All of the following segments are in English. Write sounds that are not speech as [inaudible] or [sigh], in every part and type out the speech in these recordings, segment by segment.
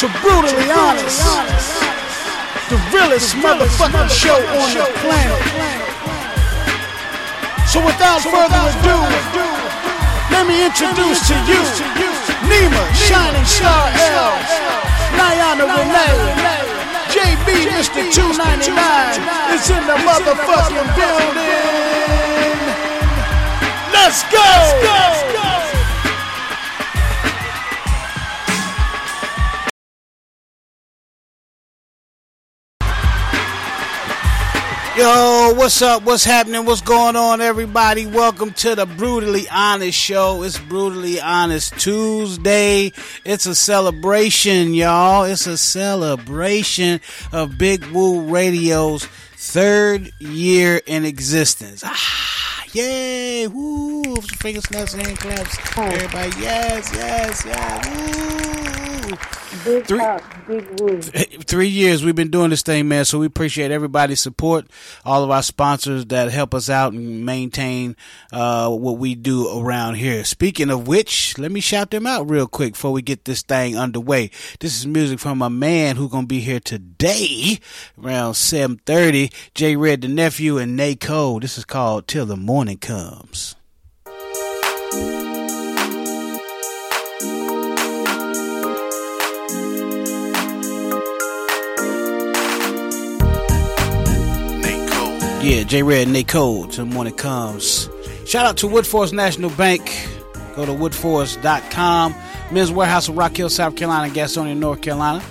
to Brutally Honest, the realest motherfucking show on the planet. So without further ado, let me introduce to you Nima, Shining Star L, Niana Renee, JB, Mr. 299 is in the motherfucking building. Let's go! Let's go! Yo, what's up? What's happening? What's going on, everybody? Welcome to the Brutally Honest Show. It's Brutally Honest Tuesday. It's a celebration, y'all. It's a celebration of Big Woo Radio's third year in existence. Ah, yay! Woo! Finger snaps, hand claps. Everybody, yes, yes, yes. Woo! Big Three- up, big woo. three years we've been doing this thing, man. So we appreciate everybody's support, all of our sponsors that help us out and maintain uh, what we do around here. Speaking of which, let me shout them out real quick before we get this thing underway. This is music from a man who's gonna be here today around seven thirty. J Red, the nephew, and Nate Cole. This is called "Till the Morning Comes." Yeah, J Red and Nate Cole till morning comes. Shout out to Woodforest National Bank. Go to woodforest.com. Men's Wearhouse in Rock Hill, South Carolina, Gastonia, North Carolina.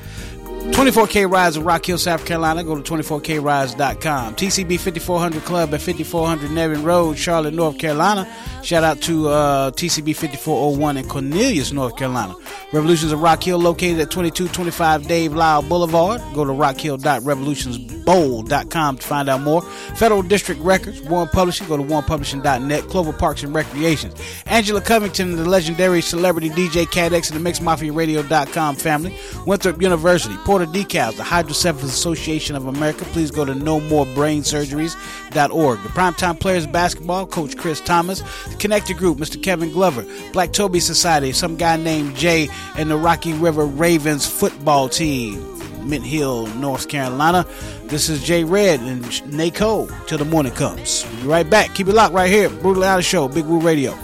24K Rides of Rock Hill, South Carolina. Go to 24krides.com. TCB 5400 Club at 5400 Nevin Road, Charlotte, North Carolina. Shout out to uh, TCB 5401 in Cornelius, North Carolina. Revolutions of Rock Hill located at 2225 Dave Lyle Boulevard. Go to rockhill.revolutionsbowl.com to find out more. Federal District Records, Warren Publishing. Go to warrenpublishing.net. Clover Parks and Recreations. Angela Covington, the legendary celebrity DJ Cadex, and the MixMafiaRadio.com family. Winthrop University. Porter Decals, the Hydrocephalus Association of America. Please go to nomorebrainsurgeries.org. The Primetime Players Basketball, Coach Chris Thomas. The Connected Group, Mr. Kevin Glover. Black Toby Society, some guy named Jay, and the Rocky River Ravens football team. Mint Hill, North Carolina. This is Jay Red and Nate Cole till the morning comes. We'll be right back. Keep it locked right here. Brutally Honest Show, Big Woo Radio.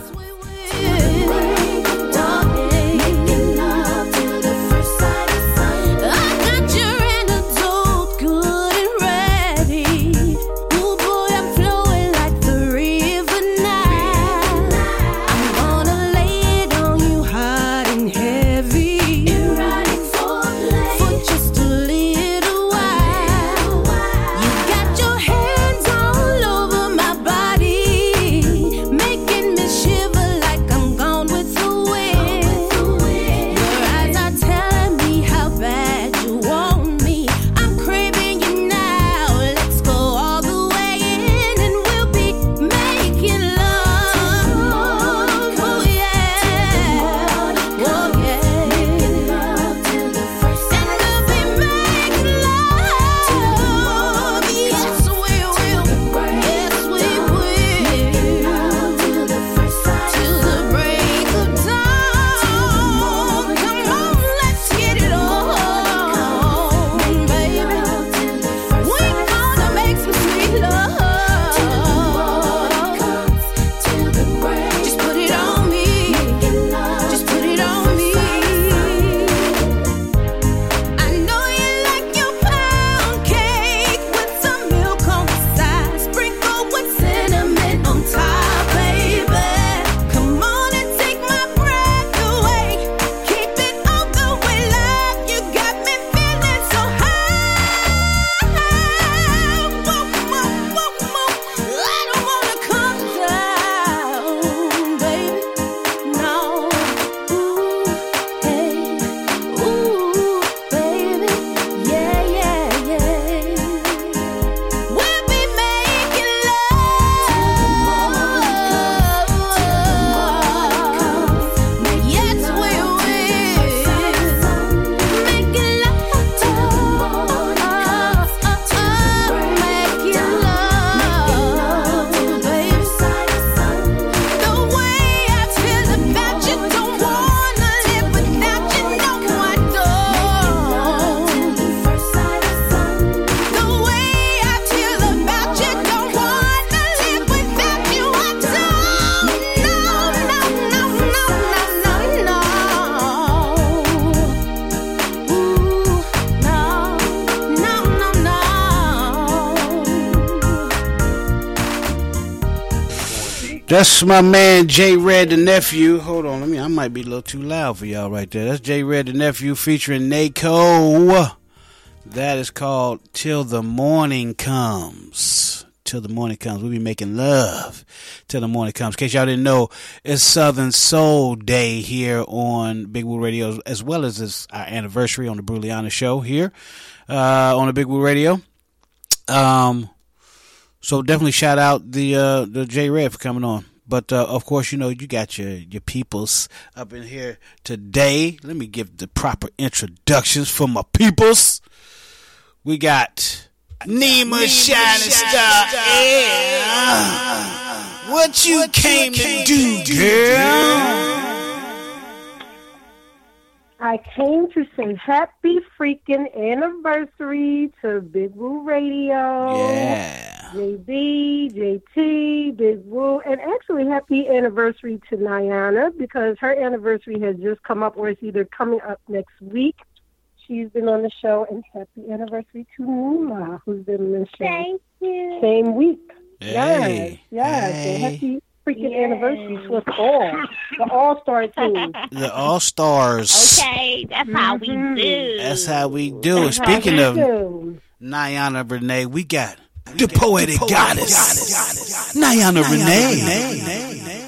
That's my man J Red the nephew. Hold on, let me. I might be a little too loud for y'all right there. That's J Red the nephew featuring Nako. That is called "Till the Morning Comes." Till the morning comes, we'll be making love till the morning comes. In case y'all didn't know, it's Southern Soul Day here on Big Woo Radio, as well as it's our anniversary on the Brutally Honest Show here uh, on the Big Woo Radio. Um, so definitely shout out the uh, the J Red for coming on. But uh, of course, you know you got your your peoples up in here today. Let me give the proper introductions for my peoples. We got Nima Shining Star. Yeah. What you came to do, girl? I came to say happy freaking anniversary to Big Woo Radio. Yeah. JB, JT, Big Woo, and actually happy anniversary to Niana because her anniversary has just come up or it's either coming up next week. She's been on the show and happy anniversary to Nima, who's been on the show. Thank you. Same week. Hey. Yes, yes. Hey. Happy freaking anniversary to us all. The All Star team. [laughs] The All Stars. Okay, that's how we Mhm. do. That's how we do it. Speaking of So, Niana Renee, we got the poetic goddess, Niana Renee.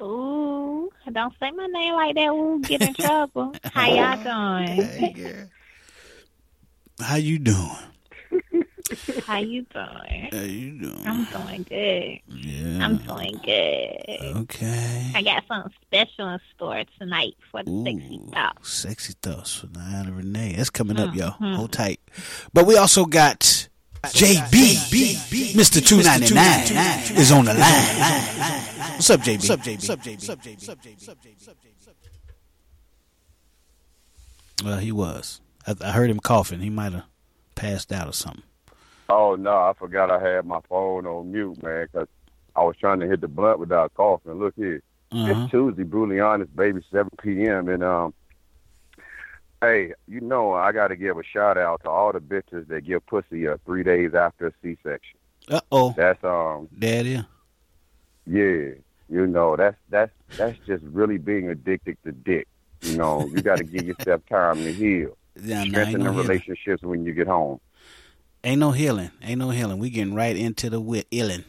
Ooh, don't say my name like that. We'll get in trouble. How y'all [laughs] doing? How you doing? [laughs] [laughs] How you doing? How you doing? I'm doing good. Yeah. I'm doing good. Okay. I got something special in store tonight for the sexy Ooh, talk. Sexy thoughts for Niana Renee. That's coming up, y'all. Mhm. Hold tight. But we also got JB, Mr. 299 is on the line. What's up, JB? What's up, JB? What's up, JB? What's up, JB? What's up, JB? Well, he was. I, I heard him coughing. He might have passed out or something. Oh no, I forgot I had my phone on mute, man, 'cause I was trying to hit the blunt without coughing. Look here, Uh-huh. it's Tuesday, brutally honest, baby, seven p.m. And um, hey, you know I got to give a shout out to all the bitches that give pussy uh, three days after a C-section. Uh oh. That's um, is. yeah, you know that's that's that's just really being addicted to dick. You know, you got to give yourself [laughs] time to heal, Yeah, strengthen the relationships when you get home. Ain't no healing. Ain't no healing. We getting right into the wi- illing.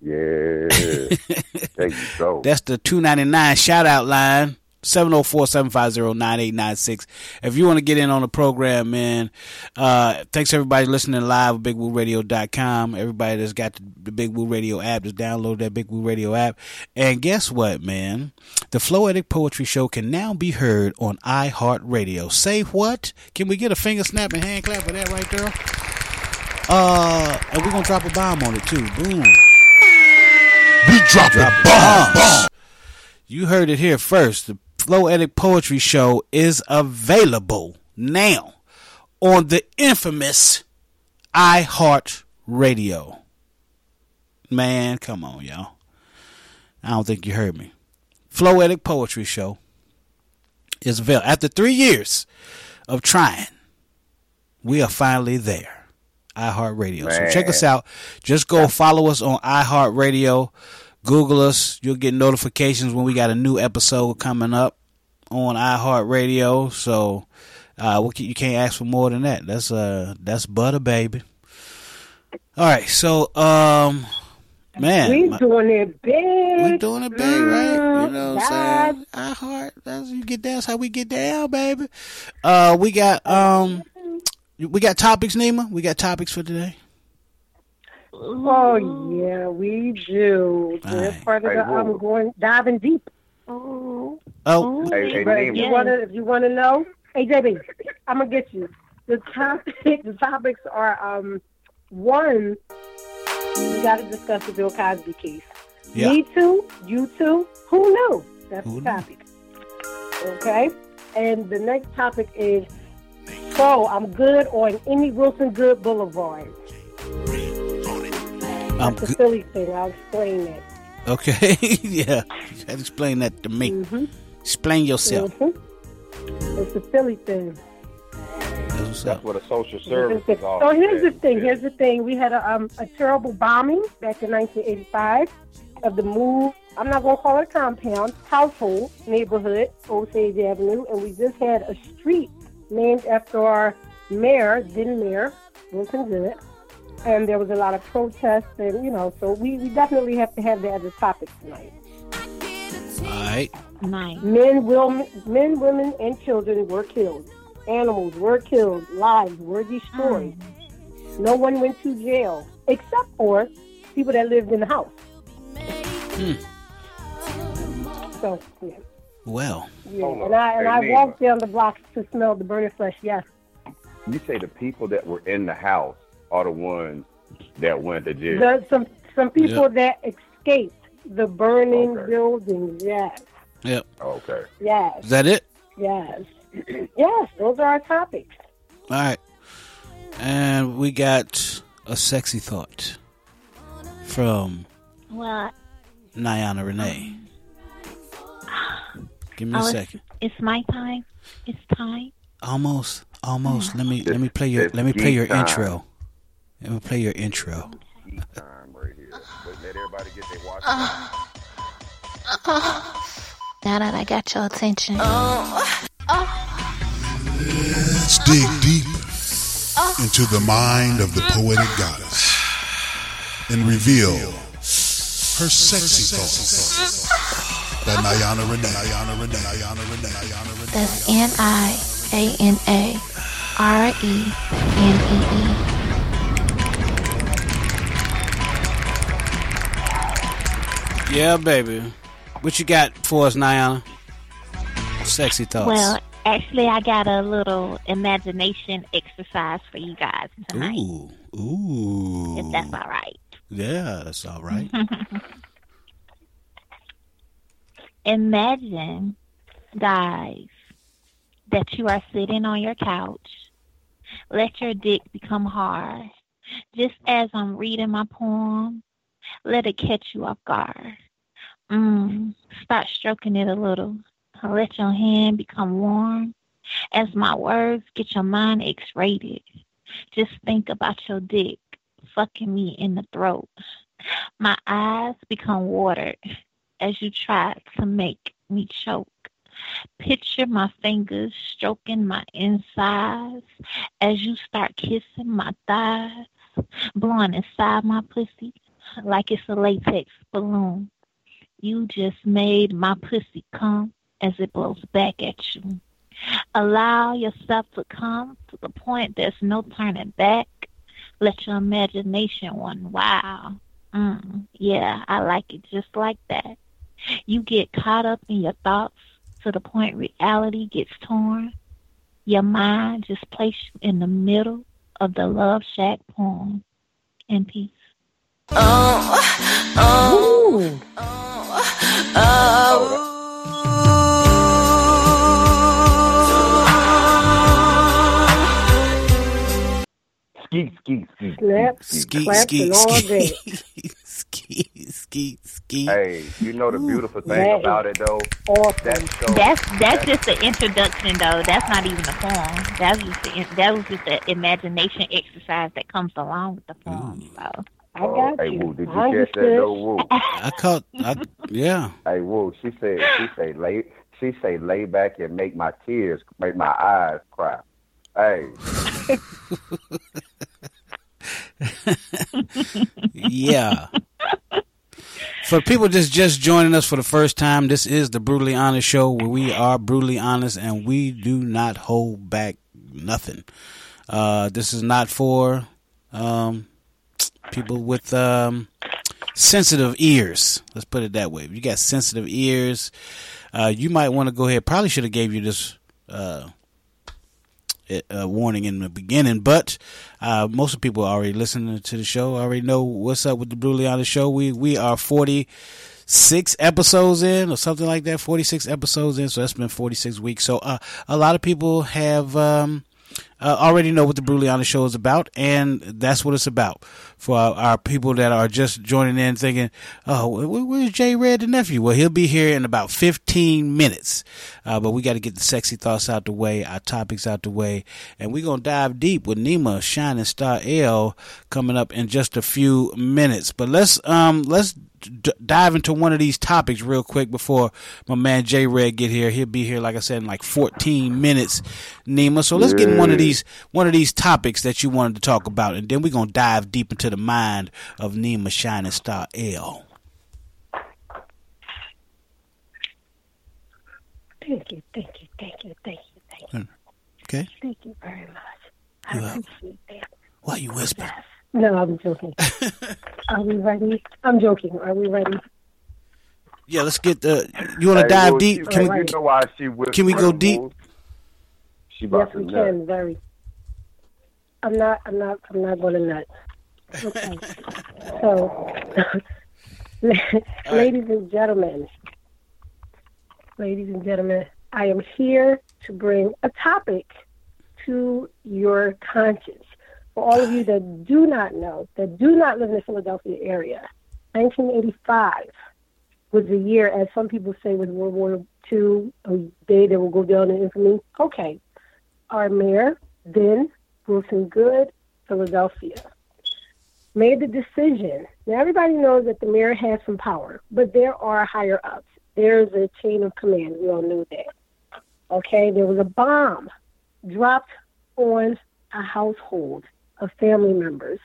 Yeah, [laughs] there you go. That's the 299 shout out line. 704-750-9896. If you want to get in on the program, man, uh, thanks everybody listening live at BigWooRadio.com. Everybody that's got the, the Big Woo Radio app, just download that Big Woo Radio app. And guess what, man? The Floetic Poetry Show can now be heard on iHeartRadio. Say what? Can we get a finger snap and hand clap for that right there? Uh, and we're gonna drop a bomb on it too. Boom. We dropping bombs. You heard it here first. The Floetic Poetry Show is available now on the infamous iHeart Radio. Man, come on, y'all. I don't think you heard me. Floetic Poetry Show is available. After three years of trying, we are finally there. iHeartRadio. So check us out. Just go follow us on iHeartRadio. Google us. You'll get notifications when we got a new episode coming up on iHeartRadio. So uh, what can- you can't ask for more than that. That's uh that's butter, baby. All right, so um, man, we my- doing it big. we doing it big, right? You know what I'm saying? I heart. That's you get. That's how we get down, baby. Uh, we got um, we got topics, Nima. We got topics for today. Oh yeah, we do. Right. part of Hey, the whoa. I'm going diving deep. Ooh, Oh, ooh, Hey, hey, But if you wanna if you wanna know, hey JB, I'm gonna get you. The topic the topics are um one, we gotta discuss the Bill Cosby case. Yeah. Me too, you too, who knew? That's Who the knew? topic. Okay? And the next topic is so I'm good on any Wilson Goode Boulevard. I'm That's a good. Philly thing. I'll explain that. Okay, [laughs] yeah. You had to explain that to me. Mm-hmm. Explain yourself. hmm It's a Philly thing. That's what's That's what a social service is all So here's the thing. Here's the thing. We had a, um, a terrible bombing back in 1985 of the MOVE. I'm not going to call it a compound, household, neighborhood, Osage Avenue, and we just had a street named after our mayor, then mayor, Wilson Goode. And there was a lot of protests, and you know, so we, we definitely have to have that as a topic tonight. All right. Nice. Men, will, men, women, and children were killed. Animals were killed. Lives were destroyed. Mm. No one went to jail except for people that lived in the house. Hmm. So yeah, Well, yeah. Hold and I and I Nina. walked down the block to smell the burning flesh. Yes, You say the people that were in the house are the ones that went to jail. the, some some people Yeah. that escaped the burning Okay. buildings. Yes, yep. okay. yes, Is that it? yes, [clears throat] yes. Those are our topics. All right. And we got a sexy thought from Well, Niana Renee. Give me a oh, it's, second. it's my time. It's time. Almost, almost. Let me It's- let me play your it's let me play your geek time. intro. Let me play your intro. Eat time right here. But let everybody get their Now that I got your attention. Let's dig deep into the mind of the poetic goddess and reveal her sexy thoughts. By Niana Renee. Niana Renee. Niana Renee. Niana Renee. That's N I A N A R E N E E. Yeah, baby. What you got for us, Niana? Sexy thoughts. Well, actually, I got a little imagination exercise for you guys tonight, ooh, ooh. if that's all right. Yeah, that's all right. [laughs] Imagine, guys, that you are sitting on your couch. Let your dick become hard. Just as I'm reading my poem, let it catch you off guard. Mm, start stroking it a little. Let your hand become warm. As my words get your mind X-rated. Just think about your dick fucking me in the throat. My eyes become watered as you try to make me choke. Picture my fingers stroking my insides as you start kissing my thighs, blowing inside my pussy like it's a latex balloon. You just made my pussy come as it blows back at you. Allow yourself to come to the point there's no turning back. Let your imagination run wild. Mm, yeah, I like it just like that. You get caught up in your thoughts to the point reality gets torn. Your mind just places you in the middle of the Love Shack poem. In peace. Ooh. Skeet, skeet, skeet. Snap, Skeet, clap, skeet, and all skeet, that. skeet, skeet, skeet. Hey, you know the beautiful thing That is- about it though? Awesome. That show. That's that's just the introduction, though. That's not even the poem. That's just the, that was just the imagination exercise that comes along with the poem. So I got hey, you. Woo, did you I catch that understood. though, Woo? [laughs] I caught. I, yeah. Hey, Woo, she said, she say, lay, she say, lay back and make my tears, make my eyes cry. Hey, [laughs] Yeah. For people just just joining us for the first time, this is the Brutally Honest Show where we are brutally honest and we do not hold back nothing. Uh, this is not for um, people with um, sensitive ears. Let's put it that way. If you got sensitive ears, uh, you might want to go ahead. Probably should have gave you this uh, uh, warning in the beginning, but uh, most of people already listening to the show already know what's up with the Brutally Honest Show. We we are forty six episodes in or something like that. Forty six episodes in, so that's been forty six weeks. So uh, a lot of people have um, uh, already know what the Brutally Honest show is about, and that's what it's about for our, our people that are just joining in, thinking, "Oh, where's Jay Red, the nephew?" Well, he'll be here in about 15 minutes, uh, but we got to get the sexy thoughts out the way, our topics out the way, and we're gonna dive deep with Nima Shining Star L coming up in just a few minutes. But let's um let's d- dive into one of these topics real quick before my man J Red get here. He'll be here, like I said, in like 14 minutes, Nima. So let's get in one of these one of these topics that you wanted to talk about, and then we're gonna dive deep into the mind of Nima Shining Star L. Thank you, thank you, thank you, thank you, thank you, hmm. Okay, thank you very much. I You appreciate that. why you whisper? No, I'm joking. [laughs] Are we ready? I'm joking. Are we ready? Yeah, let's get the. You want to Hey, dive well, deep? she- Can we? you know why she can we go deep? She Yes, we to nut. can. Very. I'm not. I'm not. I'm not going to nut. Okay. [laughs] so, [laughs] ladies and gentlemen, ladies and gentlemen, I am here to bring a topic to your conscience. For all of you that do not know, that do not live in the Philadelphia area, 1985 was the year, as some people say, was World War II, a day that will go down in infamy. Okay, our mayor, then Wilson Goode, Philadelphia, made the decision. Now, everybody knows that the mayor has some power, but there are higher ups. There's a chain of command. We all knew that. Okay, there was a bomb dropped on a household of family members,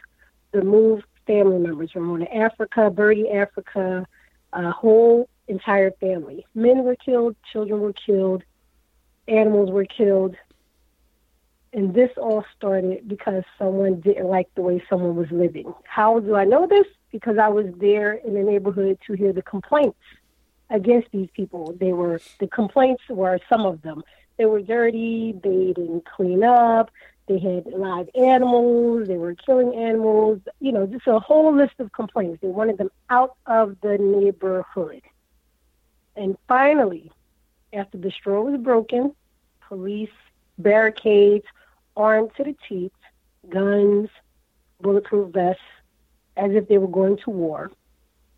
the moved family members from Ramona Africa, Birdie Africa, a whole entire family. Men were killed, children were killed, animals were killed. And this all started because someone didn't like the way someone was living. How do I know this? Because I was there in the neighborhood to hear the complaints against these people. They were the complaints were some of them. They were dirty, they didn't clean up, they had live animals, they were killing animals, you know, just a whole list of complaints. They wanted them out of the neighborhood. And finally, after the straw was broken, police, barricades, armed to the teeth, guns, bulletproof vests, as if they were going to war,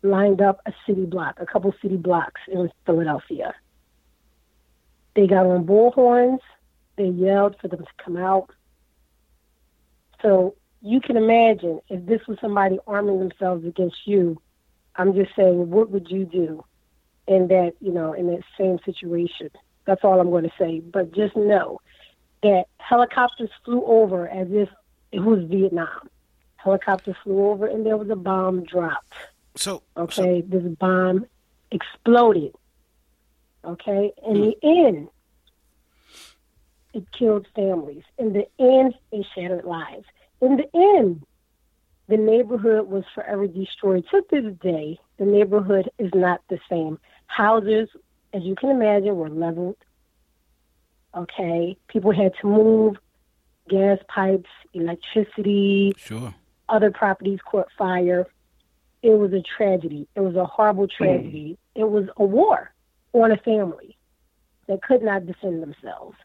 lined up a city block, a couple city blocks in Philadelphia. They got on bullhorns. They yelled for them to come out. So you can imagine if this was somebody arming themselves against you, I'm just saying, what would you do in that, you know, in that same situation? That's all I'm going to say. But just know that helicopters flew over as if it was Vietnam. Helicopters flew over and there was a bomb dropped. So, Okay, this bomb exploded. Okay, in the hmm. end, it killed families. In the end, it shattered lives. In the end, the neighborhood was forever destroyed. To this day, the neighborhood is not the same. Houses, as you can imagine, were leveled. Okay, people had to move. Gas pipes, electricity, sure. other properties caught fire. It was a tragedy. It was a horrible tragedy. It was a war on a family that could not defend themselves.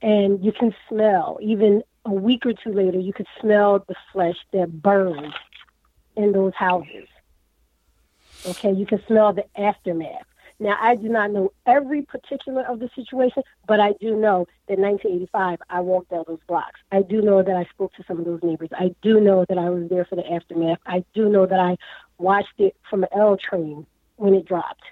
And you can smell, even a week or two later, you could smell the flesh that burned in those houses. Okay, you can smell the aftermath. Now, I do not know every particular of the situation, but I do know that 1985, I walked down those blocks. I do know that I spoke to some of those neighbors. I do know that I was there for the aftermath. I do know that I watched it from an L train when it dropped.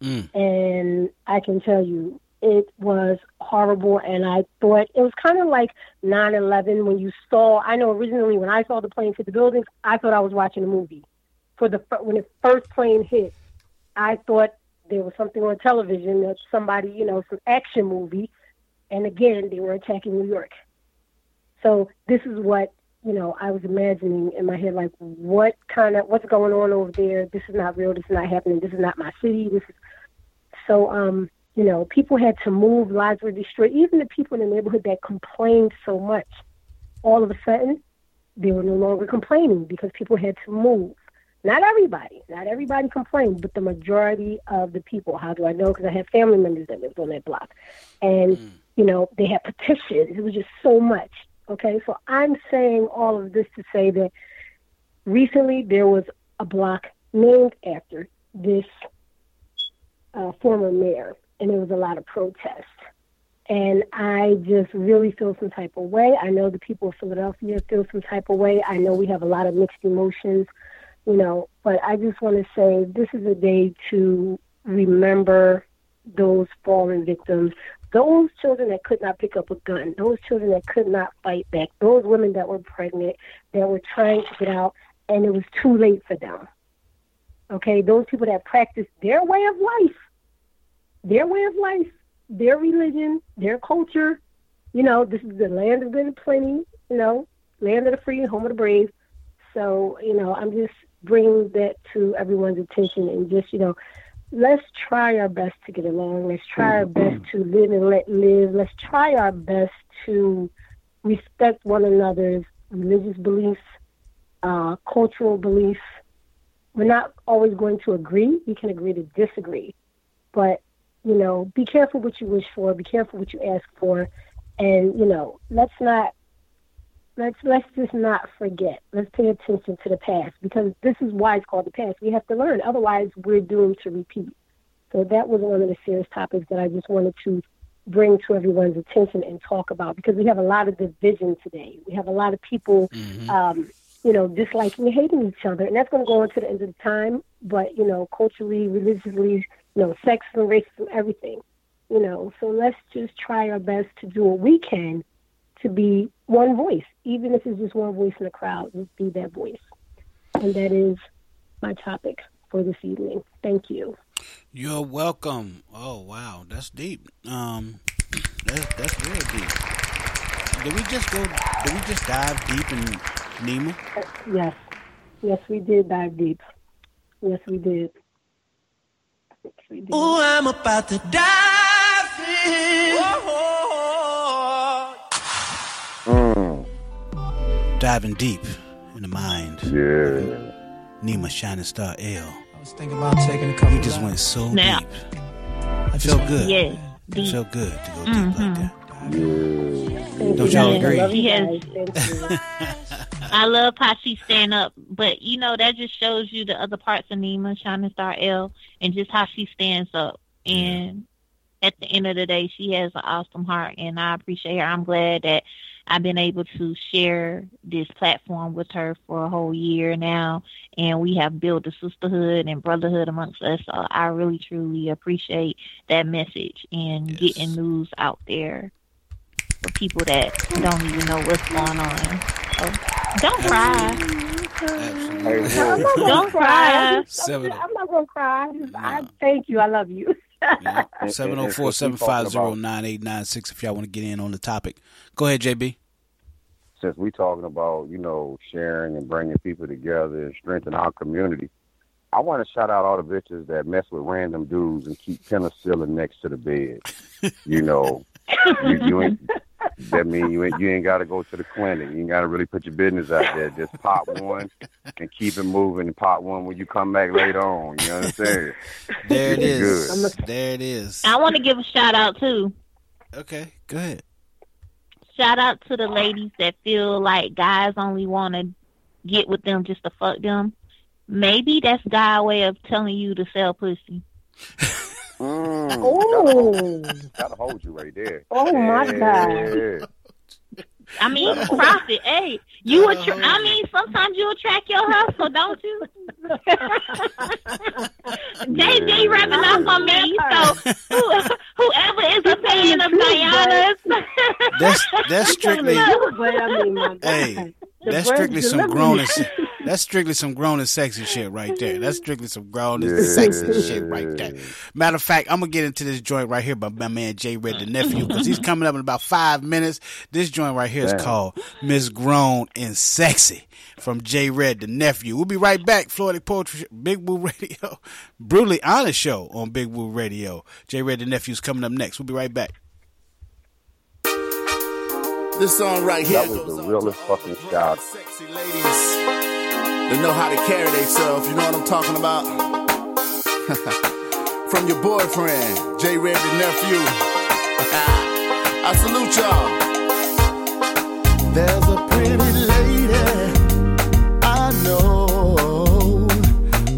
Mm. And I can tell you, it was horrible. And I thought it was kind of like 9 11 when you saw, I know originally when I saw the plane hit the buildings, I thought I was watching a movie. For the When the first plane hit, I thought there was something on television that somebody, you know, some action movie, and again they were attacking New York. So this is what you know I was imagining in my head, like what kind of what's going on over there? This is not real. This is not happening. This is not my city. This is so um you know people had to move. Lives were destroyed. Even the people in the neighborhood that complained so much, all of a sudden they were no longer complaining because people had to move. Not everybody, not everybody complained, but the majority of the people. How do I know? Because I had family members that lived on that block, and you know, they had petitions. It was just so much. Okay, so I'm saying all of this to say that recently there was a block named after this uh, former mayor, and there was a lot of protest. And I just really feel some type of way. I know the people of Philadelphia feel some type of way. I know we have a lot of mixed emotions, you know, but I just want to say this is a day to remember those fallen victims, those children that could not pick up a gun, those children that could not fight back, those women that were pregnant, that were trying to get out, and it was too late for them. Okay, those people that practiced their way of life, their way of life, their religion, their culture. You know, this is the land of good and plenty. You know, land of the free, home of the brave. So, you know, I'm just bringing that to everyone's attention and just, you know, let's try our best to get along. Let's try our best to live and let live. Let's try our best to respect one another's religious beliefs, uh, cultural beliefs. We're not always going to agree. We can agree to disagree. But, you know, be careful what you wish for, be careful what you ask for. And, you know, let's not let's let's just not forget. Let's pay attention to the past because this is why it's called the past. We have to learn. Otherwise, we're doomed to repeat. So that was one of the serious topics that I just wanted to bring to everyone's attention and talk about because we have a lot of division today. We have a lot of people, um, you know, disliking and hating each other, and that's going to go on to the end of the time. But you know, culturally, religiously, you know, sexism, racism, everything. You know, so let's just try our best to do what we can to be one voice, even if it's just one voice in the crowd, just be that voice. And that is my topic for this evening. Thank you. You're welcome. Oh wow, that's deep. Um, that's that's real deep. Did we just go? Did we just dive deep in Nima? Yes. Yes, we did dive deep. Yes, we did. Yes, we did. Oh, I'm about to dive in. Mm. Diving deep in the mind. Yeah. Nima Shining Star L. I was thinking about taking a couple. He just went so Now. deep. I felt good. Yes. It Deep. felt good to go deep like that. Thank Don't you, y'all agree? I love you guys. has- Thank you. [laughs] I love how she stand up, but you know that just shows you the other parts of Nima, Shining Star L, and just how she stands up. And at the end of the day, she has an awesome heart, and I appreciate her. I'm glad that I've been able to share this platform with her for a whole year now, and we have built a sisterhood and brotherhood amongst us. So I really, truly appreciate that message and Yes. getting news out there for people that don't even know what's going on. So don't cry. Absolutely. I'm not gonna Don't cry. cry. I'm, Seven- I'm not gonna cry. I thank you. I love you. Yeah. [laughs] 704 750 9896 if y'all want to get in on the topic. Go ahead, JB. since we're talking about you know sharing and bringing people together and strengthening our community, I want to shout out all the bitches that mess with random dudes and keep penicillin next to the bed. You know, you, you ain't. [laughs] That mean you ain't you ain't got to go to the clinic. You ain't got to really put your business out there. Just pop one and keep it moving. And pop one when you come back later on. You understand? There it You're is. good. There it is. I want to give a shout out too. Okay, go ahead. Shout out to the ladies that feel like guys only want to get with them just to fuck them. Maybe that's guy way of telling you to sell pussy. [laughs] Mm, Oh, [laughs] Gotta hold you right there. oh my God. I mean, profit. Hey, you attra- I mean, sometimes you attract your hustle, don't you? [laughs] JJ rubbing off on me. So who, whoever is a fan of Diana's, That's that's [laughs] strictly but I mean. Hey, The that's strictly some grown and se- that's strictly some grown and sexy shit right there. That's strictly some grown and Yeah. sexy shit right there. Matter of fact, I'm gonna get into this joint right here by my man Jay Red the nephew because he's coming up in about five minutes. This joint right here is Damn. called Miss Grown and Sexy from Jay Red the nephew. We'll be right back. Floetic Poetry Big Woo Radio, brutally honest show on Big Woo Radio. Jay Red the nephew's coming up next. We'll be right back. This song right here. That was the realest fucking shot. Sexy ladies that know how to carry themselves. You know what I'm talking about? [laughs] From your boyfriend, J. Red, nephew. [laughs] I salute y'all. There's a pretty lady I know.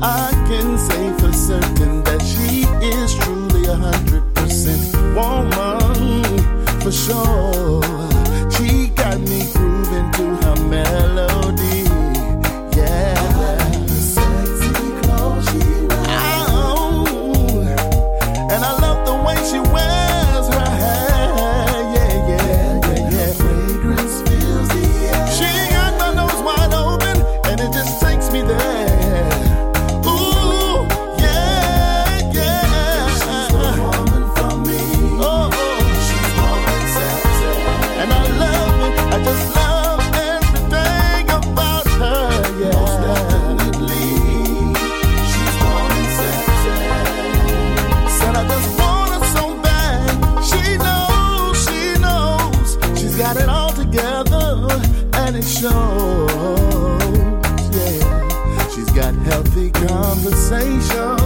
I can say for certain that she is truly a hundred percent woman for sure mellow. Yeah, she's got healthy conversation.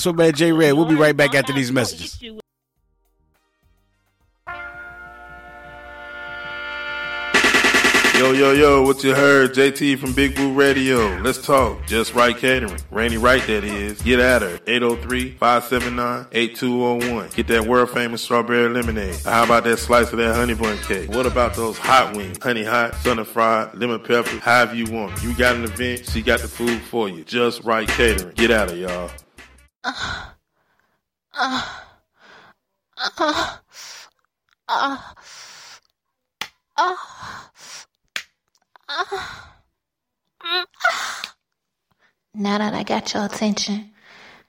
That's what man J Red. We'll be right back after these messages. Yo, yo, yo, what you heard? JT from Big Woo Radio. Let's talk. Just Right Catering. rainy Wright, that is. Get at her. 803-579-8201. Get that world famous strawberry lemonade. How about that slice of that honey bun cake? What about those hot wings? Honey hot, sun and fried, lemon pepper, however you want. You got an event, she got the food for you. Just Right Catering. Get at her, y'all. Got your attention,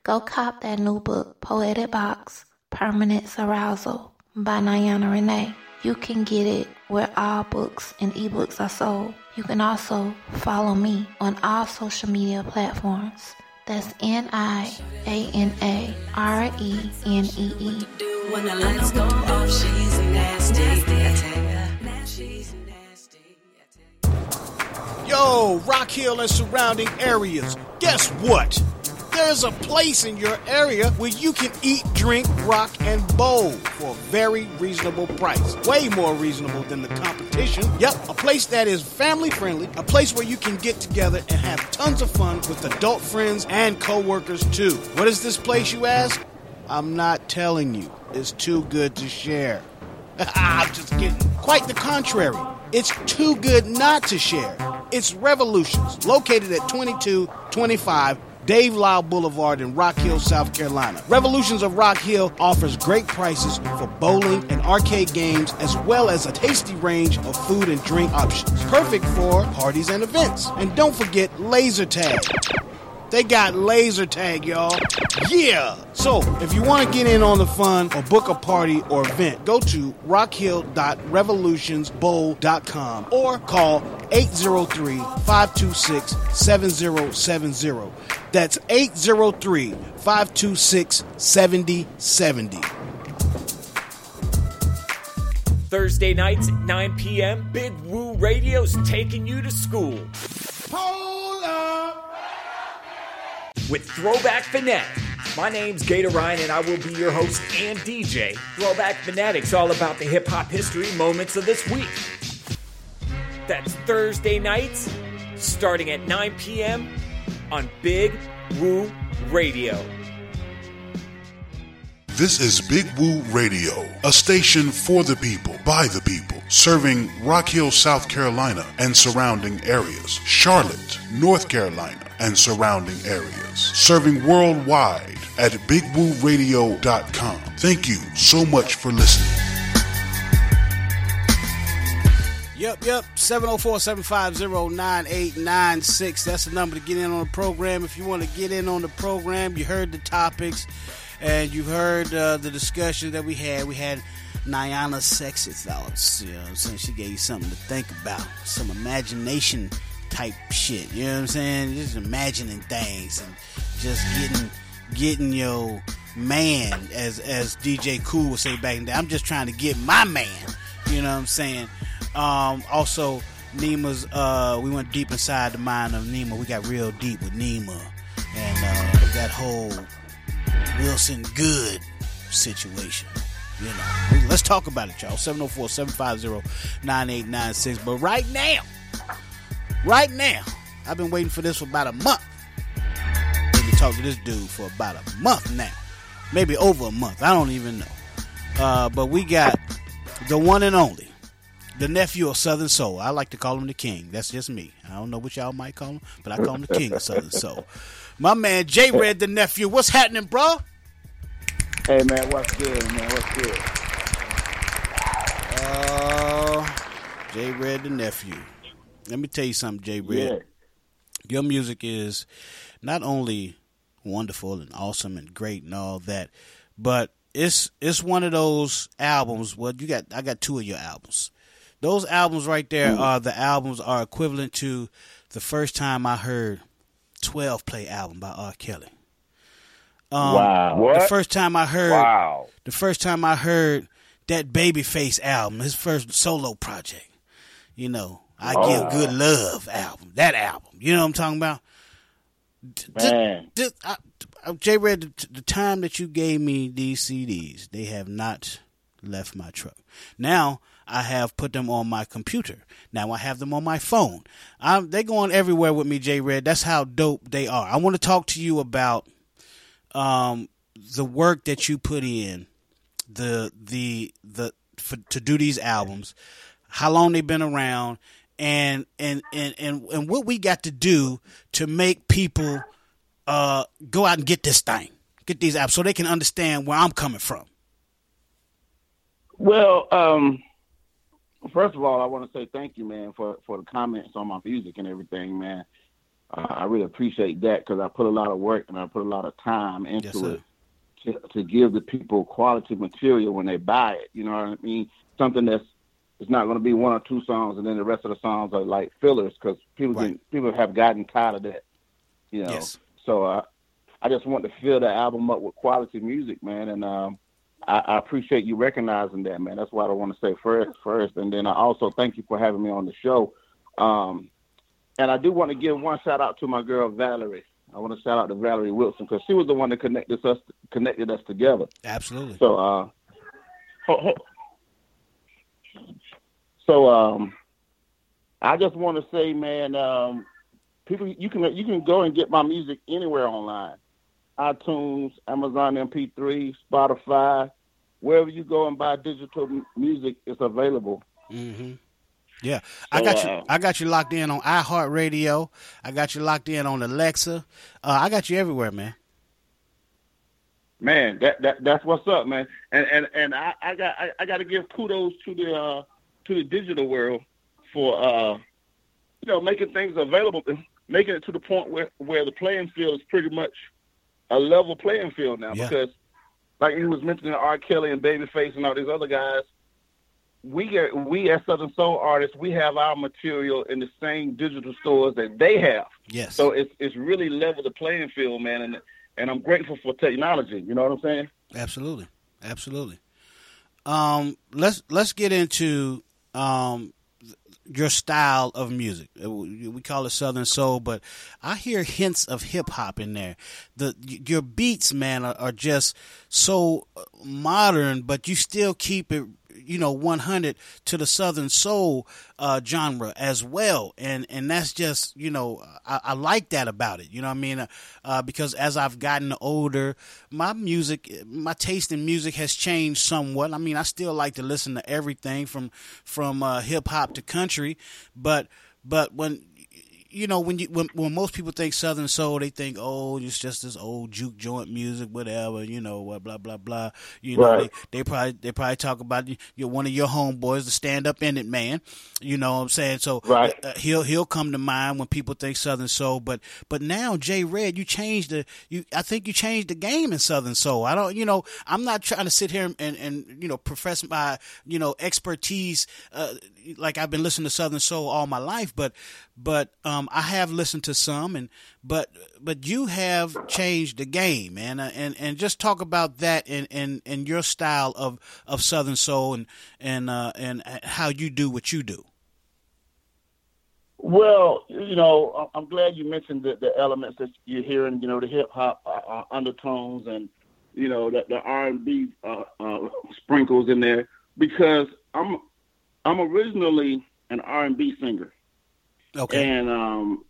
go cop that new book, Poetic Box Permanence Arousal by Niana Renee. You can get it where all books and ebooks are sold. You can also follow me on all social media platforms. That's N I A N A R E N E E. Yo, Rock Hill and surrounding areas. Guess what? There's a place in your area where you can eat, drink, rock, and bowl for a very reasonable price. Way more reasonable than the competition. Yep, a place that is family friendly, a place where you can get together and have tons of fun with adult friends and coworkers too. What is this place, you ask? I'm not telling you. It's too good to share. Ah, I'm just kidding. Quite the contrary. It's too good not to share. It's Revolutions, located at 2225 Dave Lyle Boulevard in Rock Hill, South Carolina. Revolutions of Rock Hill offers great prices for bowling and arcade games, as well as a tasty range of food and drink options. Perfect for parties and events. And don't forget laser tag. They got laser tag, y'all. Yeah! So, if you want to get in on the fun or book a party or event, go to rockhill.revolutionsbowl.com or call 803 526 7070. That's 803 526 7070. Thursday nights at 9 p.m., Big Woo Radio's taking you to school. With Throwback Fanatic. My name's Gator Ryan, and I will be your host and DJ. Throwback Fanatic's all about the hip hop history moments of this week. That's Thursday nights, starting at 9 p.m. on Big Woo Radio. This is Big Woo Radio, a station for the people, by the people, serving Rock Hill, South Carolina and surrounding areas, Charlotte, North Carolina and surrounding areas, serving worldwide at bigwooradio.com. Thank you so much for listening. Yep, yep. 704 750 9896. That's the number to get in on the program. If you want to get in on the program, you heard the topics and you heard uh, the discussion that we had. We had Niana's sexy thoughts. You know what I'm saying? She gave you something to think about, some imagination type shit. You know what I'm saying? Just imagining things and just getting getting your man, as as DJ Cool would say back in the day. I'm just trying to get my man. You know what I'm saying? Um, also, Nima's. Uh, we went deep inside the mind of Nima. We got real deep with Nima and uh, that whole Wilson Goode situation. You know, let's talk about it, y'all. 704 750 9896. But right now, right now, I've been waiting for this for about a month. Let me talk to this dude for about a month now. Maybe over a month. I don't even know. Uh, but we got the one and only, the nephew of Southern Soul. I like to call him the king. That's just me. I don't know what y'all might call him, but I call him the king of Southern Soul. My man J Red, the nephew. What's happening, bro? Hey man, what's good, man? What's good? Uh, J Red, the nephew. Let me tell you something, J Red. Yeah. Your music is not only wonderful and awesome and great and all that, but it's it's one of those albums. Well, you got I got two of your albums. Those albums right there are the albums are equivalent to the first time I heard Twelve Play album by R. Kelly. Um, Wow. The first time I heard Wow. the first time I heard that Babyface album, his first solo project. You know, I Oh. Give Good Love album. That album. You know what I'm talking about? Man. Just, I, I, J Red, the, the time that you gave me these CDs, they have not left my truck. Now I have put them on my computer. Now I have them on my phone. I'm, they going everywhere with me, J Red. That's how dope they are. I want to talk to you about um, the work that you put in, the the the for, to do these albums, how long they've been around, and and and and and what we got to do to make people uh go out and get this thing, get these apps, so they can understand where I'm coming from. Well, um, First of all, I want to say thank you, man, for for the comments on my music and everything, man. Uh, I really appreciate that because I put a lot of work and I put a lot of time into Yes, it to, to give the people quality material when they buy it. You know what I mean? Something that's it's not going to be one or two songs and then the rest of the songs are like fillers because people Right. people have gotten tired of that. You know, Yes. so uh, I just want to fill the album up with quality music, man, and um, I, I appreciate you recognizing that, man. That's what I want to say first, first, and then I also thank you for having me on the show. Um, and I do want to give one shout out to my girl Valerie. I want to shout out to Valerie Wilson because she was the one that connected us connected us together. Absolutely. So, uh, ho- ho- so um, I just want to say, man, um, people, you can you can go and get my music anywhere online, iTunes, Amazon MP3, Spotify, wherever you go and buy digital m- music, it's available. hmm Yeah, I So, got you. uh, I got you locked in on iHeartRadio. I got you locked in on Alexa. Uh, I got you everywhere, man. Man, that, that that's what's up, man. And and and I, I got I, I got to give kudos to the uh, to the digital world for uh, you know making things available, making it to the point where where the playing field is pretty much a level playing field now. Yeah. Because like you was mentioning R. Kelly and Babyface and all these other guys, we get we as Southern Soul artists, we have our material in the same digital stores that they have. Yes. So it's it's really level the playing field, man, and and I'm grateful for technology. You know what I'm saying? Absolutely, absolutely. Um, let's let's get into um, your style of music. Uh, We call it Southern Soul, but I hear hints of hip hop in there. The your beats, man, are, are just so uh, modern, but you still keep it, you know, 100 to the Southern Soul uh, genre as well, and and that's just you know I, I like that about it. You know I mean? Uh, uh, because as I've gotten older, my music, my taste in music has changed somewhat. I mean, I still like to listen to everything from from uh, hip hop to country, but but when you know when you when, when most people think Southern Soul, they think oh it's just this old juke joint music, whatever. You know what, blah blah blah. You know Right. they, they probably they probably talk about you you're one of your homeboys, the stand up in it man. You know what I'm saying? So Right. uh, he'll he'll come to mind when people think Southern Soul. But but now Jay Red, you changed the you. I think you changed the game in Southern Soul. I don't you know I'm not trying to sit here and and you know profess my you know expertise uh, like I've been listening to Southern Soul all my life. But but um I have listened to some and but but you have changed the game man Uh, and and just talk about that and and and your style of of Southern Soul and and uh, and how you do what you do. Well, you know, I'm glad you mentioned the, the elements that you're hearing. You know, the hip hop uh, uh, undertones and you know the, the R&B uh, uh, sprinkles in there because I'm I'm originally an R&B singer. Okay. And um,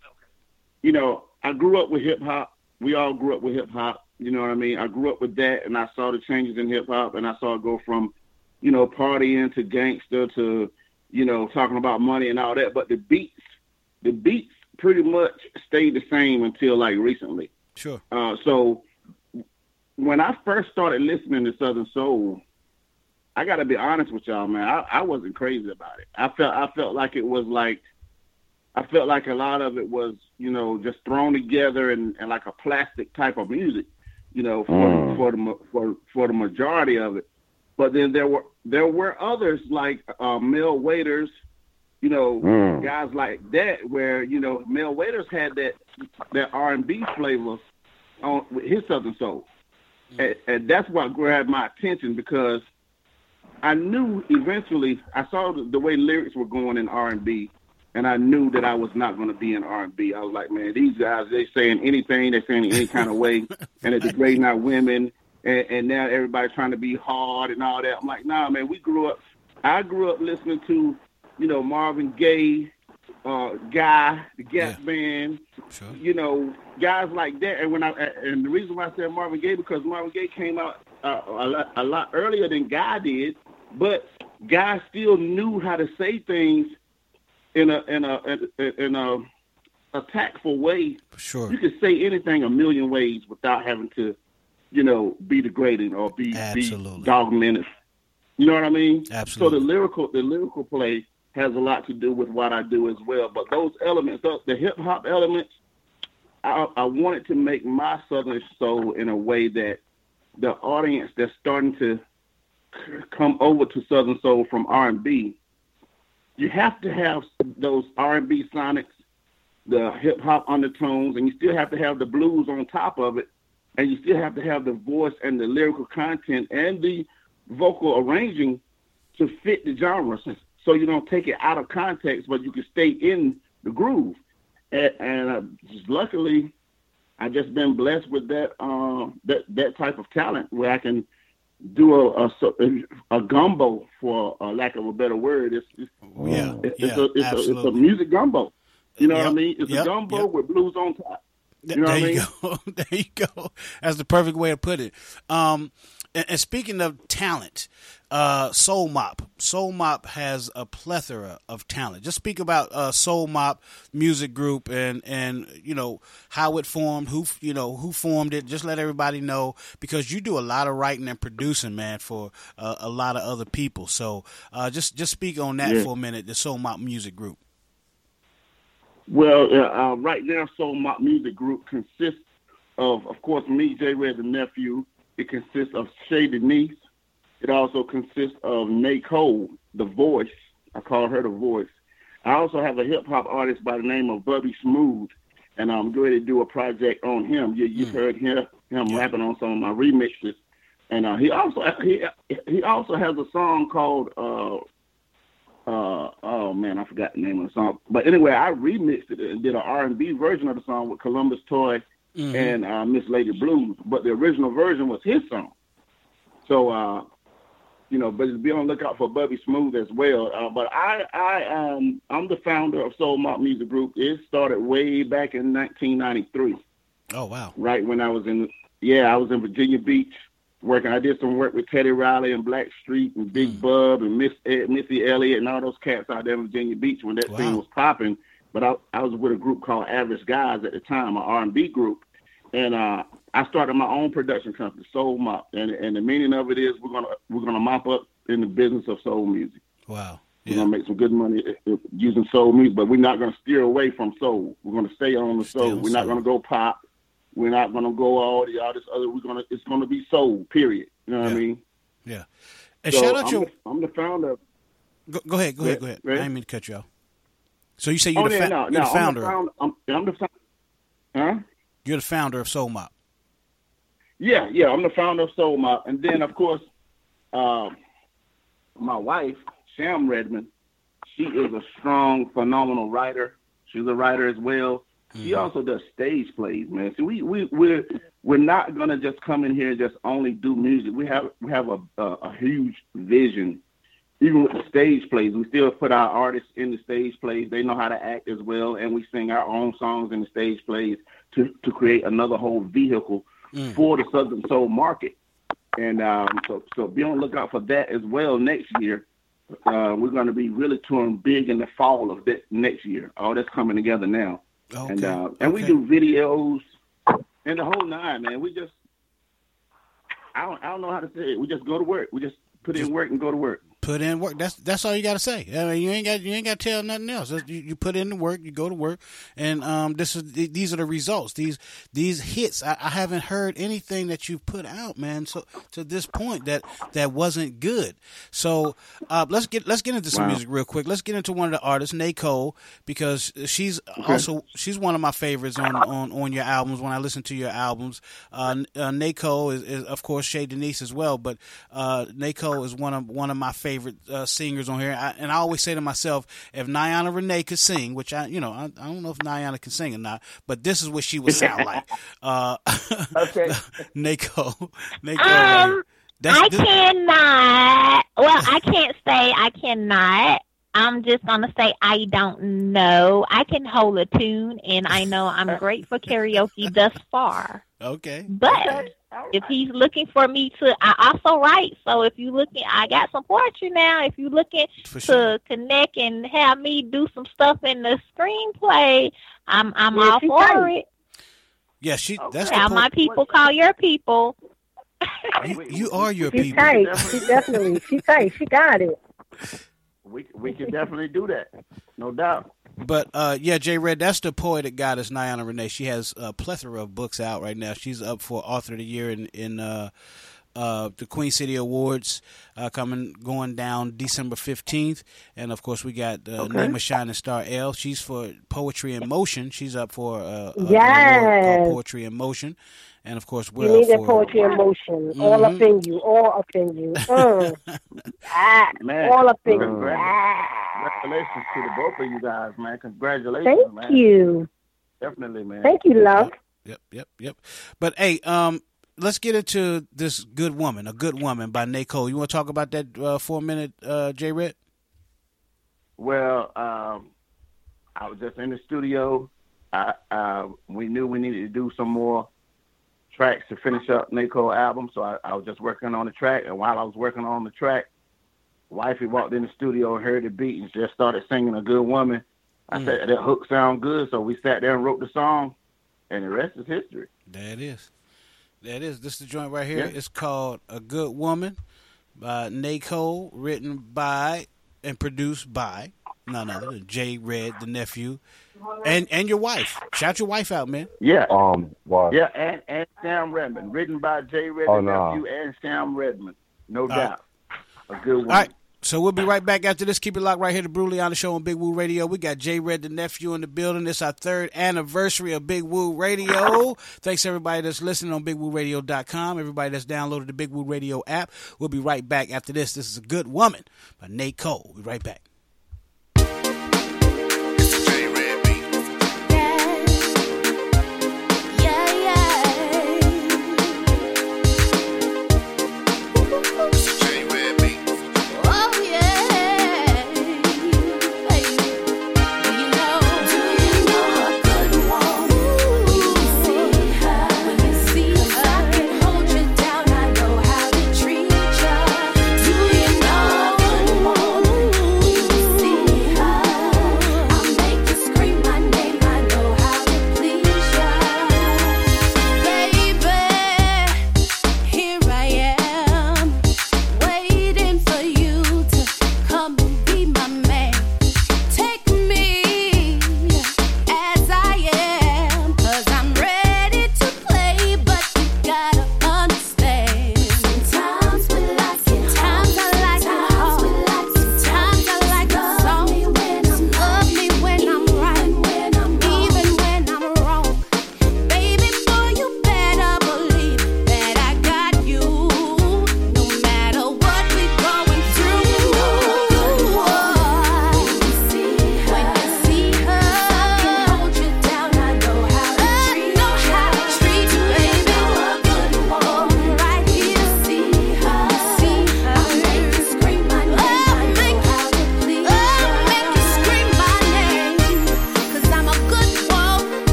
you know, I grew up with hip hop. We all grew up with hip hop. You know what I mean? I grew up with that, and I saw the changes in hip hop, and I saw it go from, you know, partying to gangster to, you know, talking about money and all that. But the beats, the beats, pretty much stayed the same until like recently. Sure. Uh, so when I first started listening to Southern Soul, I got to be honest with y'all, man. I, I wasn't crazy about it. I felt I felt like it was like I felt like a lot of it was, you know, just thrown together and, and like a plastic type of music, you know, for Mm. for the for for the majority of it. But then there were there were others like uh, Mel Waiters, you know, Mm. guys like that, where you know Mel Waiters had that that R and B flavor on with his Southern Soul, and, and that's what grabbed my attention because I knew eventually I saw the, the way lyrics were going in R and B, and I knew that I was not going to be in R and B. I was like, man, these guys they saying anything, they're saying any kind of way, [laughs] and they're degrading our women, and, and now everybody's trying to be hard and all that. I'm like, nah, man, we grew up. I grew up listening to, you know, Marvin Gaye, uh, Guy, the Gap Band, you know, guys like that. And when I and the reason why I said Marvin Gaye because Marvin Gaye came out uh, a, lot, a lot earlier than Guy did, but Guy still knew how to say things in a in a in, in a, a tactful way. Sure. You can say anything a million ways without having to, you know, be degrading or be Absolutely. be dogmatic. You know what I mean? Absolutely. So the lyrical the lyrical play has a lot to do with what I do as well. But those elements, those, the hip hop elements, I, I wanted to make my Southern soul in a way that the audience that's starting to come over to Southern soul from R and B, you have to have those R and B sonics, the hip hop undertones, and you still have to have the blues on top of it, and you still have to have the voice and the lyrical content and the vocal arranging to fit the genre, so- you don't take it out of context, but you can stay in the groove. And, and uh, just luckily, I've just been blessed with that um, that that type of talent where I can do a a, a gumbo, for uh, lack of a better word. It's, it's Yeah, it's, yeah, it's, a, it's, a, it's a music gumbo. You know what I mean? It's yep, a gumbo yep. with blues on top. You know there you mean? go. [laughs] there you go. That's the perfect way to put it. Um, and, and speaking of talent, uh, Soul Mop. Soul Mop has a plethora of talent. Just speak about uh, Soul Mop music group and and you know how it formed, who you know who formed it. Just let everybody know because you do a lot of writing and producing, man, for uh, a lot of other people. So uh, just just speak on that Yeah. for a minute. The Soul Mop music group. Well, uh, uh, right now, Soul Mop Music Group consists of, of course, me, J. Red, the nephew. It consists of Shay Denise. It also consists of Nicole, the voice. I call her the voice. I also have a hip hop artist by the name of Bubby Smooth, and I'm going to do a project on him. You, you've heard him, him rapping on some of my remixes, and uh, he also he he also has a song called uh, uh oh man, I forgot the name of the song. But anyway, I remixed it and did an R and B version of the song with Columbus Toy Mhm. and uh, Miss Lady Blues. But the original version was his song. So uh, you know, but be on the lookout for Bubby Smooth as well. Uh, but I I um I'm the founder of Soul Mop Music Group. It started way back in 1993 Oh wow. right when I was in yeah, I was in Virginia Beach working. I did some work with Teddy Riley and Black Street and Big Mm. Bub and Miss Ed, Missy Elliott and all those cats out there in Virginia Beach when that Wow. thing was popping. But I I was with a group called Average Guys at the time, an R and B group, and uh, I started my own production company, Soul Mop, and and the meaning of it is we're gonna we're gonna mop up in the business of soul music. Wow. We're gonna make some good money using soul music, but we're not gonna steer away from soul. We're gonna stay on the soul. we're not gonna go pop. We're not gonna go all the all this other. We're gonna it's gonna be soul. Period. You know what I mean? Yeah. And So shout out I'm your. the, I'm the founder. Go, go ahead. Go ahead. Go ahead. Right. I didn't mean to cut you off. So you say you're oh the, yeah, fa- no, you're no, the founder. I'm the founder. I'm, I'm the founder. Huh? You're the founder of Soul Mop. Yeah, yeah, I'm the founder of Soul Mop, and then of course, um, my wife Sham Redmond. She is a strong, phenomenal writer. She's a writer as well. She also does stage plays, man. See, we we we're we're not gonna just come in here and just only do music. We have we have a a, a huge vision. Even with the stage plays, we still put our artists in the stage plays. They know how to act as well, and we sing our own songs in the stage plays to to create another whole vehicle Mm. for the Southern Soul market. And um, so so be on the lookout for that as well next year. Uh, we're going to be really touring big in the fall of that next year. All that's coming together now. Okay. And uh, and we do videos and the whole nine, man. We just I don't I don't know how to say it. We just go to work. We just put in work and go to work. Put in work. That's that's all you got to say. I mean, you ain't got you ain't got to tell nothing else. You, you put in the work. You go to work, and um, this is these are the results. These these hits. I, I haven't heard anything that you've put out, man. So to this point, that that wasn't good. So uh, let's get let's get into some Wow. music real quick. Let's get into one of the artists, Nicole, because she's also she's one of my favorites on, on on your albums. When I listen to your albums, uh, uh, Nicole is, is of course Shay Denise as well, but uh, Nicole is one of one of my favorite uh, singers on here. I, and I always say to myself, if Niana Renee could sing, which I you know I, I don't know if Niana can sing or not, but this is what she would sound [laughs] like. Uh, Okay. [laughs] Nicole, Nicole. Um, That's I this- cannot. Well, I can't say I cannot. I'm just gonna say I don't know. I can hold a tune, and I know I'm great for karaoke thus far. [laughs] Okay. But if he's looking for me to, I also write. So if you looking, I got some poetry now. If you looking For to sure. connect and have me do some stuff in the screenplay, I'm I'm Yeah, all for can. it. Yeah, she. That's the Have po- my people call your people. You, you are your She's people. tight. She definitely. She tight. She got it. [laughs] We we can definitely do that, no doubt. But uh, yeah, Jay Red, that's the poetic goddess Niana Renee. She has a plethora of books out right now. She's up for Author of the Year in in uh, uh, the Queen City Awards uh, coming going down December fifteenth, and of course we got uh, Okay. Nima Shining Star L. She's for Poetry in Motion. She's up for uh, uh, an award Yes. Poetry in Motion, and of course we're need up that for poetry in motion. All up in you. All up in you. [laughs] Mm. ah, Man, all up in you. Ah. Congratulations to the both of you guys, man. Congratulations, Thank man. you. Definitely, man. Thank you, love. Yep, yep, yep. But hey, um, let's get into this good woman, a good woman by Cole. You want to talk about that uh, for a minute, uh, J Red? Well, um, I was just in the studio. I, uh, we knew we needed to do some more tracks to finish up Nico album, so I, I was just working on the track. And while I was working on the track, wifey walked in the studio and heard the beat and just started singing "A Good Woman." I Mm. said that hook sound good, so we sat there and wrote the song, and the rest is history. There it is. There it is. This is the joint right here. Yeah. It's called A Good Woman by Nicole, written by and produced by none other than J Red, the nephew, and and your wife. Shout your wife out, man. Yeah. Um, well, Yeah, and, and Sam Redmond, written by Jay Redmond, Oh, no. nephew, and Sam Redmond, no right. doubt. A good one. All right. So we'll be right back after this. Keep it locked right here to Brutally Honest show on Big Woo Radio. We got J Red the nephew in the building. It's our third anniversary of Big Woo Radio. Thanks everybody that's listening on BigWooRadio.com. Everybody that's downloaded the Big Woo Radio app. We'll be right back after this. This is a good woman by Nicole. We'll be right back.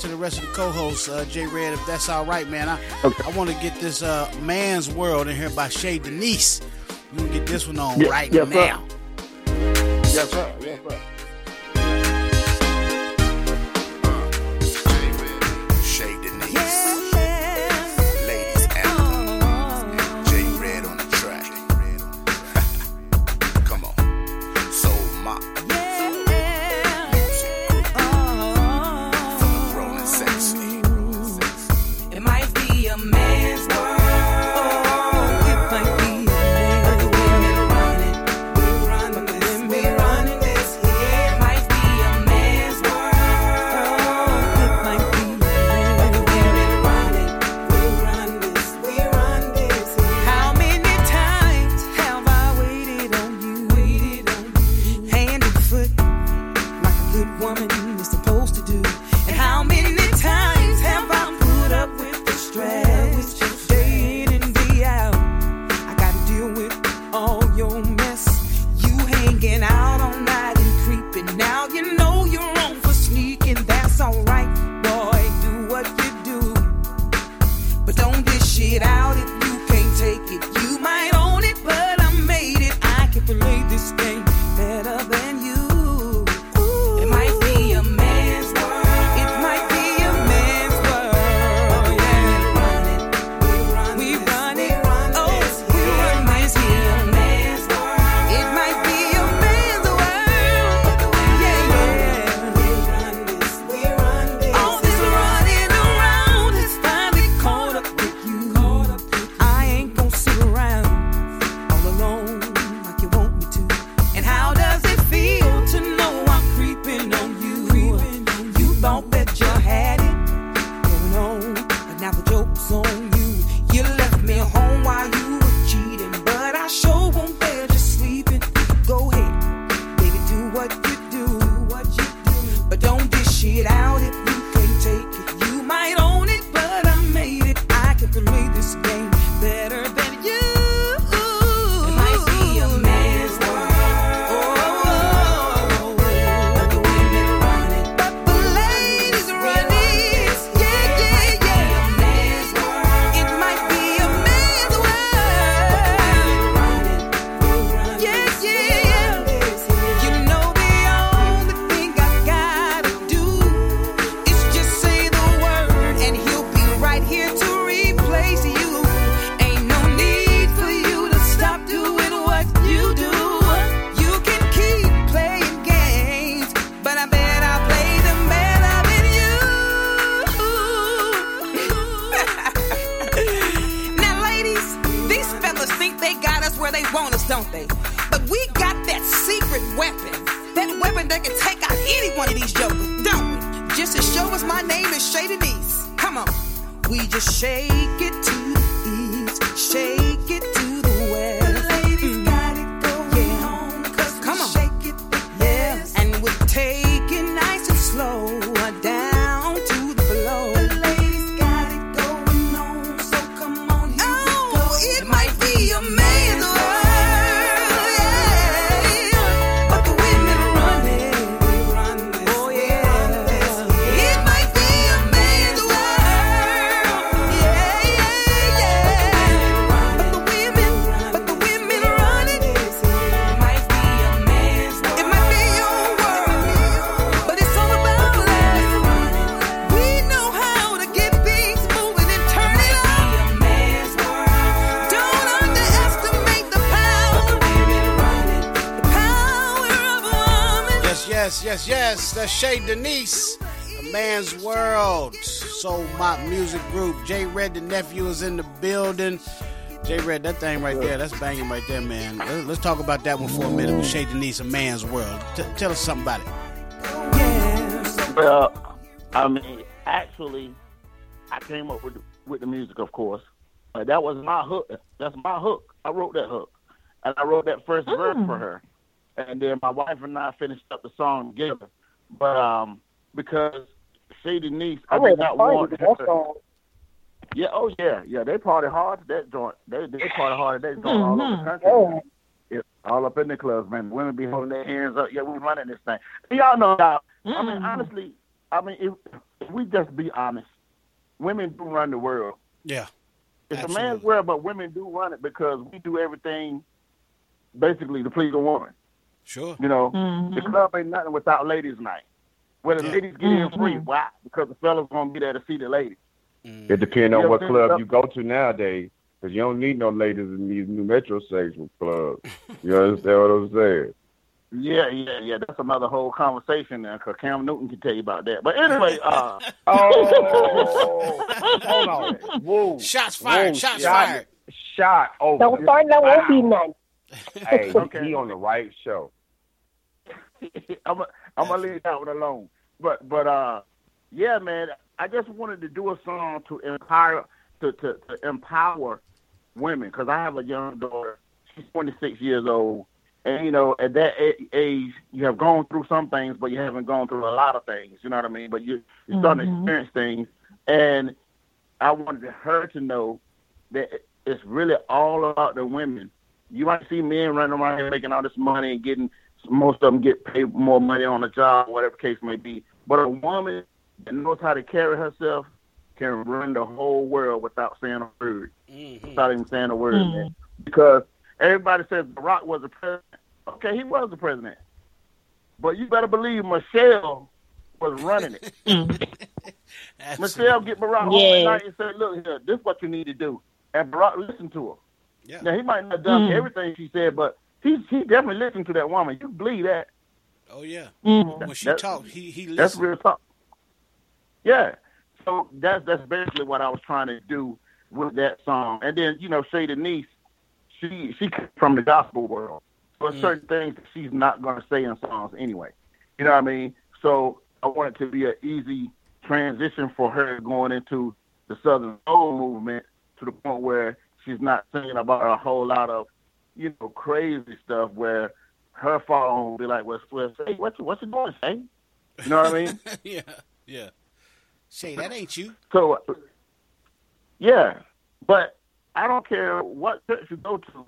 to the rest of the co-hosts, uh, Jay Red, if that's all right, man. I okay. I want to get this uh, "Man's World" in here by Shay Denise. You can get this one on yeah, right yes, now. Sir. Yes, sir. That's Shay Denise, A Man's World, Soul Mop Music Group. J Red, the nephew, is in the building. J Red, that thing right there, that's banging right there, man. Let's talk about that one for a minute with Shay Denise, A Man's World. T- tell us something about it. Well, I mean, actually, I came up with the, with the music, of course. Uh, that was my hook. That's my hook. I wrote that hook. And I wrote that first mm. verse for oh. her. And then my wife and I finished up the song together but um, because Shay Denise, I, I did not want to. Yeah, oh yeah, yeah. They party hard at that joint. They they party hard to that joint mm-hmm. all over the mm-hmm. country. Yeah. Yeah, all up in the clubs, man. Women be holding their hands up. Yeah, we running this thing. Y'all know that. Mm-hmm. I mean, mm-hmm. honestly, I mean, if, if we just be honest, women do run the world. Yeah. It's Absolutely. a man's world, but women do run it because we do everything basically to please a woman. Sure. You know, Mhm. the club ain't nothing without ladies' night. Where the ladies get in free. Why? Because the fellas gonna be there to see the ladies. It depends on what club you go to nowadays, because you don't need no ladies in these new metrosexual clubs. [laughs] You understand what I'm saying? Yeah, yeah, yeah. That's another whole conversation there, because Cam Newton can tell you about that. But anyway, [laughs] uh, oh, [laughs] hold on. Whoa. Shots fired. Whoa, shots shot- fired. Shot over. Don't start, there won't be none. Hey, he on the right show. I'm gonna I'm gonna leave that one alone. But but uh, yeah, man. I just wanted to do a song to empower to to, to empower women because I have a young daughter. She's 26 years old, and you know at that age you have gone through some things, but you haven't gone through a lot of things. You know what I mean? But you you're starting to Mhm. experience things, and I wanted her to know that it's really all about the women. You might see men running around here making all this money and getting most of them get paid more money on the job, whatever case may be. But a woman that knows how to carry herself can run the whole world without saying a word, without even saying a word, Mhm. man. Because everybody says Barack was the president. Okay, he was the president, but you better believe Michelle was running it. [laughs] Michelle get Barack home Yeah. at night and said, "Look here, this is what you need to do," and Barack listened to her. Yeah. Now he might not have done Mm. everything she said, but he he definitely listened to that woman. You believe that? Oh yeah. Mhm. When she That- talked, he he listened. That's real talk. Yeah. So that's that's basically what I was trying to do with that song. And then you know, Shay Denise, she she from the gospel world. So there's Mm. certain things she's not going to say in songs anyway. You know what I mean? So I want it to be an easy transition for her going into the Southern Soul movement to the point where she's not singing about a whole lot of, you know, crazy stuff where her phone will be like, well, well say, what you, what you doing, Shay? You know what I mean? [laughs] yeah. Yeah. Shay, that ain't you. So, yeah, but I don't care what church you go to.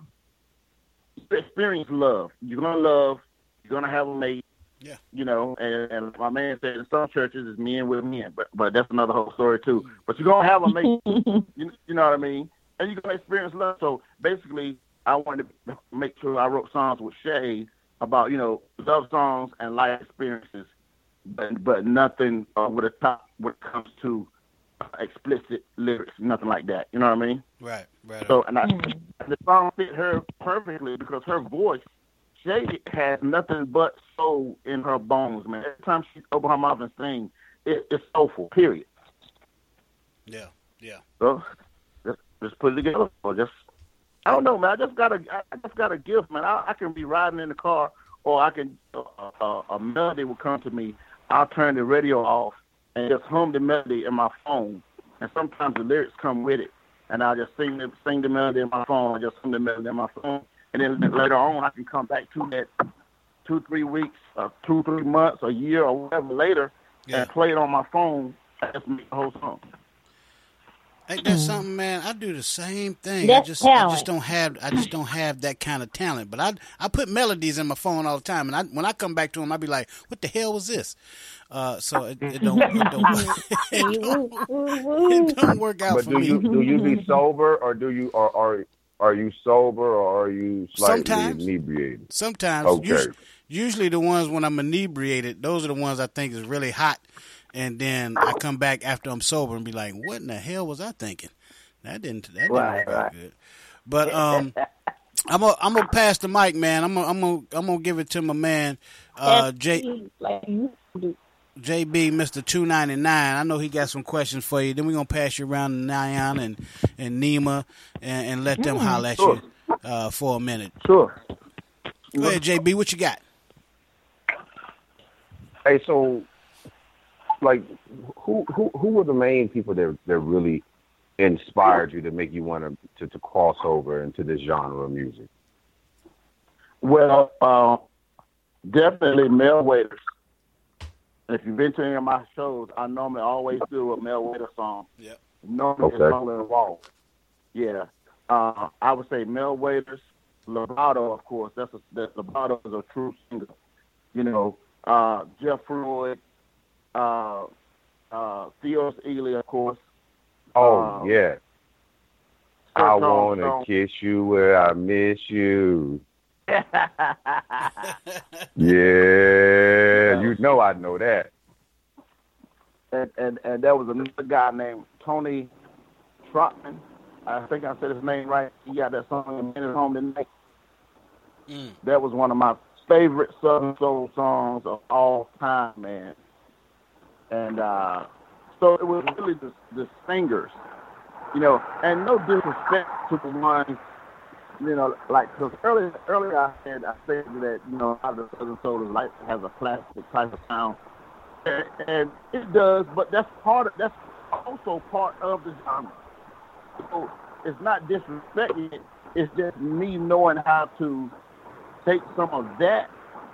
You experience love. You're gonna love. You're gonna have a mate. Yeah. You know, and, and my man said in some churches it's men with men, but but that's another whole story too. But you're gonna have a mate. [laughs] you, you know what I mean? And you're gonna experience love. So basically, I wanted to make sure I wrote songs with Shay about you know love songs and life experiences, but but nothing uh, with a top when it comes to uh, explicit lyrics, nothing like that. You know what I mean? Right. Right. So and I, the song fit her perfectly because her voice, Shay has nothing but soul in her bones, man. Every time she open her mouth and sing, it, it's soulful. Period. Yeah. Yeah. So just, just put it together. Or just I don't know, man. I just got a I just got a gift, man. I, I can be riding in the car, or I can uh, uh, a melody will come to me. I'll turn the radio off and just hum the melody in my phone, and sometimes the lyrics come with it, and I'll just sing the sing the melody in my phone, and just hum the melody in my phone, and then later on I can come back to that two three weeks, or two three months, a year, or whatever later, and play it on my phone and just make the whole song. Ain't that something, man? I do the same thing. I That's just, I just don't have, I just don't have that kind of talent. But I, I put melodies in my phone all the time, and I, when I come back to them, I be like, "What the hell was this?" Uh, so it, it don't, it don't, [laughs] [laughs] [laughs] it don't, it don't work out But for do me. you do you be sober or do you or are are you sober or are you slightly Sometimes. inebriated? Sometimes, Okay. us- usually the ones when I'm inebriated, those are the ones I think is really hot, and then I come back after I'm sober and be like, "What in the hell was I thinking?" That didn't, that didn't Right, work out right. good. But um, [laughs] I'm gonna I'm gonna pass the mic, man. I'm gonna I'm gonna I'm gonna give it to my man, uh, J. Like. JB, Mr. Two Ninety Nine. I know he got some questions for you. Then we're gonna pass you around to Nyan and and Nima and, and let them Mm, holler at sure. you uh, for a minute. Sure. Go ahead, JB. What you got? Hey, so like who who who were the main people that that really inspired you to make you want to, to to cross over into this genre of music? Well, uh, definitely Mel Waiters. If you've been to any of my shows, I normally always do a Mel Waiters song. Yep. Normally Okay. it's all involved. Yeah. Uh, I would say Mel Waiters, Lovato, of course. That's a, that Lovato is a true singer. You know, uh, Jeff Floyd, uh, uh, Theodis Ealey, of course. Oh Um, yeah. I wanna Stone. kiss you where I miss you. [laughs] Yeah, you know I know that. and, and and there was another guy named Tony Trotman. I think I said his name right. He got that song "A Minute Home Tonight." That was one of my favorite Southern Soul songs of all time, man. And uh, so it was really the, the singers, you know, and no disrespect to the ones, you know, like because earlier earlier I said I said that you know how the Southern Soul is like has a classic type of sound, and, and it does, but that's part of that's also part of the genre. So it's not disrespecting it. It's just me knowing how to take some of that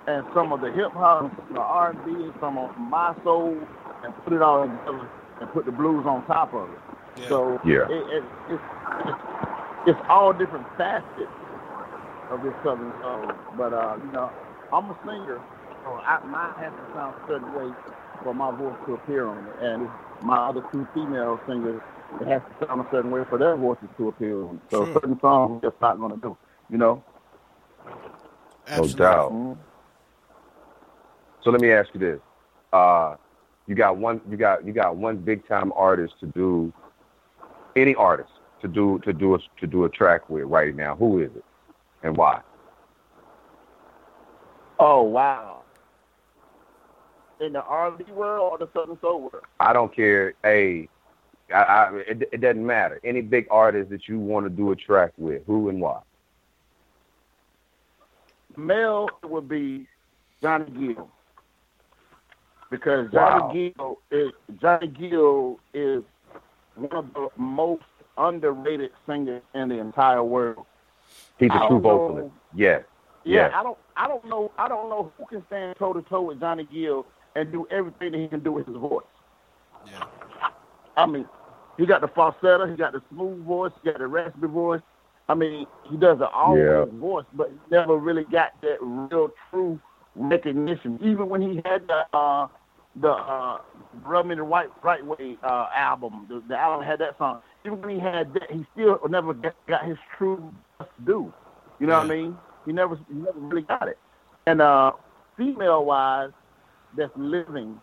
and some of the hip hop, the R and B, and some of my soul, and put it all together and put the blues on top of it. So Yeah. it, it, it's, it's it's all different facets of this southern soul. But uh, you know, I'm a singer, so I, mine has to sound a certain way for my voice to appear on it, and my other two female singers, it has to sound a certain way for their voices to appear on it. So Sure. certain songs we're just not going to do, you know. No doubt. So let me ask you this: uh, you got one, you got you got one big time artist to do any artist to do to do a to do a track with right now. Who is it, and why? Oh wow! In the R&B world or the Southern Soul world? I don't care. Hey, I, I, it, it doesn't matter. Any big artist that you want to do a track with, who and why? Male would be Johnny Gill because Johnny Wow. Gill is Johnny Gill is one of the most underrated singers in the entire world. He's a true vocalist. Yes. Yeah, Yes. I don't, I don't know, I don't know who can stand toe to toe with Johnny Gill and do everything that he can do with his voice. Yeah. I mean, he got the falsetto, he got the smooth voice, he got the raspy voice. I mean, he does it all Yeah. with his voice, but he never really got that real true recognition. Even when he had the uh, the uh, Rub Me the Right Right Way uh, album, the, the album had that song. Even when he had that, he still never got, got his true due. You know what I mean? He never he never really got it. And uh, female wise, that's living,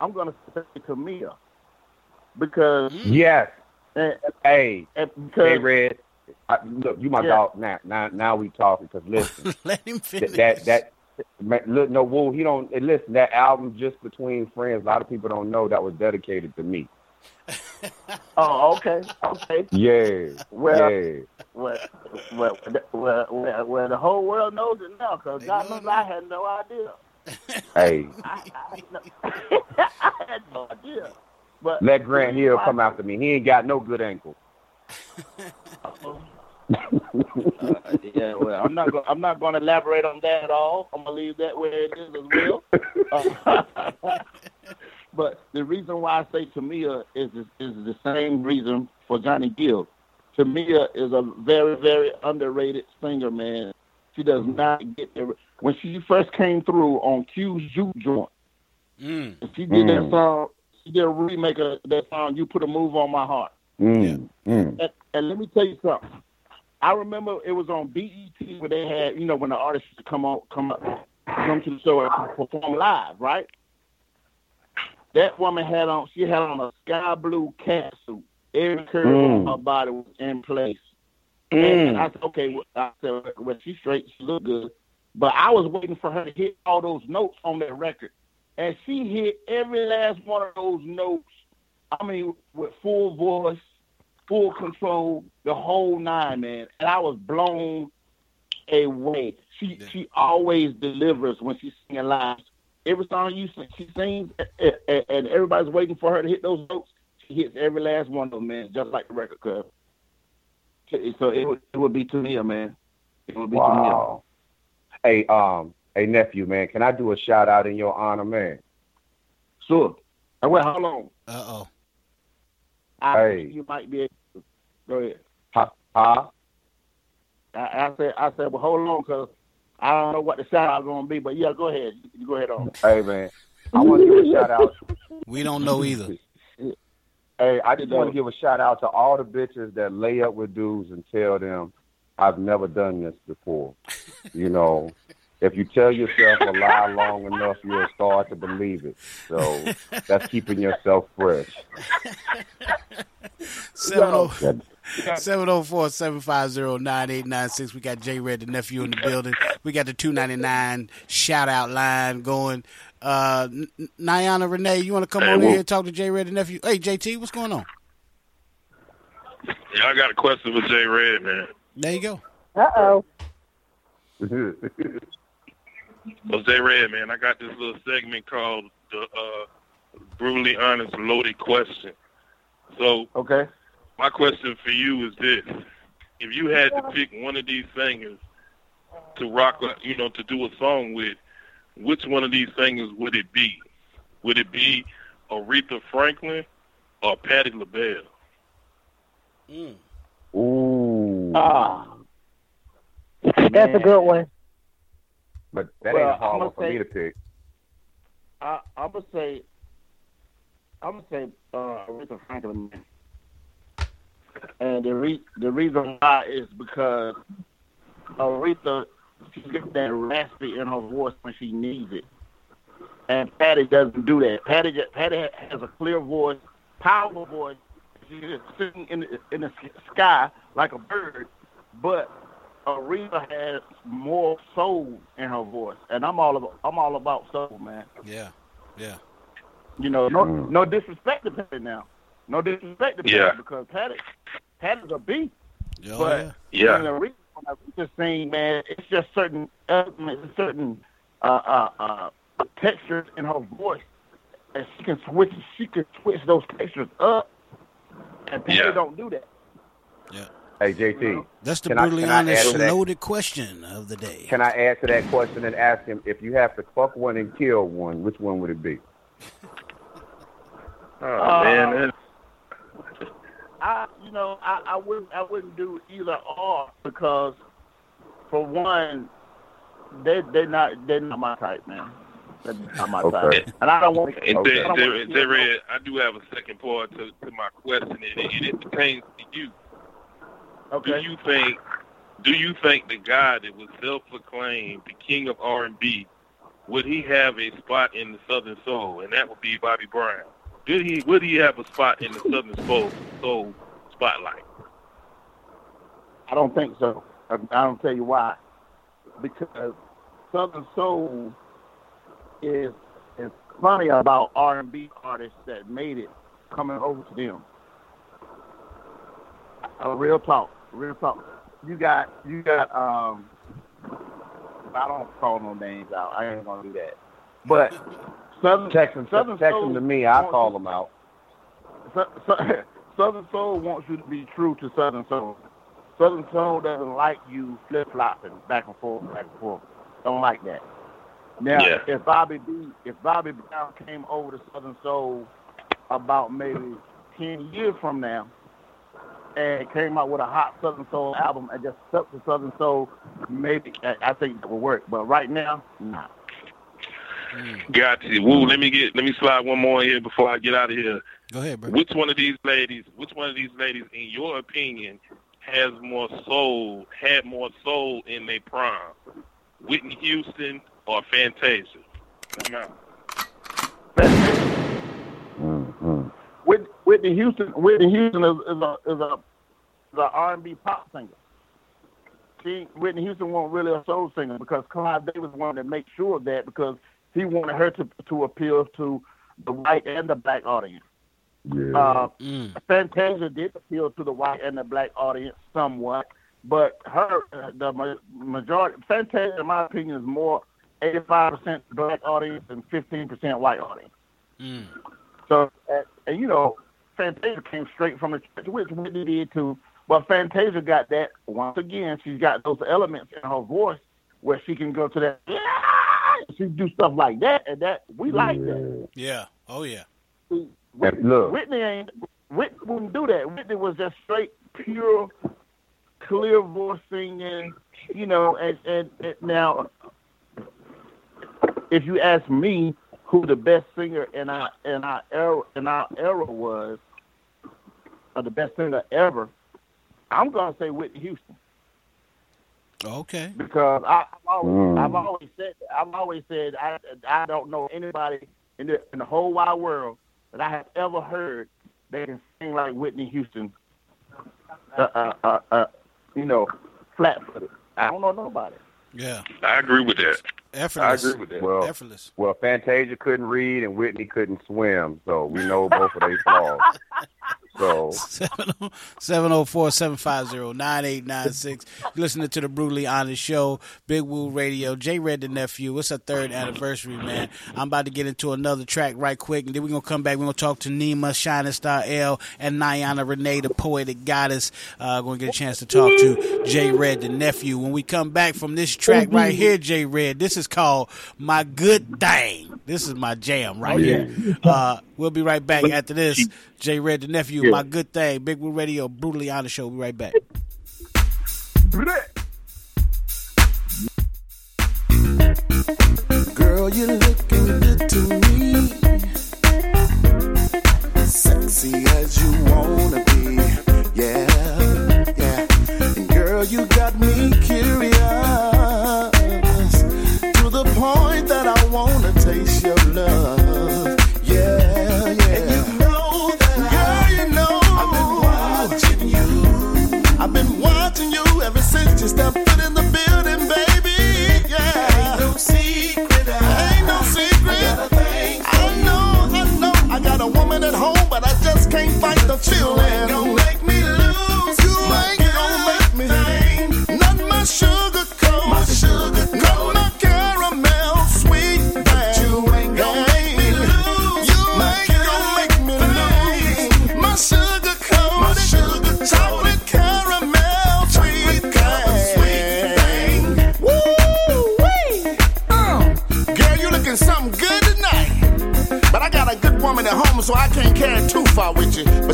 I'm gonna say Tamia because Yes. and, Hey, and because hey, Red. I, look, you my Yeah. dog. Now, now, now we talking. Cause listen, [laughs] Let him finish. that that man, look, no, Woo, he don't. and Listen, that album, just between friends. A lot of people don't know that was dedicated to me. [laughs] oh okay okay Yeah, Well- yeah. well well well well, well the whole world knows it now because God knows I had no idea. [laughs] Hey, I, I, had no, [laughs] I had no idea. But let Grant Hill come after me. He ain't got no good ankle. Yeah, well, I'm not. Go- I'm not going to elaborate on that at all. I'm going to leave that where it is as well. Uh, [laughs] but the reason why I say Tamia is is, is the same reason for Johnny Gill. Tamia is a very, very underrated singer, man. She does not get there. When she first came through on Q's Jook Joint, Mm. she did that Mm. song. She did a remake of that song. You put a move on my heart. Mm, mm. And, and let me tell you something. I remember it was on BET where they had, you know, when the artists come on, come up, come to the show and perform live, right? That woman had on, she had on a sky blue cat suit. Every curve on Mm. her body was in place. Mm. And I said, okay, well, I said, well, she's straight, she look good. But I was waiting for her to hit all those notes on that record. And she hit every last one of those notes, I mean, with full voice, full control, the whole nine, man. And I was blown away. She she always delivers when she's singing live. Every song you sing, she sings, and, and- and everybody's waiting for her to hit those notes. She hits every last one of them, man, just like the record cover. So it would, it would be Tamia, man. It would be Tamia. Wow. Hey, um, hey nephew, man, can I do a shout out in your honor, man? Sure. Uh, Well, how long? Uh oh. I Hey. think you might be able to. Go ahead. Huh? huh? I, I said, I said, well, hold on, cause I don't know what the shout out gonna be, but yeah, go ahead, you go ahead on. Hey man, I want to give a shout out. We don't know either. Hey, I just want to give a shout out to all the bitches that lay up with dudes and tell them, I've never done this before. you know, if you tell yourself a lie long enough, you'll start to believe it. So [laughs] that's keeping yourself fresh. 704 [laughs] 750 9896. We got J Red, the nephew in the building. We got the 299 shout out line going. Uh, N- N- Niana Renee, you want to come Hey, over well- here and talk to J Red, the nephew? Hey, JT, what's going on? Yeah, I got a question for Jay Red, man. There you go. Uh oh. [laughs] So Jay Red, man, I got this little segment called the uh, brutally honest loaded question. So okay, my question for you is this: If you had to pick one of these singers to rock, you know, to do a song with, which one of these singers would it be? Would it be Aretha Franklin or Patti LaBelle? Ooh. Ah. That's a good one. But that Well, ain't one for say- me to pick. I, I'm gonna say, I'm gonna say uh, Aretha Franklin, and the re- the reason why is because Aretha she gets that raspy in her voice when she needs it, and Patti doesn't do that. Patti Patti has a clear voice, powerful voice. She's just sitting in the, in the sky like a bird, but Aretha has more soul in her voice, and I'm all about I'm all about soul, man. Yeah, yeah. You know, no no disrespect to Patti now, no disrespect to Patti Yeah. because Patti Patti's a beast, Oh, but Yeah. when Aretha, when Aretha sing, man, it's just certain elements, certain uh, uh, uh, textures in her voice, and she can switch she can switch those textures up, and Patti Yeah. don't do that. Hey JT, That's the brutally I honest loaded question of the day. Can I add to that question and ask him if you have to fuck one and kill one, which one would it be? Oh Uh, man, I, you know, I, I wouldn't, I wouldn't do either or because, for one, they they're not they're not my type, man. They're not my Okay. type, and I don't want to. And Jay, Jay, Jay Red, I do have a second part to, to my question, and it, and it pertains to you. Okay. Do you think? Do you think the guy that was self-proclaimed the king of R&B would he have a spot in the Southern Soul, and that would be Bobby Brown? Did he? Would he have a spot in the Southern Soul, soul spotlight? I don't think so. I, I don't tell you why. Because Southern Soul is is funny about R and B artists that made it coming over to them. A real talk, real talk. You got you got um. I don't call no names out. I ain't gonna do that. But Southern Text them, Southern text Soul them to me. I'll call them out. [laughs] Sou- Sou- Southern Soul wants you to be true to Southern Soul. Southern Soul doesn't like you flip flopping back and forth, back and forth. Don't like that. Now, Yeah. if Bobby B, if Bobby Brown came over to Southern Soul about maybe ten years from now, and came out with a hot Southern Soul album and just stuck to Southern Soul, maybe I I think that would work. But right now, nah. Mm. Got you. Woo, let me get let me slide one more in here before I get out of here. Go ahead, bro. Which one of these ladies, which one of these ladies, in your opinion, has more soul, had more soul in their prime? Whitney Houston or Fantasia? Come out. [laughs] Whit- Whitney Houston, Whitney Houston is, is a is a is a R and B pop singer. She Whitney Houston wasn't really a soul singer because Clive Davis wanted to make sure of that because he wanted her to to appeal to the white and the black audience. Uh, Fantasia did appeal to the white and the black audience somewhat, but her uh, the majority Fantasia, in my opinion, is more eighty five percent black audience and fifteen percent white audience. So, uh, and you know, Fantasia came straight from the church, which Whitney did too. But Fantasia got that once again. She's got those elements in her voice where she can go to that. Yeah, she do stuff like that, and that we like that. Yeah. Oh yeah. And look, Whitney ain't. Whitney wouldn't do that. Whitney was just straight, pure clear voice singing, you know, and, and, and now if you ask me who the best singer in our in our era in our era was, or the best singer ever, I'm gonna say Whitney Houston Okay. because I, I've, always, Mm. I've always said I've always said I I don't know anybody in the in the whole wide world that I have ever heard that can sing like Whitney Houston. Uh, uh, uh, uh, you know, flat footed. I don't know nobody. Yeah. I agree with that. Effortless. I agree with that. Well, Effortless. well, Fantasia couldn't read and Whitney couldn't swim, so we know both of their flaws. [laughs] So 704-750-9896. You're listening to the Brutally Honest Show, Big Woo Radio, J Red the Nephew. It's our third anniversary, man. I'm about to get into another track right quick, and then we're going to come back. We're going to talk to Nima, Shining Star L, and Niana Renee, the poetic goddess. Uh, going to get a chance to talk to J Red the Nephew. When we come back from this track right here, J Red, this is called My Good Thing. This is my jam right Oh, yeah. here. Uh, we'll be right back after this. J Red the Nephew, Yeah. My Good Thing, Big Woo Radio, Brutally Honest Show. We'll be right back. Girl, you're looking good to me. Sexy as you wanna be. Yeah, yeah. And girl, you got me curious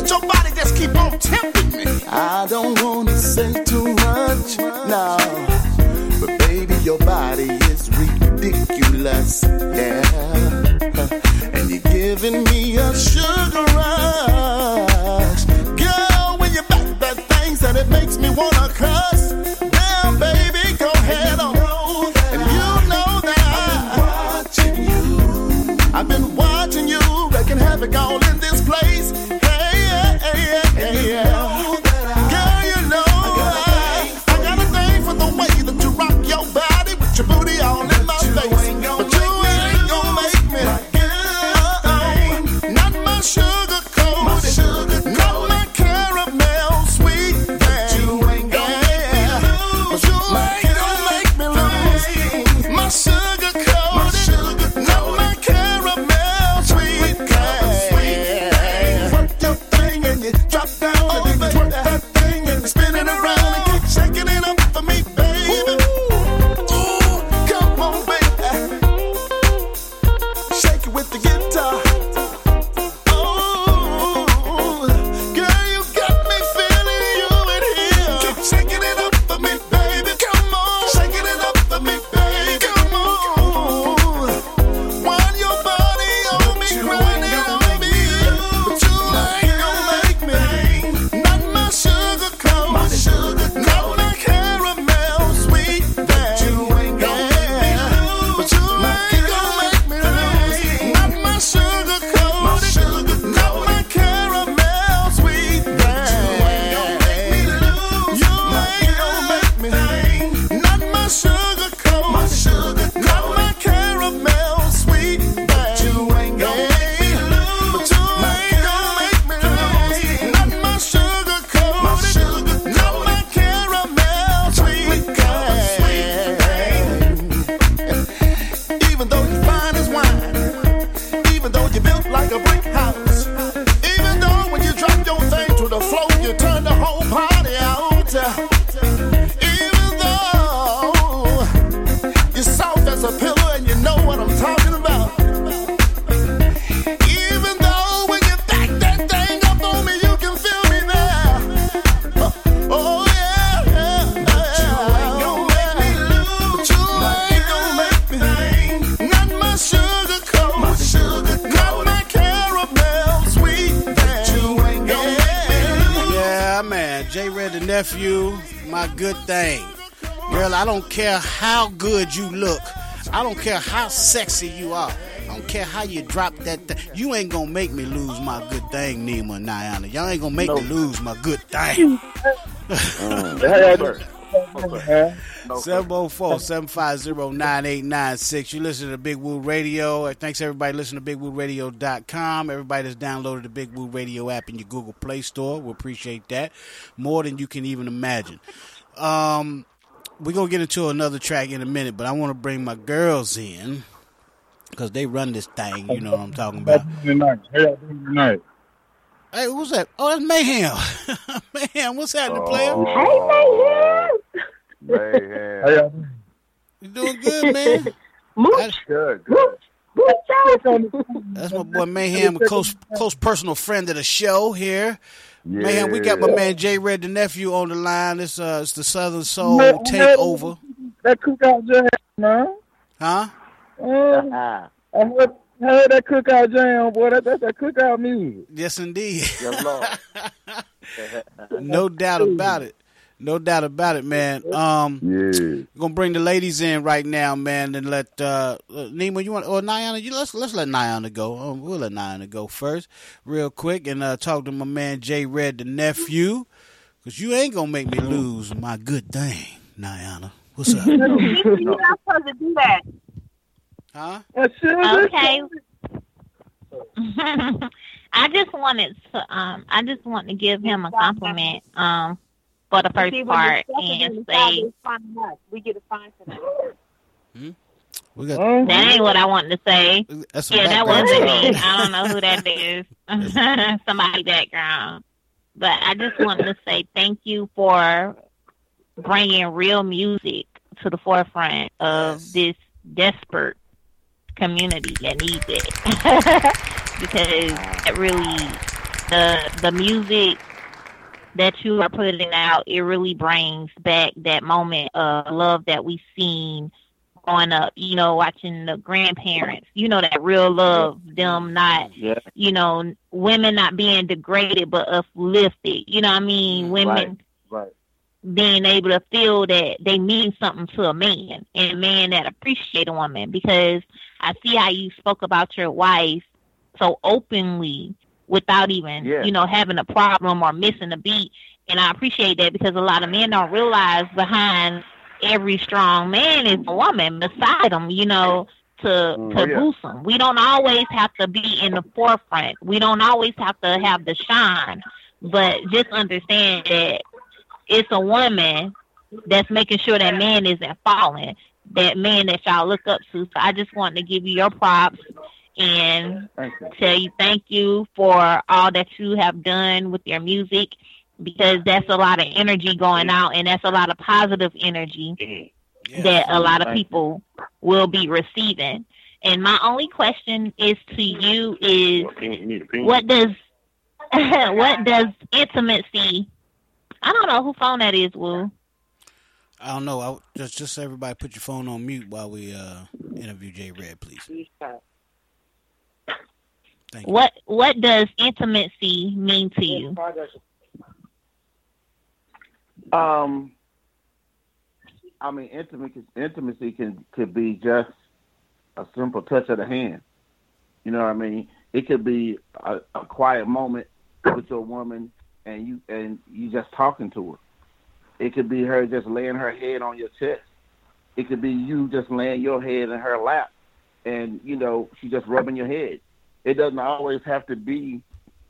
your body just keep on tempting me. I don't wanna say too much, no. But baby, your body is ridiculous, yeah. And you're giving me a sugar nephew, my good thing. Girl, I don't care how good you look. I don't care how sexy you are. I don't care how you drop that thing. You ain't gonna make me lose my good thing, Nima and Niana. Y'all ain't gonna make me lose my good thing. Mm. [laughs] 704-750-9896. You listen to Big Woo Radio. Thanks everybody listening to BigWooRadio.com. Everybody that's downloaded the Big Woo Radio app in your Google Play Store. We appreciate that more than you can even imagine. Um, we're to get into another track in a minute, but I want to bring my girls in because they run this thing. You know what I'm talking about. How tonight? Hey, who's that? Oh, that's Mayhem. [laughs] Mayhem, what's happening, player? Hey, Mayhem. Mayhem. How y'all doing? You doing good, man? [laughs] Mooch. Good, good. Mooch. [laughs] That's my boy Mayhem, a close close personal friend of the show here. Mayhem, we got my man Jay Red, the nephew, on the line. It's uh, it's the Southern Soul Man, takeover, That cookout jam, man. huh? Uh, I heard, I heard that cookout jam, boy. That, that's that cookout music. Yes, indeed. Yes, Lord. [laughs] no doubt about it. No doubt about it, man. Um, Yeah. we're gonna bring the ladies in right now, man, and let uh, uh Nima, you want or Niana, you let's let's let Niana go. Um, we'll let Niana go first, real quick, and uh, talk to my man Jay Red, the nephew, because you ain't gonna make me lose my good thing, Niana. What's up? [laughs] You're not supposed to do that. huh? Okay. [laughs] I just wanted to um I just want to give him a compliment um for the first See, part and and say third is fine enough. we get a fine for that. Hmm? We got that ain't what I wanted to say. that's Yeah, that wasn't me. I don't know who that is. [laughs] [laughs] Somebody background. But I just wanted to say thank you for bringing real music to the forefront of this desperate community that needs it. [laughs] because it really the the music that you are putting out, it really brings back that moment of love that we've seen growing up, you know, watching the grandparents, you know, that real love, them not, Yeah. you know, women not being degraded but uplifted. You know what I mean? Mm-hmm. Women Right. being able to feel that they mean something to a man and a man that appreciate a woman because I see how you spoke about your wife so openly without even Yeah. you know having a problem or missing a beat and I appreciate that because a lot of men don't realize behind every strong man is a woman beside him you know to Mm, to oh, yeah. boost them we don't always have to be in the forefront we don't always have to have the shine but just understand that it's a woman that's making sure that man isn't falling, that man that y'all look up to. So I just want to give you your props and Thank tell you thank you for all that you have done with your music because that's a lot of energy going out and that's a lot of positive energy that a lot of people will be receiving. And my only question is to you is what does [laughs] what does intimacy I don't know who phone that is, Woo. I don't know. I, just just everybody put your phone on mute while we uh, interview J Red, please. Thank you. What what does intimacy mean to you? Um, I mean, intimacy intimacy can could be just a simple touch of the hand. You know what I mean? It could be a, a quiet moment with your woman, and you and you just talking to her. It could be her just laying her head on your chest. It could be you just laying your head in her lap, and you know she just rubbing your head. It doesn't always have to be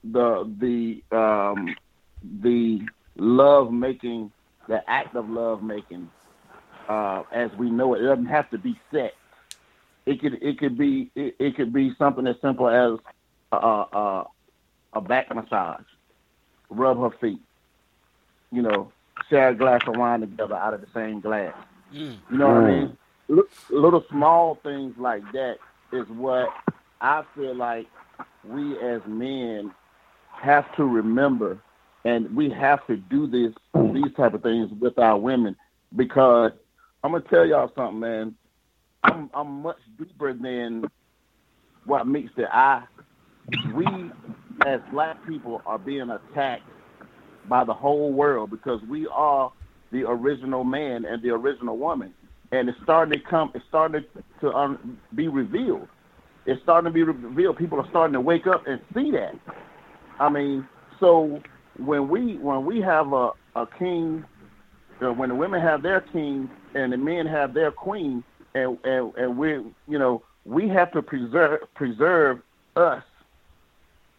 the the um, the love making, the act of love making, uh, as we know it. It doesn't have to be sex. It could it could be it, it could be something as simple as a, a, a back massage, rub her feet, you know, share a glass of wine together out of the same glass. Mm. You know what I mean? L- little small things like that is what I feel like we as men have to remember, and we have to do this these type of things with our women because I'm gonna tell y'all something, man. I'm I'm much deeper than what meets the eye. We as black people are being attacked by the whole world because we are the original man and the original woman, and it's starting to come. It's starting to um, be revealed. It's starting to be revealed. People are starting to wake up and see that. I mean, so when we when we have a a king, uh, when the women have their king and the men have their queen, and and and we you know we have to preserve preserve us.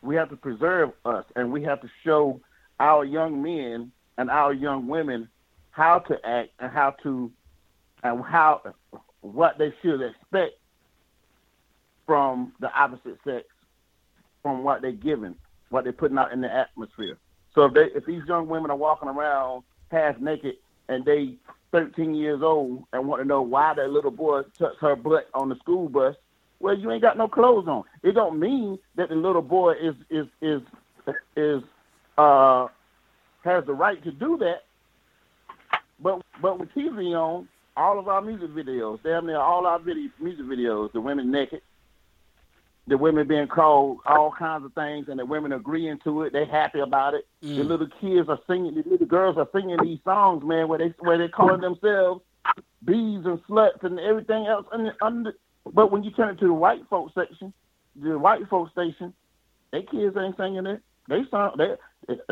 We have to preserve us, and we have to show our young men and our young women how to act and how to and how what they should expect from the opposite sex, from what they're giving, what they're putting out in the atmosphere. So if they if these young women are walking around half naked and they 13 years old and want to know why that little boy touched her butt on the school bus, well, you ain't got no clothes on. It don't mean that the little boy is is is is uh has the right to do that. But but with TV on, all of our music videos, damn near all our video music videos, the women naked, the women being called all kinds of things, and the women agreeing to it. They happy about it. The Mm. little kids are singing. The little girls are singing these songs, man, where they where they calling themselves bees and sluts and everything else. And under, but when you turn it to the white folks section, the white folks station, they kids ain't singing it. They song they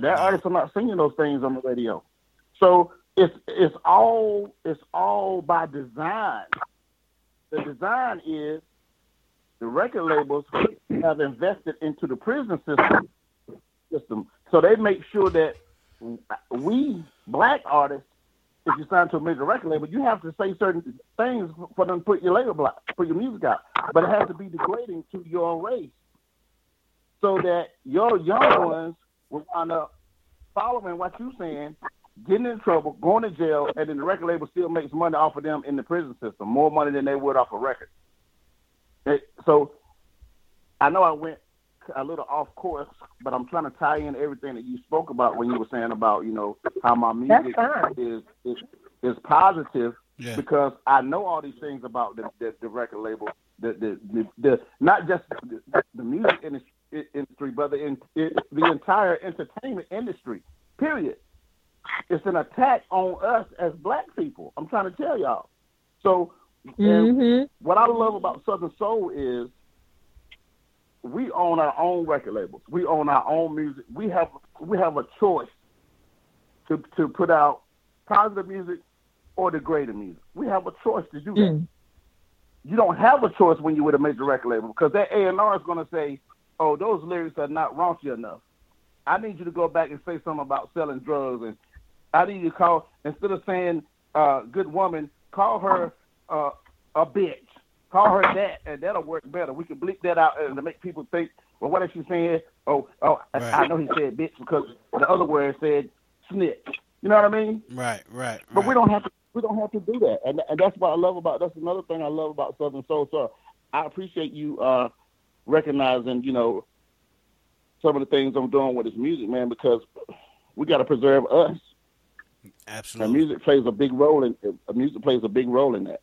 their artists are not singing those things on the radio. So it's it's all it's all by design. The design is the record labels have invested into the prison system system. So they make sure that we black artists, if you sign to a major record label, you have to say certain things for them to put your label out, put your music out. But it has to be degrading to your race. So that your young ones will wind up following what you're saying, getting in trouble, going to jail, and then the record label still makes money off of them in the prison system, more money than they would off a record. It- so I know I went a little off course, but I'm trying to tie in everything that you spoke about when you were saying about you know how my music is is is positive Yeah. because I know all these things about the the, the record label, the the, the the not just the, the music industry, industry, but the in, it, the entire entertainment industry. Period. It's an attack on us as black people. I'm trying to tell y'all. So and what I love about Southern Soul is we own our own record labels. We own our own music. We have we have a choice to to put out positive music or degrading music. We have a choice to do that. You don't have a choice when you're with a major record label because that A and R is going to say, "Oh, those lyrics are not raunchy enough." I need you to go back and say something about selling drugs, and I need you to call instead of saying uh, "good woman," call her uh, a bitch. Call her that, and that'll work better. We can bleep that out and to make people think, well, what is she saying? Oh, oh, I- I know he said bitch because the other word said snitch. You know what I mean? Right, right. But we don't have to. We don't have to do that, and and that's what I love about. That's another thing I love about Southern Soul. So I appreciate you uh, recognizing, you know, some of the things I'm doing with this music, man, because we got to preserve us. Absolutely. And music plays a big role in. Uh, music plays a big role in that.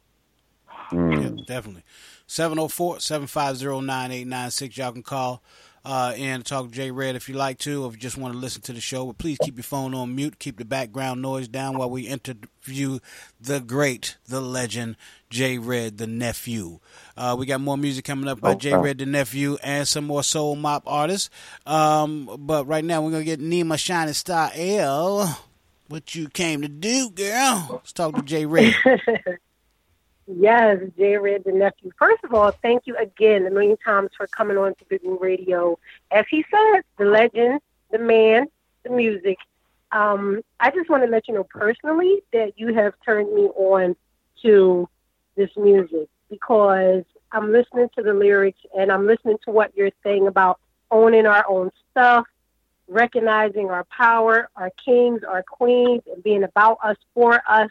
Yeah, definitely. 704 750 9896. Y'all can call uh, and talk to Jay Red if you like to, or if you just want to listen to the show. But please keep your phone on mute. Keep the background noise down while we interview the great, the legend, Jay Red, the nephew. Uh, we got more music coming up by Okay. Jay Red, the nephew, and some more soul mop artists. Um, but right now, we're going to get Nima Shining Star L. What you came to do, girl? Let's talk to Jay Red. [laughs] Yes, Jay Red, the nephew. First of all, thank you again a million times for coming on to Big Woo Radio. As he said, the legend, the man, the music. Um, I just want to let you know personally that you have turned me on to this music because I'm listening to the lyrics and I'm listening to what you're saying about owning our own stuff, recognizing our power, our kings, our queens, and being about us for us.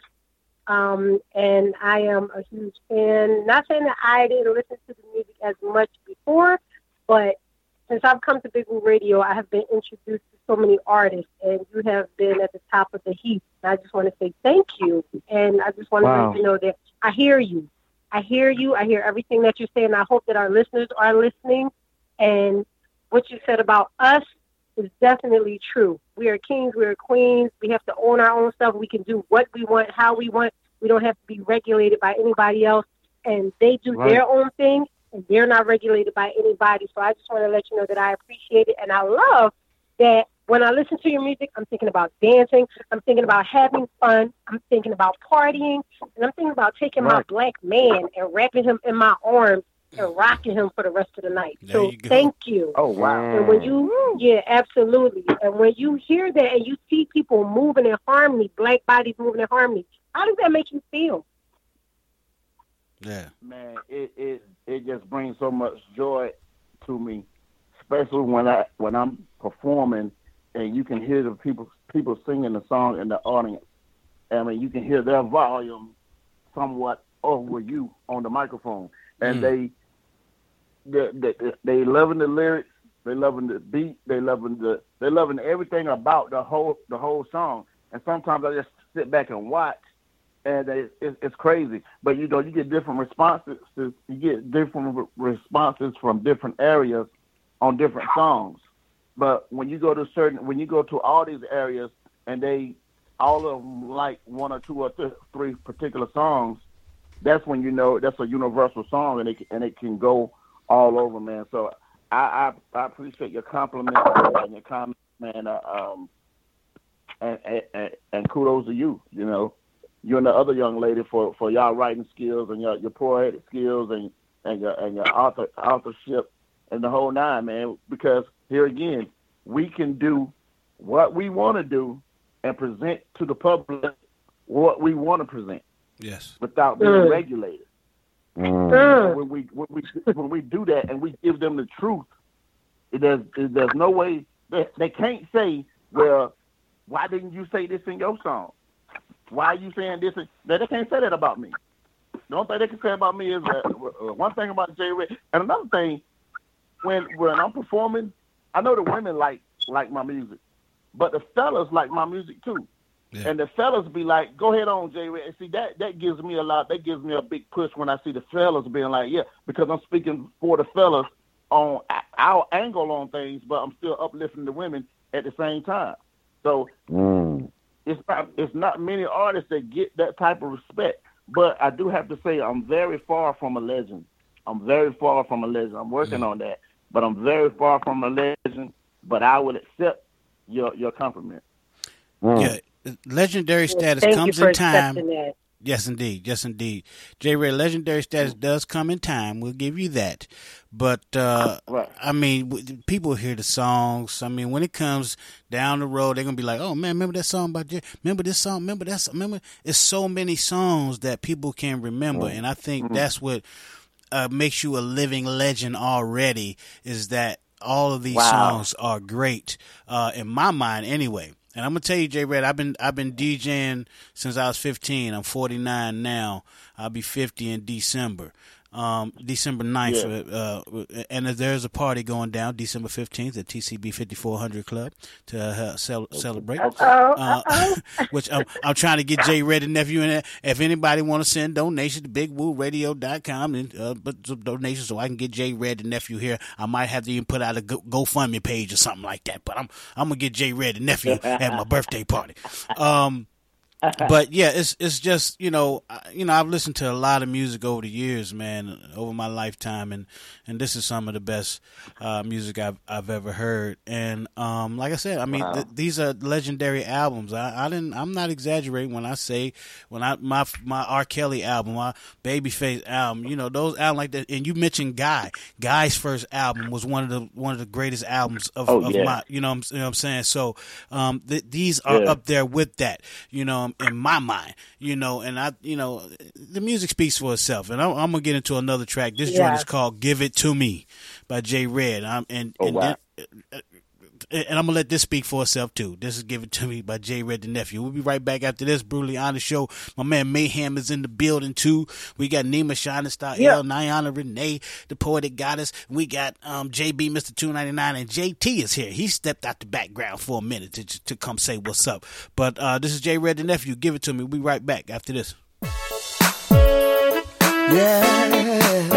Um, and I am a huge fan. Not saying that I didn't listen to the music as much before, but since I've come to Big Woo Radio, I have been introduced to so many artists, and you have been at the top of the heap. And I just want to say thank you, and I just want to let you know that I hear you. I hear you. I hear everything that you're saying. I hope that our listeners are listening. And what you said about us is definitely true. We are kings, we are queens. We have to own our own stuff. We can do what we want, how we want. We don't have to be regulated by anybody else. And they do Right. their own thing, and they're not regulated by anybody. So I just want to let you know that I appreciate it, and I love that when I listen to your music, I'm thinking about dancing. I'm thinking about having fun. I'm thinking about partying, and I'm thinking about taking my black man and wrapping him in my arms and rocking him for the rest of the night. There so you thank you. Oh wow! And when you, yeah, absolutely. And when you hear that and you see people moving in harmony, black bodies moving in harmony, how does that make you feel? Yeah. man, it it it just brings so much joy to me, especially when I when I'm performing and you can hear the people people singing the song in the audience. I mean, you can hear their volume somewhat over you on the microphone, and Mm. they they they loving the lyrics, they loving the beat, they loving the they loving everything about the whole the whole song. And sometimes I just sit back and watch, and they, it, it's crazy. But you know, you get different responses. You get different responses from different areas on different songs. But when you go to certain, when you go to all these areas, and they all of them like one or two or th- three particular songs, that's when you know that's a universal song, and it and it can go all over, man. So I I, I appreciate your compliment and your comment, man. Uh, um, and, and and kudos to you. You know, you and the other young lady for for y'all writing skills and your your poetic skills and and your and your author authorship and the whole nine, man. Because here again, we can do what we want to do and present to the public what we want to present Yes. without being Mm. regulated. Mm. When we when we when we do that and we give them the truth, it there's there's no way they, they can't say, well, why didn't you say this in your song? Why are you saying this? in-" They, they can't say that about me. The only thing they can say about me is that uh, one thing about Jay Red, and another thing when when I'm performing, I know the women like like my music, but the fellas like my music too. And the fellas be like, "Go ahead on, Jay Red." And see that that gives me a lot. That gives me a big push when I see the fellas being like, "Yeah," because I'm speaking for the fellas on our angle on things, but I'm still uplifting the women at the same time. So mm. it's not it's not many artists that get that type of respect. But I do have to say I'm very far from a legend. I'm very far from a legend. I'm working on that, but I'm very far from a legend. But I would accept your your compliment. Yeah, mm. Legendary status comes in time. Yes, indeed. Yes, indeed. J. Ray, legendary status does come in time. We'll give you that. But uh, I mean, people hear the songs. I mean, when it comes down the road, they're gonna be like, "Oh man, remember that song by J? Remember this song? Remember that? Song? Remember?" It's so many songs that people can remember, and I think that's what uh, makes you a living legend already. Is that all of these Wow. songs are great uh, in my mind, anyway. And I'm gonna tell you, J. Red, I've been I've been DJing since I was 15. I'm 49 now. I'll be 50 in December. Um, December 9th, uh, and there's a party going down December 15th at TCB 5400 Club to uh, cel- celebrate. Uh-oh, Uh, [laughs] which I'm, I'm trying to get Jay Red and nephew in there. If anybody want to send donations to BigWooRadio.com and uh, but some donations so I can get Jay Red and nephew here, I might have to even put out a Go- GoFundMe page or something like that. But I'm I'm gonna get Jay Red and nephew at my [laughs] birthday party. Um, [laughs] but yeah, it's it's just you know you know I've listened to a lot of music over the years, man, over my lifetime, and and this is some of the best uh, music I've I've ever heard. And um, like I said, I mean Wow. th- these are legendary albums. I, I didn't I'm not exaggerating when I say when I my my R Kelly album, my Babyface album, you know those albums like that. And you mentioned Guy. Guy's first album was one of the one of the greatest albums of, Oh, of yeah. my you know what I'm, you know what I'm saying. So um, th- these are Yeah. up there with that, you know, in my mind, you know, and I, you know, the music speaks for itself. And I'm, I'm gonna get into another track. This joint is called "Give It to Me" by Jay Red. I'm, and Oh, and, wow. then, and I'm gonna let this speak for itself too. This is given to Me" by Jay Red the nephew. We'll be right back after this brutally honest show. My man Mayhem is in the building too. We got Nima Shining Star, Yeah. L, Niana Renee, the poetic goddess. We got um, JB, Mister Two Ninety Nine, and JT is here. He stepped out the background for a minute to to come say what's up. But uh, this is Jay Red the nephew. Give it to me. We'll be right back after this. Oh,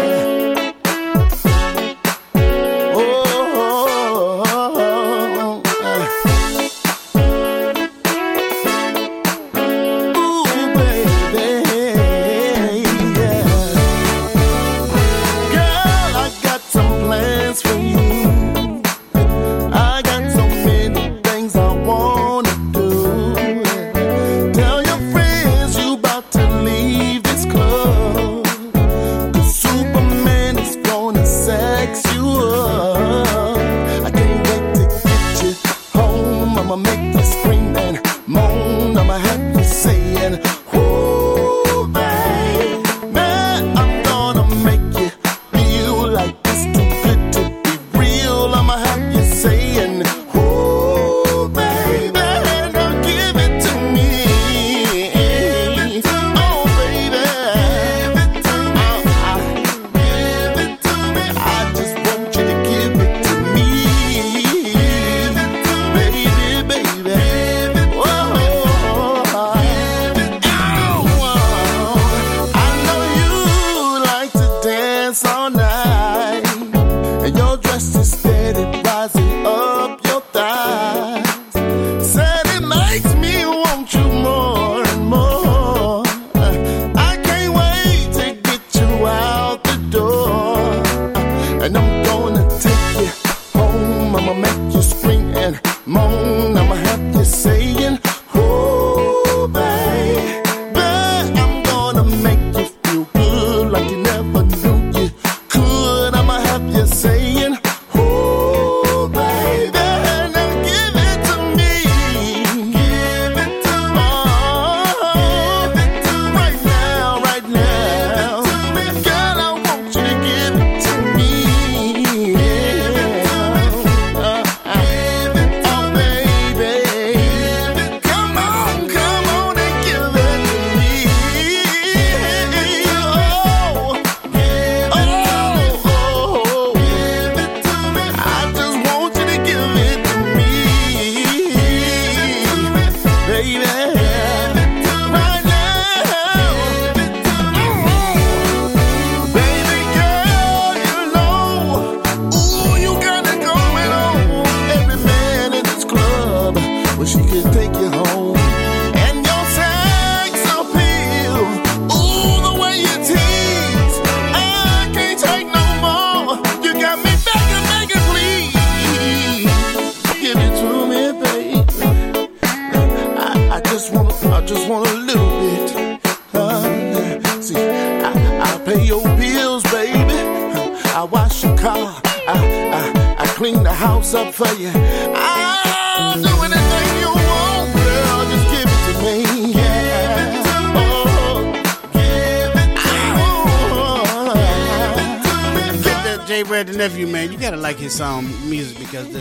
music because the,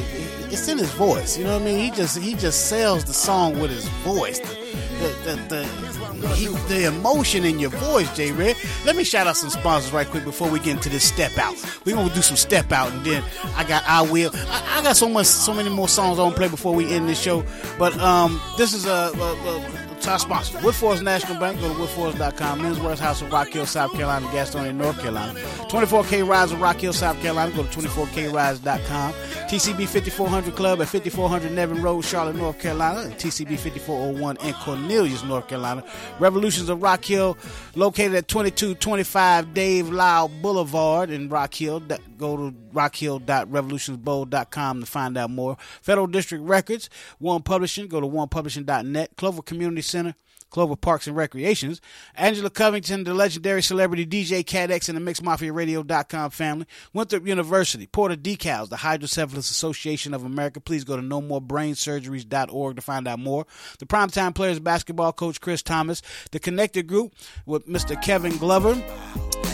it's in his voice. You know what I mean? He just he just sells the song with his voice. The the the, the, he, the emotion in your voice, Jay Red. Let me shout out some sponsors right quick before we get into this step out. We're gonna do some step out, and then I got I will. I, I got so much, so many more songs I want to play before we end this show. But um, this is a. a, a our sponsor, Woodforest National Bank. Go to woodforest.com. Men's Wearhouse House of Rock Hill, South Carolina. Gastonia, North Carolina. 24K Rise of Rock Hill, South Carolina. Go to 24krise.com. TCB 5400 Club at 5400 Nevin Road, Charlotte, North Carolina. And TCB 5401 in Cornelius, North Carolina. Revolutions of Rock Hill, located at 2225 Dave Lyle Boulevard in Rock Hill. Go to rockhill.revolutionsbowl.com to find out more. Federal District Records, One Publishing. Go to onepublishing.net. Clover Community Center. Clover Parks and Recreations, Angela Covington, the legendary celebrity DJ Cat X, and the MixedMafiaRadio.com family, Winthrop University, Porter Decals, the Hydrocephalus Association of America. Please go to nomorebrainsurgeries.org to find out more. The Primetime Players basketball coach Chris Thomas, the Connected Group with Mr. Kevin Glover,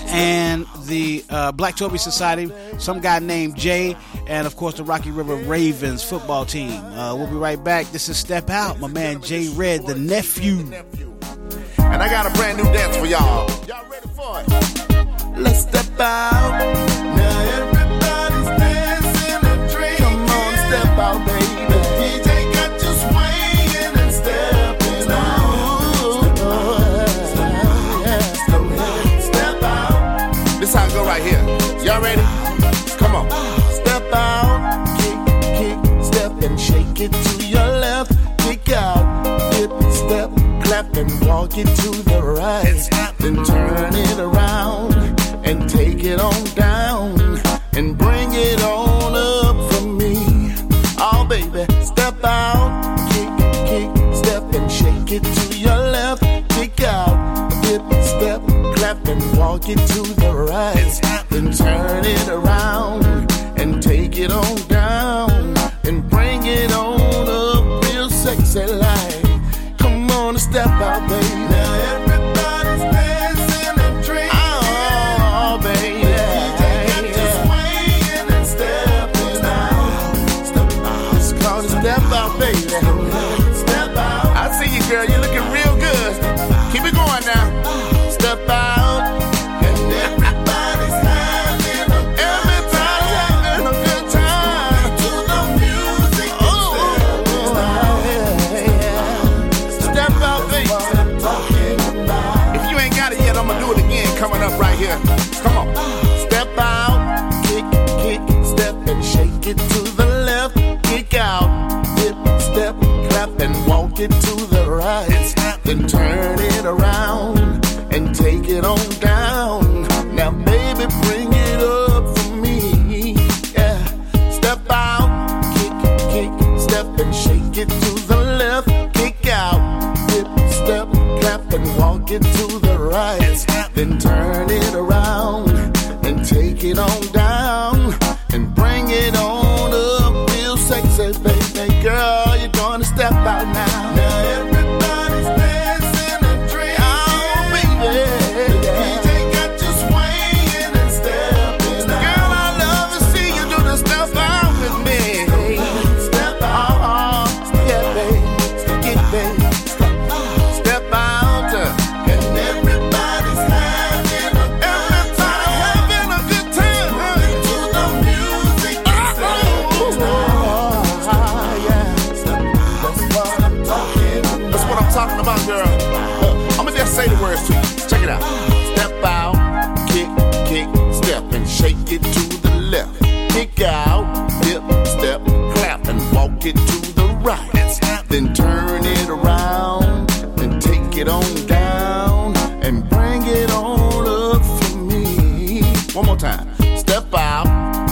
and the uh, Black Toby Society, some guy named Jay, and of course the Rocky River Ravens football team. Uh, we'll be right back. This is Step Out, my man Jay Red, the nephew. And I got a brand new dance for y'all. Y'all ready for it? Let's step out. Now everybody's dancing and dreaming. Come on, step out, shake it to your left. Kick out. Dip, step, clap and walk it to the right. Then turn it around and take it on down and bring it on up for me. Oh, baby, step out, kick, kick, step and shake it to your left. Kick out, dip, step, clap and walk it to the right. Then turn it around and take it on down real sexy it to the right, then turn it around and take it on down. Now, baby, bring it up for me. Yeah, step out, kick, kick, step and shake it to the left, kick out, dip, step, clap and walk it to the right, then turn it around and take it on down and bring it on step out now. And it to the right. Then turn it around and take it on down and bring it on up for me. One more time. Step out,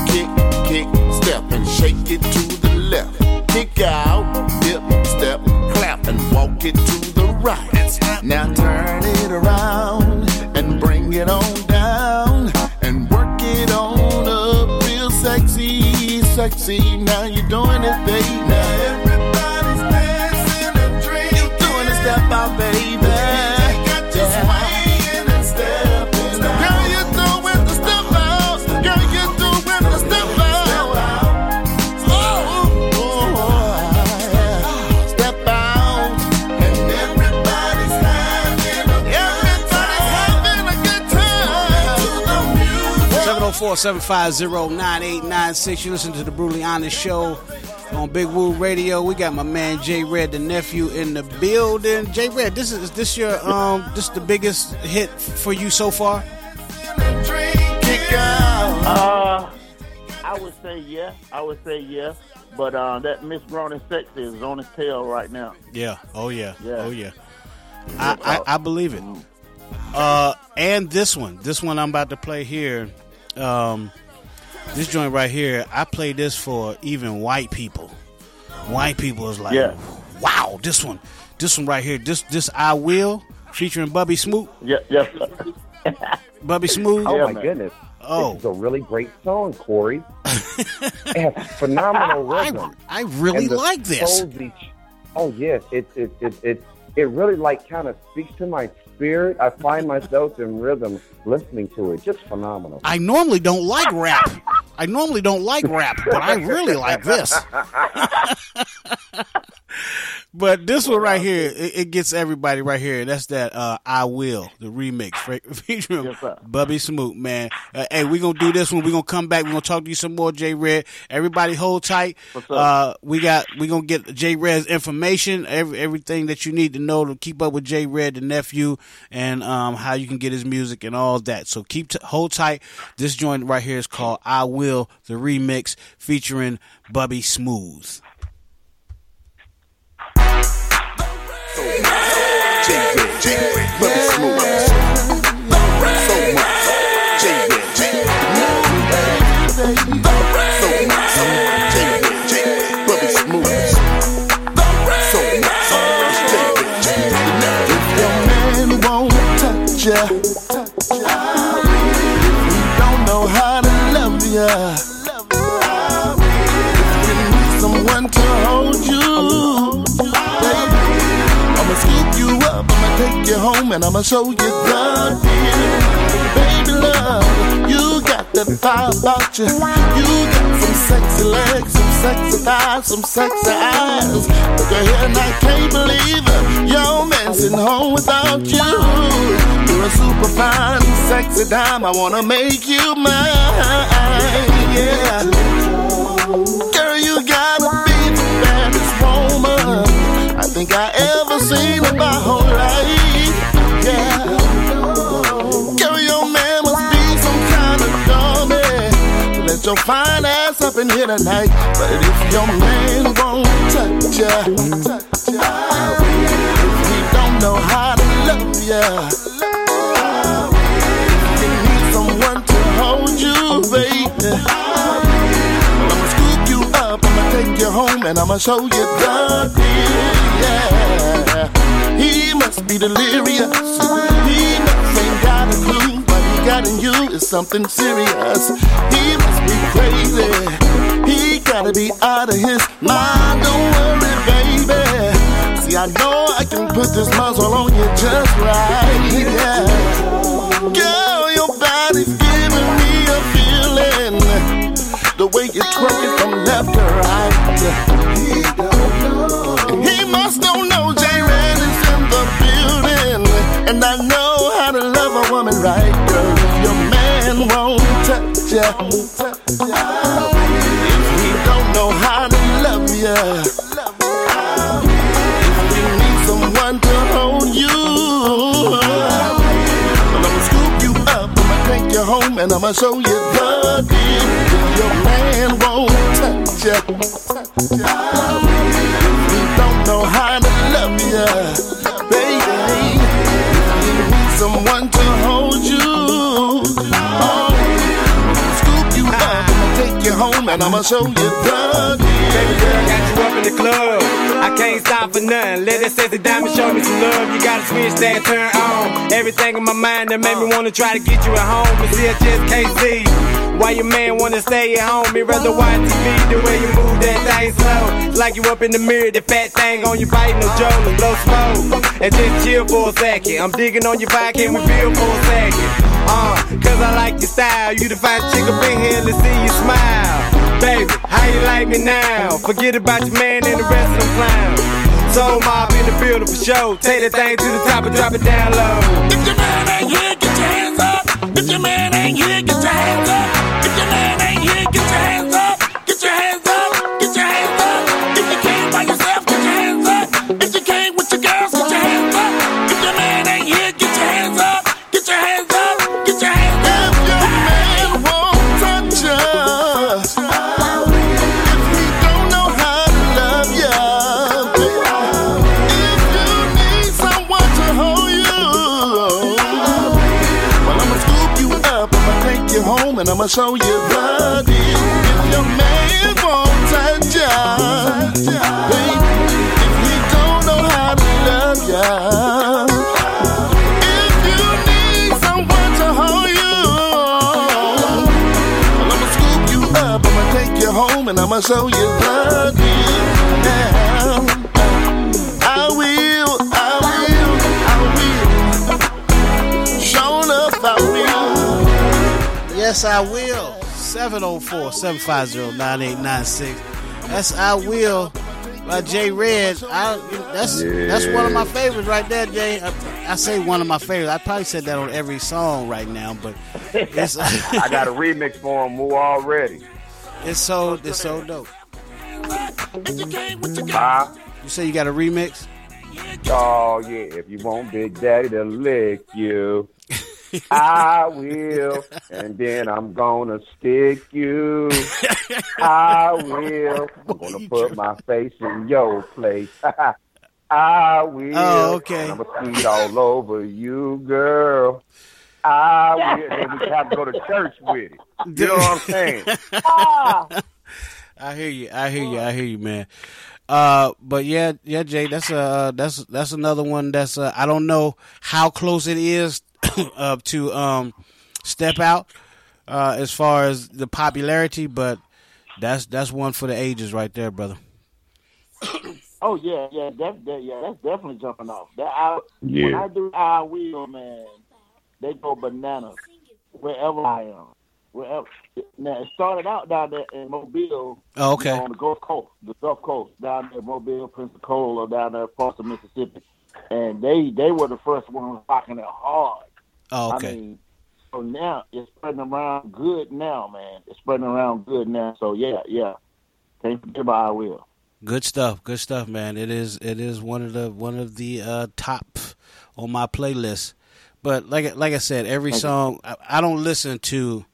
kick, kick, step, and shake it to the left. Kick out, dip, step, clap, and walk it to the right. Now turn it around and bring it on down and work it on up real sexy, sexy. Now you're doing it, 475-9896. You listen to the Brutally Honest Show on Big Woo Radio. We got my man Jay Red, the nephew, in the building. Jay Red, this is this your um this the biggest hit for you so far? Uh, I would say yeah. I would say yeah. But uh, that Miss Brown and Sex is on its tail right now. Yeah. Oh yeah. yeah. Oh yeah. I, I, uh, I believe it. Mm-hmm. Uh, and this one, this one I'm about to play here um, this joint right here, I play this for even white people. White people is like, Yeah. wow, this one, this one right here, this this I will featuring Bubby Smoot. [laughs] Yeah, yes. Bubby Smooth. Oh my goodness. Oh. it's a really great song, Corey. [laughs] it has phenomenal I- rhythm. I really And like this. each- oh yes, it it it it it really like kind of speaks to my spirit. I find myself in rhythm listening to it. Just phenomenal. I normally don't like rap. I normally don't like rap, but I really like this. [laughs] But this one right here, it, it gets everybody right here. That's that uh, "I Will" the remix fe- [laughs] featuring Bubby Smoot. Man, uh, hey, we're gonna do this one. We're gonna come back. We're gonna talk to you some more, J Red. Everybody, hold tight. Uh, we got we're gonna get J Red's information, every, everything that you need to know to keep up with J Red, the nephew, and um, how you can get his music and all that. So keep t- hold tight. This joint right here is called "I Will" the remix featuring Bubby Smooth. Man take you home, and I'ma show you the feeling. Baby love, you got that fire about you. You got some sexy legs, some sexy thighs, some sexy eyes. Look at here and I can't believe it. Your man sitting home without you. You're a super fine, sexy dime. I wanna make you mine. Yeah. Girl, you gotta be the baddest woman I think I ever seen in my whole life. Yeah. Girl, your man must be some kind of dummy to let your fine ass up in here tonight. But if your man won't touch ya, touch ya, love ya. You need someone to hold you, baby. I'ma scoop you up, I'ma take you home, and I'ma show you the deal, yeah. He must be delirious. He must ain't got a clue. What he got in you is something serious. He must be crazy. He gotta be out of his mind. Don't worry, baby. See, I know I can put this muzzle on you just right, yeah. Girl, your body's giving me a feeling. The way you twerk right, girl. If your man won't touch ya. If he don't know how to love ya. If you need someone to hold you. Well, I'ma scoop you up, I'ma take you home, and I'ma show you the deal. If your man won't touch ya. And I'ma show you the. Baby girl, I got you up in the club. I can't stop for nothing. Let that sexy diamond show me some love. You gotta switch that turn on. Everything in my mind that made me wanna try to get you at home. But see, I just can't see. Why your man wanna stay at home? He'd rather watch TV the way you move that thing slow. Like you up in the mirror, the fat thing on your bite, no joke, and blow smoke. And just chill for a second. I'm digging on your vibe, can we feel for a second? Uh, cause I like your style. You the fine chick up in here, let's see you smile. Baby, how you like me now? Forget about your man and the rest of them clowns. Soul mob in the building for show. Take that thing to the top and drop it down low. If your man ain't here, get your hands up. If your man ain't here, get your hands up. If your man I'ma show you your man won't touch ya, baby, if he don't know how to love ya, if you need someone to hold you, I'ma scoop you up, I'ma take you home, and I'ma show you the. Yes, I will. 704 750 9896. That's I Will by Jay Red. I, that's that's one of my favorites right there, Jay. I, I say one of my favorites. I probably said that on every song right now, but it's, [laughs] I got a remix for him already. it's so it's so dope. Huh? You say you got a remix? Oh yeah, if you want Big Daddy to lick you, [laughs] I will, and then I'm gonna stick you. [laughs] I will. I'm gonna put my face in your place. [laughs] I will. Oh, okay. I'm gonna skeet all over you, girl. I will. And we have to go to church with it. You know what I'm saying? I hear you. I hear you. I hear you, man. Uh, but yeah, yeah, Jay, that's uh that's that's another one that's uh, I don't know how close it is [coughs] uh, to um step out uh as far as the popularity, but that's that's one for the ages right there, brother. [coughs] Oh yeah, yeah, that, that, yeah, that's definitely jumping off. That I, when Yeah. I do I wheel, man, they go bananas wherever I am. Wherever. Now it started out down there in Mobile. Oh, okay. you know, on the Gulf Coast, the Gulf Coast, down there, Mobile, Pensacola, down there, across the Mississippi, and they they were the first ones rocking it hard. Oh, okay. I mean, so now it's spreading around good now, man. It's spreading around good now. So yeah, yeah. Can't forget about I will. Good stuff. Good stuff, man. It is it is one of the one of the uh, top on my playlist. But like like I said, every Thank song I, I don't listen to.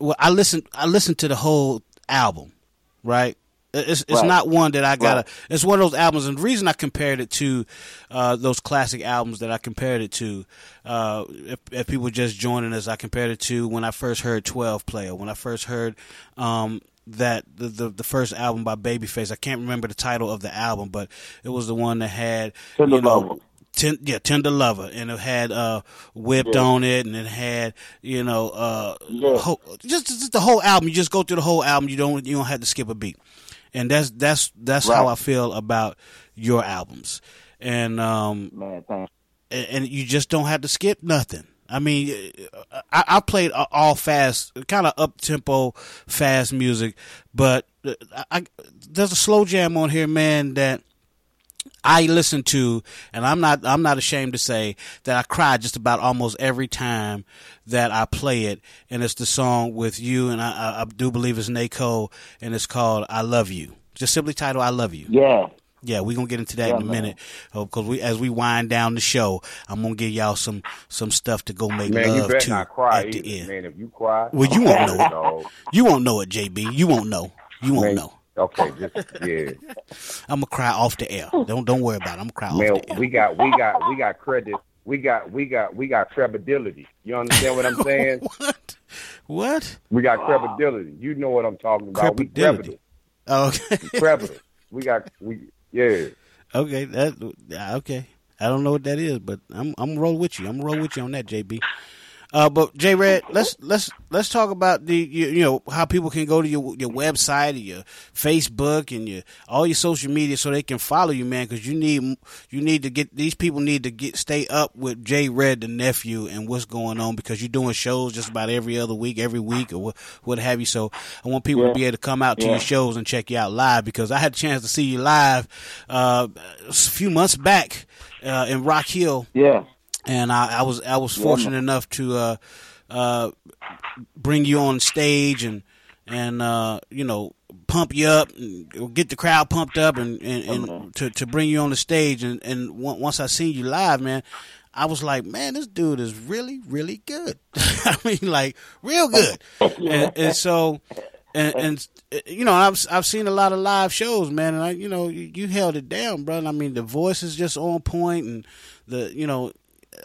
Well, I listen I listen to the whole album, right? It's it's Right. not one that I gotta. Right. It's one of those albums, and the reason I compared it to uh, those classic albums that I compared it to, uh, if, if people just joining us, I compared it to when I first heard Twelve Player, when I first heard um, that the, the the first album by Babyface. I can't remember the title of the album, but it was the one that had Tender you know. Lover. Ten, yeah, Tender Lover, and it had uh, Whipped Yeah. on it, and it had you know uh, Yeah. whole, just, just the whole album. You just go through the whole album. You don't you don't have to skip a beat, and that's that's that's how I feel about your albums, and um, Man, and, and you just don't have to skip nothing. I mean, I, I played all fast, kind of up tempo, fast music, but I, I, there's a slow jam on here, man, that I listen to, and I'm not I'm not ashamed to say that I cry just about almost every time that I play it, and it's the song with you, and I, I, do believe it's Nako, and it's called "I Love You." Just simply titled "I Love You." Yeah. Yeah, we're gonna get into that Yeah, in a man. minute oh, because we as we wind down the show, I'm gonna give y'all some some stuff to go make Man, love to not cry at the end. man. If you cry, Well, you won't know it. You won't know it, JB. You won't know. You won't Man, know. Okay, just yeah. I'm gonna cry off the air. Don't don't worry about it. I'm gonna cry off Man, the air. we got we got we got credit. We got we got we got credibility. You understand what I'm [laughs] saying? what? What? We got credibility. You know what I'm talking about. We Credibility. credible. Oh, okay. credible. We got we yeah. Okay, that okay. I don't know what that is, but I'm I'm gonna roll with you. I'm gonna roll with you on that, JB. Uh, but J Red, let's let's let's talk about the you, you know how people can go to your your website, or your Facebook, and your all your social media so they can follow you, man. Because you need you need to get these people need to get stay up with J Red the nephew and what's going on because you're doing shows just about every other week, every week, or what what have you. So I want people Yeah. to be able to come out to Yeah. your shows and check you out live because I had a chance to see you live uh, a few months back uh, in Rock Hill Yeah. And I, I was I was fortunate man. enough to uh, uh, bring you on stage and and uh, you know pump you up, and get the crowd pumped up, and and, and to to bring you on the stage. And and on- once I seen you live, man. I was like, man, this dude is really, really good. [laughs] I mean, like, real good. And, and so, and, and you know, I've I've seen a lot of live shows, man, and I, you know, you, you held it down, brother. I mean, the voice is just on point, and the, you know,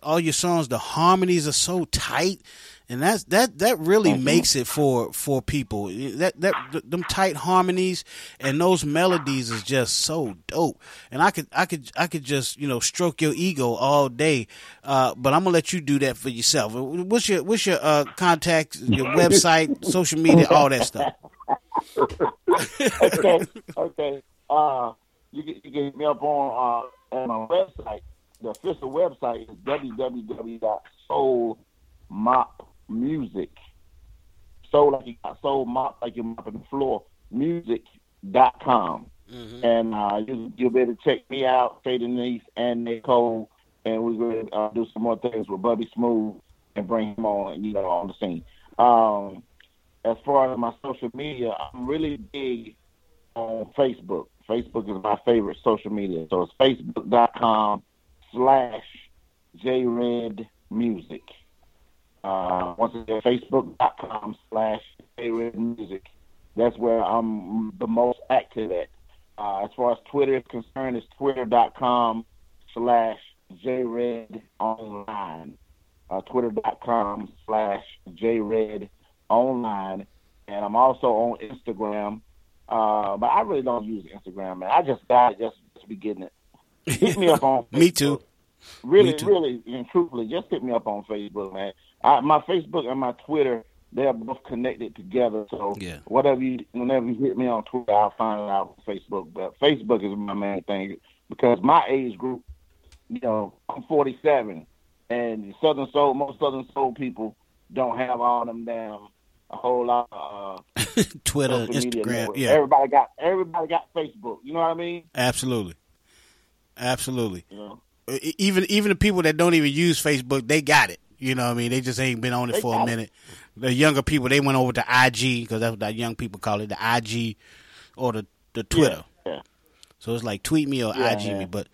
all your songs, the harmonies are so tight, and that's that that really makes it for for people. That that th- them tight harmonies and those melodies is just so dope. And I could I could I could just you know stroke your ego all day, uh, but I'm gonna let you do that for yourself. What's your what's your uh, contact, your [laughs] website, social media, all that stuff. [laughs] okay, okay. Uh, you can, you can hit me up on uh, on my website. The official website is www.soulmopmusic. Soul like you got soul mop like you're mopping the floor. Music.com. And uh, you, you'll be able to check me out, Shay Denise and Nicole, and we're going to uh, do some more things with Bubby Smooth and bring him on, you know, on the scene. Um, as far as my social media, I'm really big on Facebook. Facebook is my favorite social media. So it's facebook.com slash jredmusic. Uh, once again, facebook.com slash jredmusic. That's where I'm the most active at. Uh, as far as Twitter is concerned, it's twitter.com slash jredonline. Uh, twitter.com slash jredonline. And I'm also on Instagram. Uh, but I really don't use Instagram, man. I just got it just to be getting it. Hit me up on [laughs] Me too. Really, Me too. really, and truthfully, just hit me up on Facebook, man. I, my Facebook and my Twitter, they're both connected together. So Yeah. whatever you, whenever you hit me on Twitter, I'll find it out on Facebook. But Facebook is my main thing because my age group, you know, I'm 47, and Southern Soul, most Southern Soul people don't have all them damn a whole lot of uh, [laughs] Twitter, Instagram, yeah, Everybody got everybody got Facebook. You know what I mean? absolutely, absolutely. You know. Even even the people that don't even use Facebook, they got it. You know what I mean? They just ain't been on it They for a got it. minute. The younger people, they went over to IG because that's what the young people call it, the IG or the the Twitter. Yeah. So it's like tweet me or Yeah, IG me, but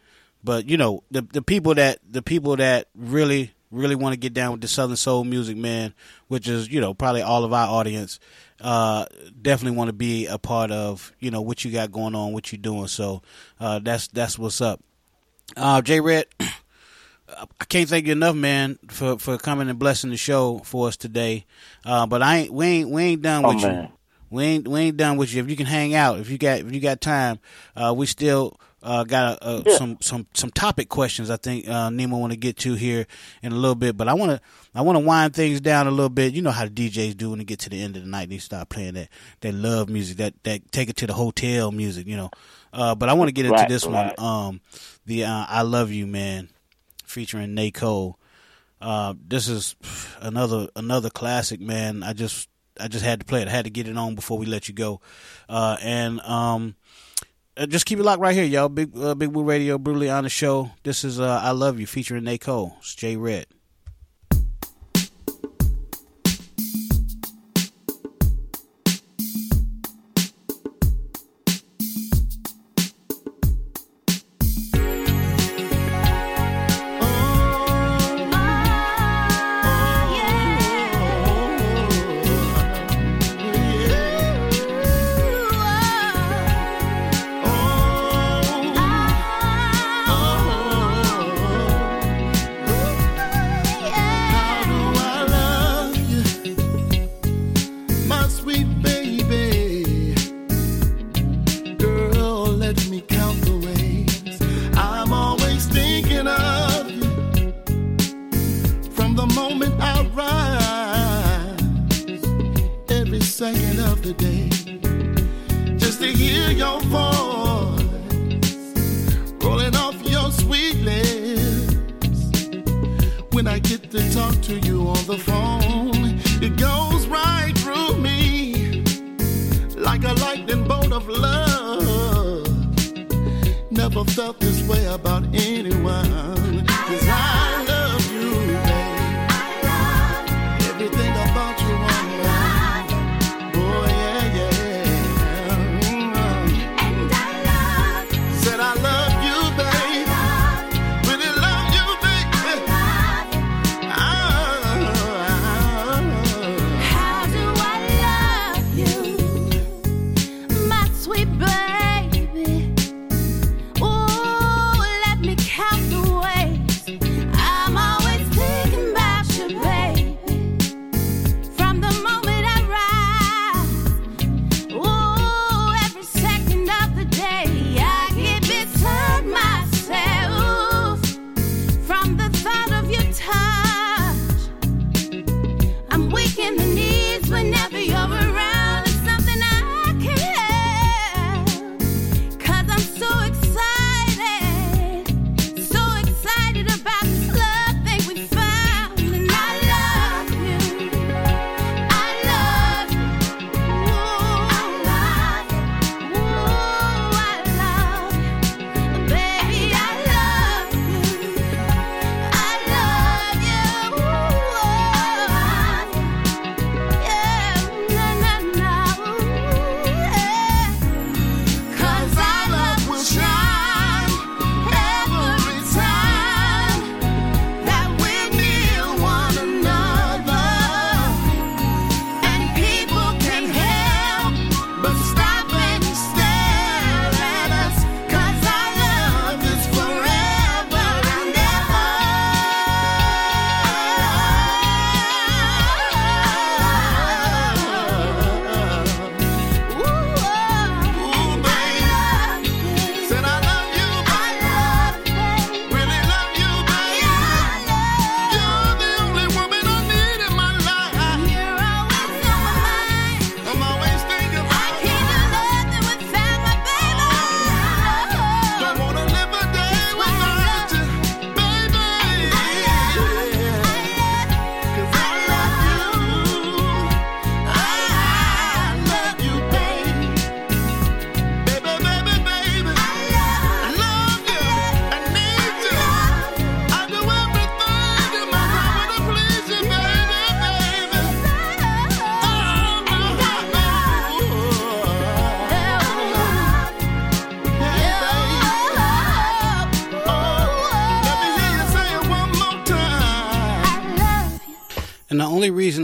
but you know the the people that the people that really really want to get down with the Southern soul music, man, which is you know probably all of our audience, uh, definitely want to be a part of you know what you got going on, what you're doing. So uh, that's that's what's up. Uh, J Red, [clears throat] I can't thank you enough, man, for, for coming and blessing the show for us today. Uh, but I ain't we ain't we ain't done Oh, with man. you. We ain't we ain't done with you. If you can hang out, if you got if you got time, uh, we still uh, got a, a, Yeah. some some some topic questions. I think uh, Nima want to get to here in a little bit, but I want to I want to wind things down a little bit. You know how the DJs do when they get to the end of the night, they start playing that that love music, that that take it to the hotel music. You know, uh, but I want to get into Right, this right. one. Um, the uh, I love you, man, featuring Nate Cole. Uh, this is another another classic, man. I just I just had to play it. I had to get it on before we let you go. Uh, and um, uh, just keep it locked right here, y'all. Big uh, Big Woo Radio, Brutally Honest Show. This is uh, I love you featuring Nate Cole. It's Jay Red. Second of the day, just to hear your voice rolling off your sweet lips. When I get to talk to you on the phone, it goes right through me like a lightning bolt of love. Never felt this way about anyone. 'Cause I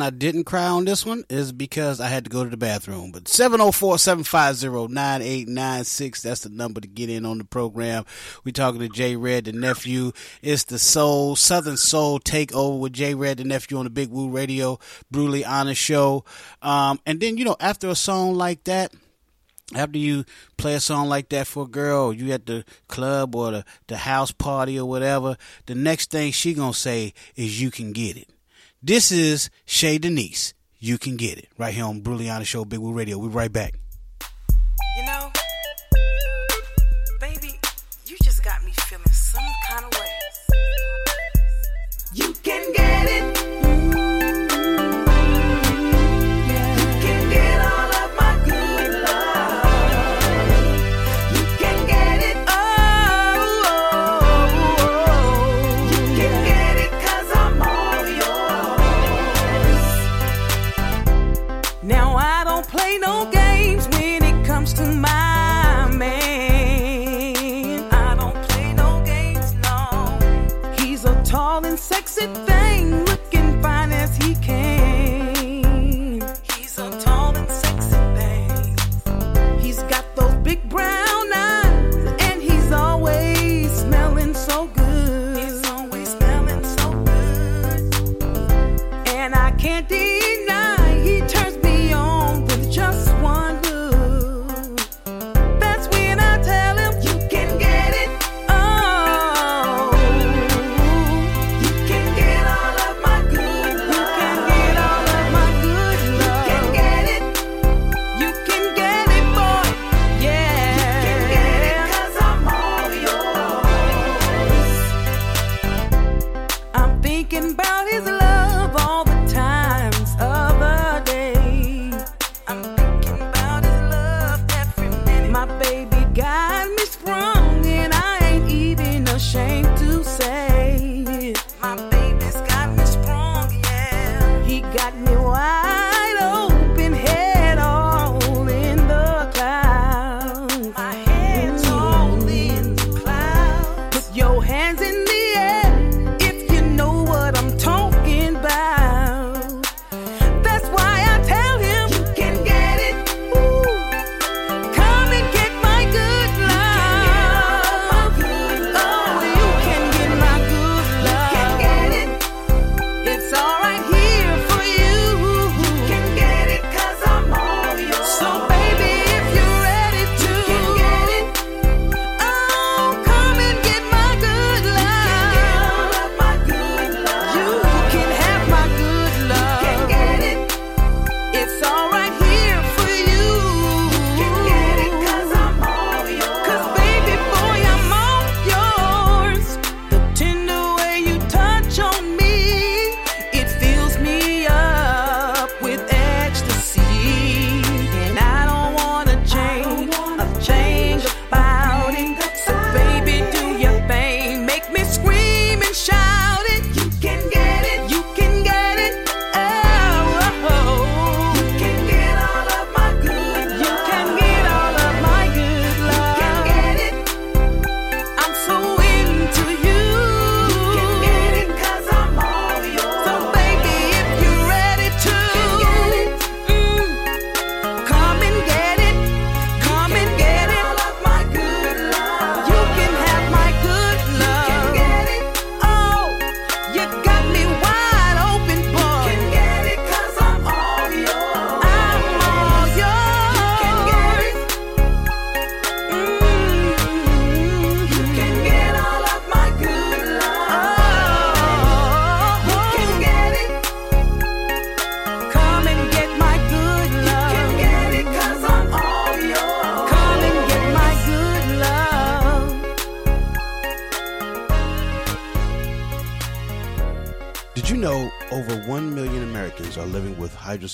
I didn't cry on this one is because I had to go to the bathroom. But 704-750-9896, that's the number to get in on the program. We talking to Jay Red, the nephew. It's the Soul, Southern Soul Takeover with Jay Red, the nephew on the Big Woo Radio, Brutally Honest Show. Um, and then, you know, after a song like that, after you play a song like that for a girl, you at the club or the, the house party or whatever, the next thing she gonna say is you can get it. This is Shay Denise. You can get it right here on Brutally Honest Show Big Woo Radio. We'll be right back.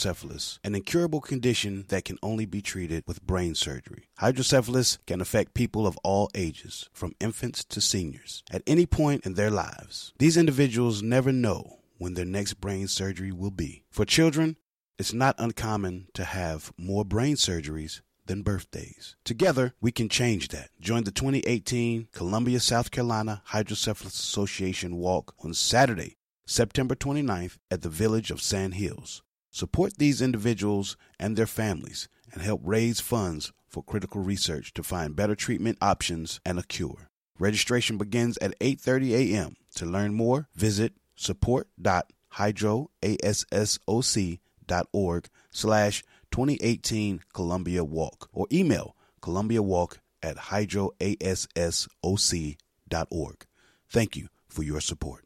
hydrocephalus, an incurable condition that can only be treated with brain surgery. Hydrocephalus can affect people of all ages, from infants to seniors, at any point in their lives. These individuals never know when their next brain surgery will be. For children, it's not uncommon to have more brain surgeries than birthdays. Together, we can change that. Join the 2018 Columbia, South Carolina Hydrocephalus Association Walk on Saturday, September 29th at the Village of Sand Hills. Support these individuals and their families and help raise funds for critical research to find better treatment options and a cure. Registration begins at 8:30 a.m. To learn more, visit support.hydroassoc.org slash 2018 Columbia Walk or email Columbia Walk at hydroassoc.org. Thank you for your support.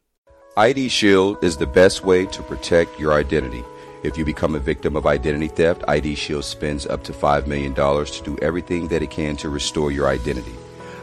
ID Shield is the best way to protect your identity. If you become a victim of identity theft, ID Shield spends up to $5 million to do everything that it can to restore your identity.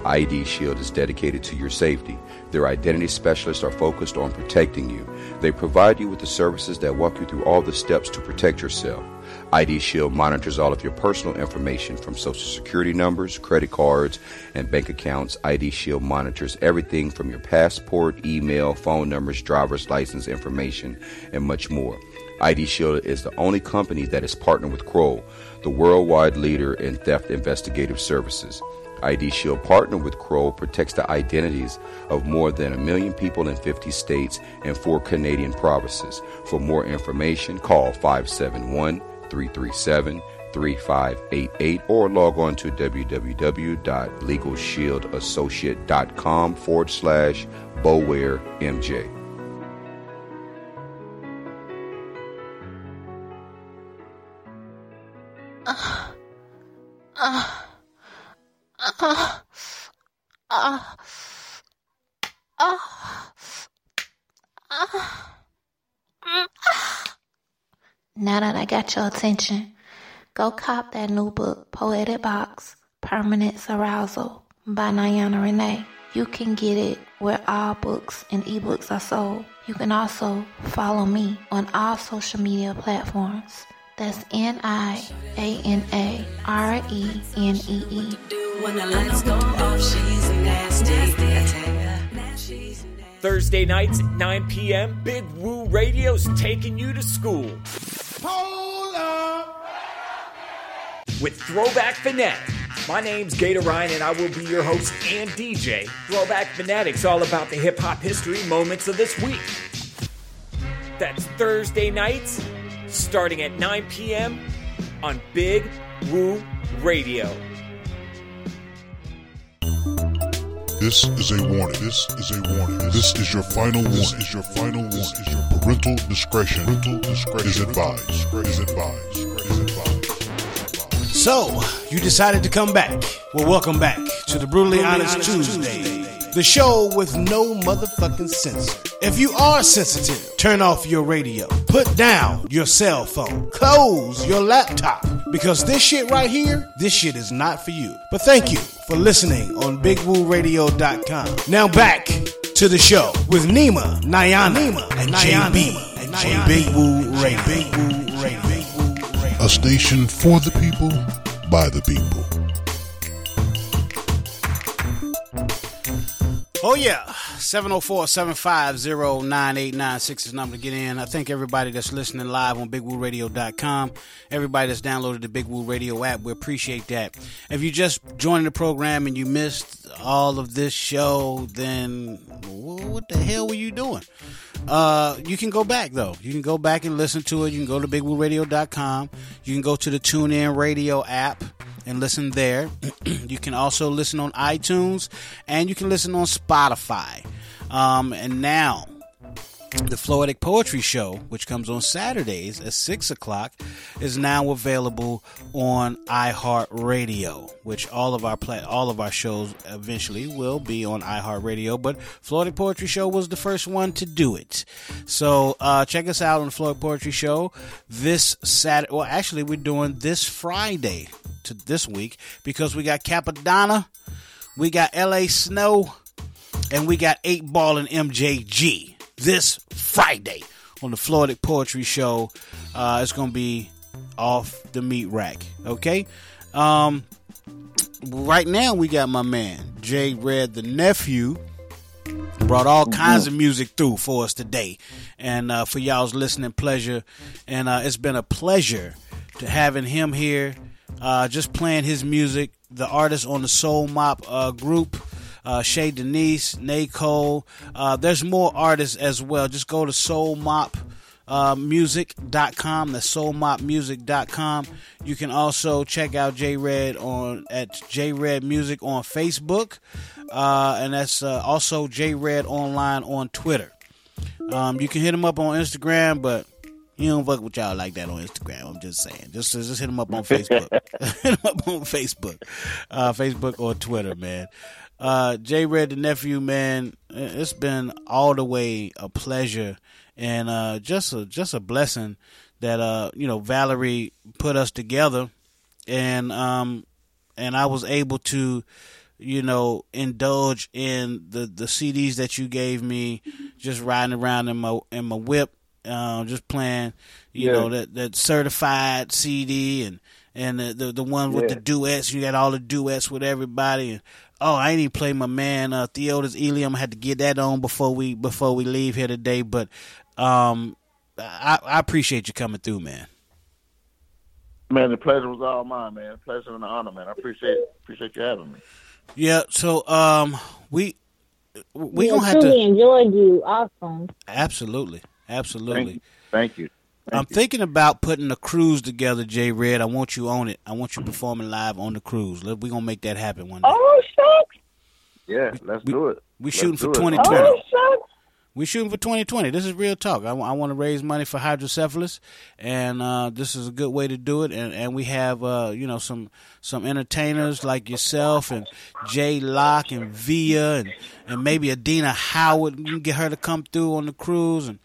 ID Shield is dedicated to your safety. Their identity specialists are focused on protecting you. They provide you with the services that walk you through all the steps to protect yourself. ID Shield monitors all of your personal information from social security numbers, credit cards, and bank accounts. ID Shield monitors everything from your passport, email, phone numbers, driver's license information, and much more. ID Shield is the only company that is partnered with Kroll, the worldwide leader in theft investigative services. ID Shield partner with Kroll protects the identities of more than a million people in 50 states and four Canadian provinces. For more information, call 571 337 3588 or log on to www.legalshieldassociate.com forward slash Boware Now that I got your attention, go cop that new book, Poetic Box Permanence Arousal by Niana Renee. You can get it where all books and ebooks are sold. You can also follow me on all social media platforms. That's N I A N A R E N E E. When the lights go off, she's nasty. I tell ya. Thursday nights at 9 p.m., Big Woo Radio's taking you to school. Hold up. with Throwback Fanatic. My name's Gator Ryan, and I will be your host and DJ. Throwback Fanatic's all about the hip hop history moments of this week. That's Thursday nights, starting at 9 p.m. on Big Woo Radio. This is a warning. This is a warning. This is your final warning. This is your final warning. This is your parental discretion. Parental discretion is advised. Is advised. Is advised. So, you decided to come back. Well, welcome back to the Brutally Honest Tuesday, the show with no motherfucking censor. If you are sensitive, turn off your radio, put down your cell phone, close your laptop, because this shit right here, this shit is not for you. But thank you for listening on BigWooRadio.com. Now back to the show with Nima, Niana, and JB on Big Woo Radio. Big Woo Radio. A station for the people, by the people. Oh yeah, 704-750-9896 is number to get in. I thank everybody that's listening live on BigWooRadio.com. Everybody that's downloaded the Big Woo Radio app, we appreciate that. If you just joined the program and you missed all of this show, then what the hell were you doing? Uh, you can go back though. You can go back and listen to it. You can go to BigWooRadio.com. You can go to the TuneIn Radio app and listen there. [clears throat] you can also listen on iTunes and you can listen on Spotify. Um, and now, the Floetic Poetry Show, which comes on Saturdays at 6 o'clock, is now available on iHeartRadio, which all of our pla- all of our shows eventually will be on iHeartRadio, but Floetic Poetry Show was the first one to do it. So uh, check us out on the Floetic Poetry Show this Saturday. Well, actually, we're doing this Friday to this week because we got Cappadonna, we got LA Snow, and we got 8 Ball and MJG this Friday on the Floetic Poetry Show. Uh, it's going to be off the meat rack. Okay? Um, right now, we got my man, Jay Red, the nephew. Brought all kinds of music through for us today, and uh, for y'all's listening pleasure. And uh, it's been a pleasure to having him here, uh, just playing his music. The artist on the Soul Mop uh, group, uh, Shay Denise, Nicole. Uh, there's more artists as well. Just go to Soul Mop uh, music.com that's soulmopmusic.com you can also check out j red on at j red music on facebook uh, and that's uh, also j red online on twitter um, you can hit him up on instagram but he don't fuck with y'all like that on Instagram. I'm just saying. Just just hit him up on Facebook. [laughs] [laughs] hit him up on Facebook, uh, Facebook or Twitter, man. Uh, J Red the nephew, man. It's been all the way a pleasure and uh, just a just a blessing that uh, you know Valerie put us together, and um, and I was able to you know indulge in the the CDs that you gave me, just riding around in my in my whip, uh, just playing you Yeah. know that that certified CD and. And the, the the one with Yeah. the duets, you got all the duets with everybody. And oh, I ain't even play my man uh, Theodis Ealey. I had to get that on before we before we leave here today. But um, I, I appreciate you coming through, man. Man, the pleasure was all mine, man. Pleasure and the honor, man. I appreciate appreciate you having me. Yeah. So um, we we yeah, gonna have to enjoyed you. Awesome. absolutely, absolutely. Thank you. I'm thinking about putting a cruise together, J Red. I want you on it. I want you performing live on the cruise. We're gonna make that happen one day. Oh shucks. Yeah, let's do it. We Let's shooting for it. 2020. Oh shucks. We shooting for 2020. This is real talk. I, want to raise money for hydrocephalus, and uh, this is a good way to do it. And, and we have uh, you know some some entertainers like yourself and Jay Locke and Via and and maybe Adina Howard. You can get her to come through on the cruise, and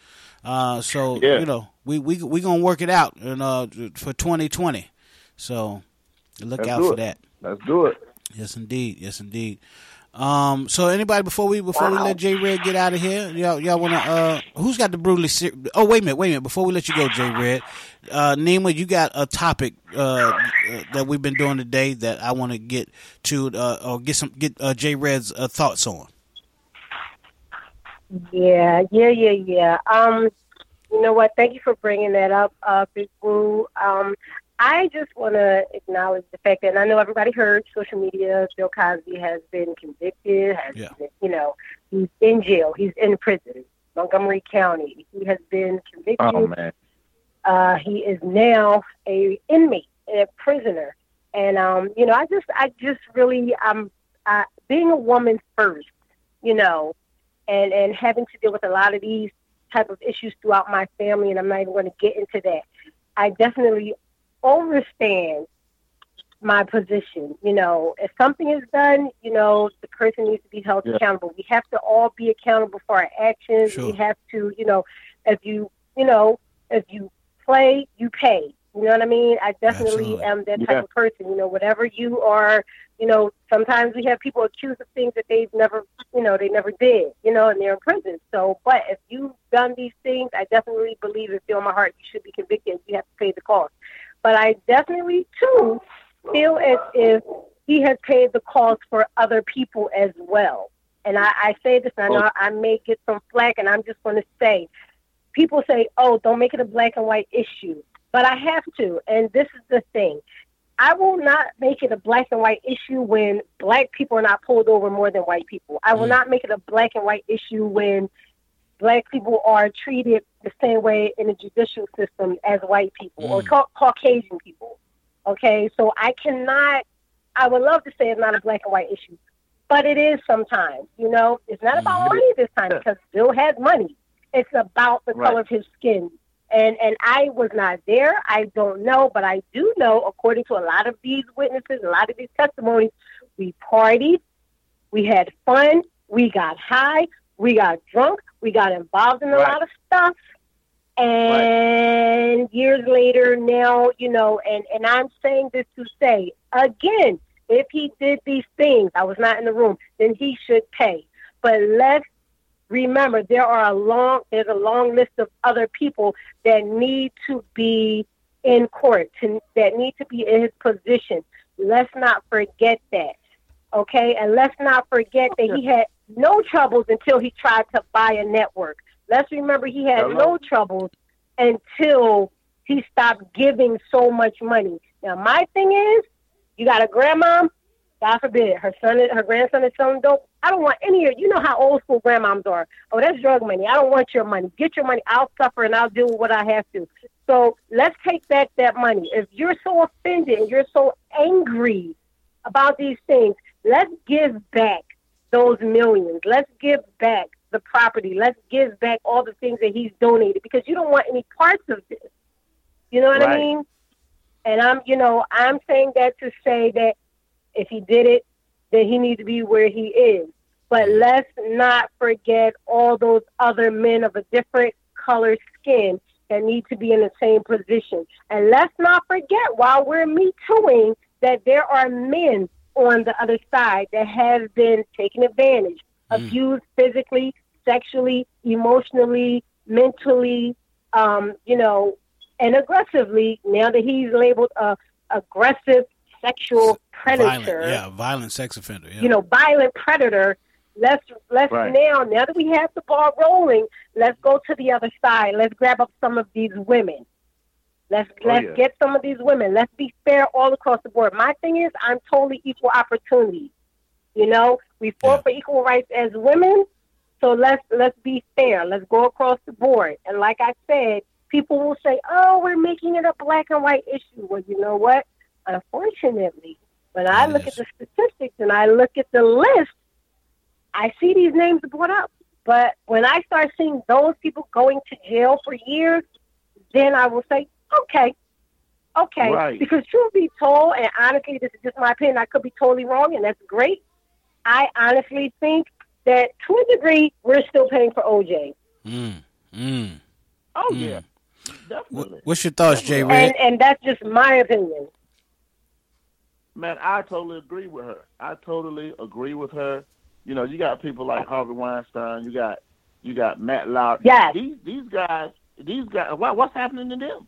uh, so Yeah. you know we we we gonna work it out and uh, for 2020. So look Let's out for it. that. Let's do it. Yes, indeed. Yes, indeed. Um, so anybody before we before we let J Red get out of here, y'all y'all wanna uh who's got the brutally ser- oh wait a minute, wait a minute, before we let you go, J Red, uh Nima, you got a topic uh, that we've been doing today that I wanna get to uh or get some get uh J Red's uh, thoughts on. Yeah, yeah, yeah, yeah. Um, you know what? Thank you for bringing that up, uh, Big Woo. Um, I just want to acknowledge the fact that and I know everybody heard social media. Bill Cosby has been convicted. Has Yeah. been, you know, he's in jail. He's in prison, Montgomery County. He has been convicted. Oh man. Uh, he is now a inmate, a prisoner, and um, you know, I just, I just really, I'm uh, being a woman first, you know, and and having to deal with a lot of these type of issues throughout my family, and I'm not even going to get into that. I definitely understand my position. You know, if something is done, you know, the person needs to be held Yeah. accountable. We have to all be accountable for our actions. Sure. We have to, you know, if you, you know, if you play, you pay. You know what I mean? I definitely Absolutely. am that type Yeah. of person. You know, whatever you are, you know, sometimes we have people accused of things that they've never, you know, they never did, you know, and they're in prison. So, but if you've done these things, I definitely believe and feel in my heart you should be convicted. You have to pay the cost. But I definitely, too, feel as if he has paid the cost for other people as well. And I, I say this, and I know I may get some flack, and I'm just going to say, people say, oh, don't make it a black and white issue. But I have to. And this is the thing. I will not make it a black and white issue when black people are not pulled over more than white people. I will mm. not make it a black and white issue when black people are treated the same way in the judicial system as white people or mm. ca- Caucasian people. Okay, so I cannot. I would love to say it's not a black and white issue, but it is sometimes. You know, it's not about mm-hmm. money this time because Bill has money. It's about the Right. color of his skin. And and I was not there. I don't know, but I do know, according to a lot of these witnesses, a lot of these testimonies, we partied, we had fun, we got high, we got drunk, we got involved in a Right. lot of stuff. And years later now, you know, and, and I'm saying this to say, again, if he did these things, I was not in the room, then he should pay. But let's remember there are a long there's a long list of other people that need to be in court to, that need to be in his position. Let's not forget that. Okay? And let's not forget that he had no troubles until he tried to buy a network. Let's remember he had Hello? no troubles until he stopped giving so much money. Now my thing is you got a grandma, God forbid, her son, her grandson is selling dope. I don't want any of you know how old school grandmoms are. Oh, that's drug money. I don't want your money. Get your money. I'll suffer and I'll do what I have to. So let's take back that money. If you're so offended and you're so angry about these things, let's give back those millions. Let's give back the property. Let's give back all the things that he's donated because you don't want any parts of this. You know what I mean? And I'm, you know, I'm saying that to say that if he did it, then he needs to be where he is. But let's not forget all those other men of a different color skin that need to be in the same position. And let's not forget while we're me tooing that there are men on the other side that have been taken advantage, abused physically, sexually, emotionally, mentally, um, you know, and aggressively. Now that he's labeled a aggressive sexual Violent, predator, yeah, violent sex offender. Yeah. you know, violent predator. Let's let's Right. now now that we have the ball rolling, let's go to the other side. Let's grab up some of these women. Let's Oh, let's yeah. get some of these women. Let's be fair all across the board. My thing is, I'm totally equal opportunity. You know, we fought for equal rights as women, so let's let's be fair. Let's go across the board. And like I said, people will say, "Oh, we're making it a black and white issue." Well, you know what? Unfortunately, when I look at the statistics and I look at the list, I see these names brought up. But when I start seeing those people going to jail for years, then I will say, okay, okay. Right. Because truth be told, and honestly, this is just my opinion, I could be totally wrong, and that's great. I honestly think that to a degree, we're still paying for OJ. Mm, mm. Oh yeah, What- What's your thoughts, Jay Red? And, and that's just my opinion. Man, I totally agree with her. I totally agree with her. You know, you got people like Harvey Weinstein. You got you got Matt Lauer. Yes. These these guys. These guys. What, what's happening to them?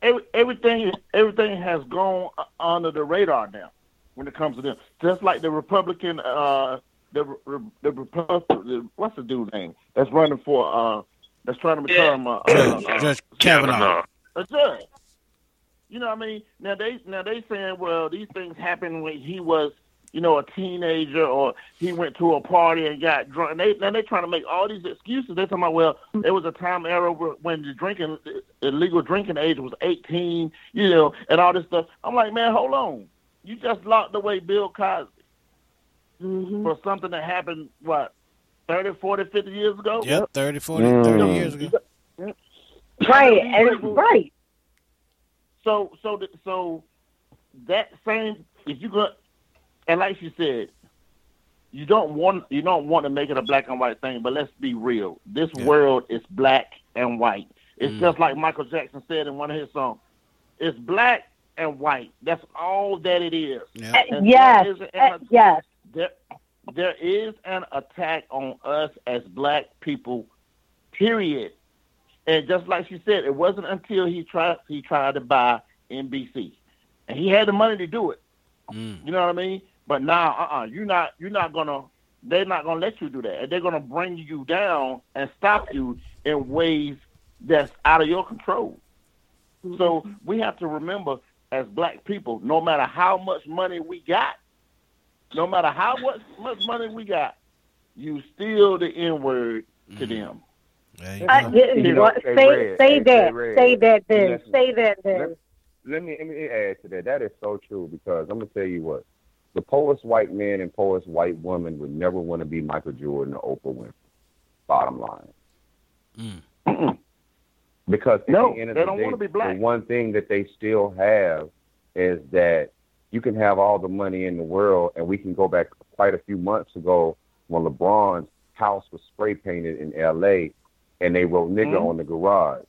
Every, everything everything has gone under the radar now when it comes to them. Just like the Republican. Uh, the the Republican. What's the dude's name? That's running for. Uh, that's trying to become. Uh, Judge, uh, uh, Judge Kavanaugh. a judge. You know what I mean? Now they now they saying, well, these things happened when he was, you know, a teenager or he went to a party and got drunk. And they now they trying to make all these excuses. They're talking about, well, there was a time era where- when the drinking illegal drinking age was eighteen, you know, and all this stuff. I'm like, man, hold on. You just locked away Bill Cosby for something that happened what 30, 40, 50 years ago. Yep, 30, 40, Mm. 30 years ago. Right, and right. So so th- so that same if you go and like she said, you don't want you don't want to make it a black and white thing, but let's be real. This world is black and white. It's Mm. just like Michael Jackson said in one of his songs. It's black and white. That's all that it is. Uh, yes, there is an- uh, yes. there, there is an attack on us as black people, period. And just like she said, it wasn't until he tried he tried to buy NBC, and he had the money to do it. Mm. You know what I mean? But now, uh, uh you're not you're not gonna they're not gonna let you do that, and they're gonna bring you down and stop you in ways that's out of your control. So we have to remember, as black people, no matter how much money we got, no matter how much much money we got, you still the N word to them. Uh, You know, what- say say that. hey, say that then. listen. Say that then. Let, let me let me add to that. That is so true because I'm gonna tell you what. The poorest white man and poorest white woman would never want to be Michael Jordan or Oprah Winfrey. Bottom line. [clears throat] Because at No, the end of they the don't day, wanna be black. the one thing that they still have is that you can have all the money in the world, and we can go back quite a few months ago when LeBron's house was spray painted in L.A. and they wrote "nigga" Mhm. on the garage.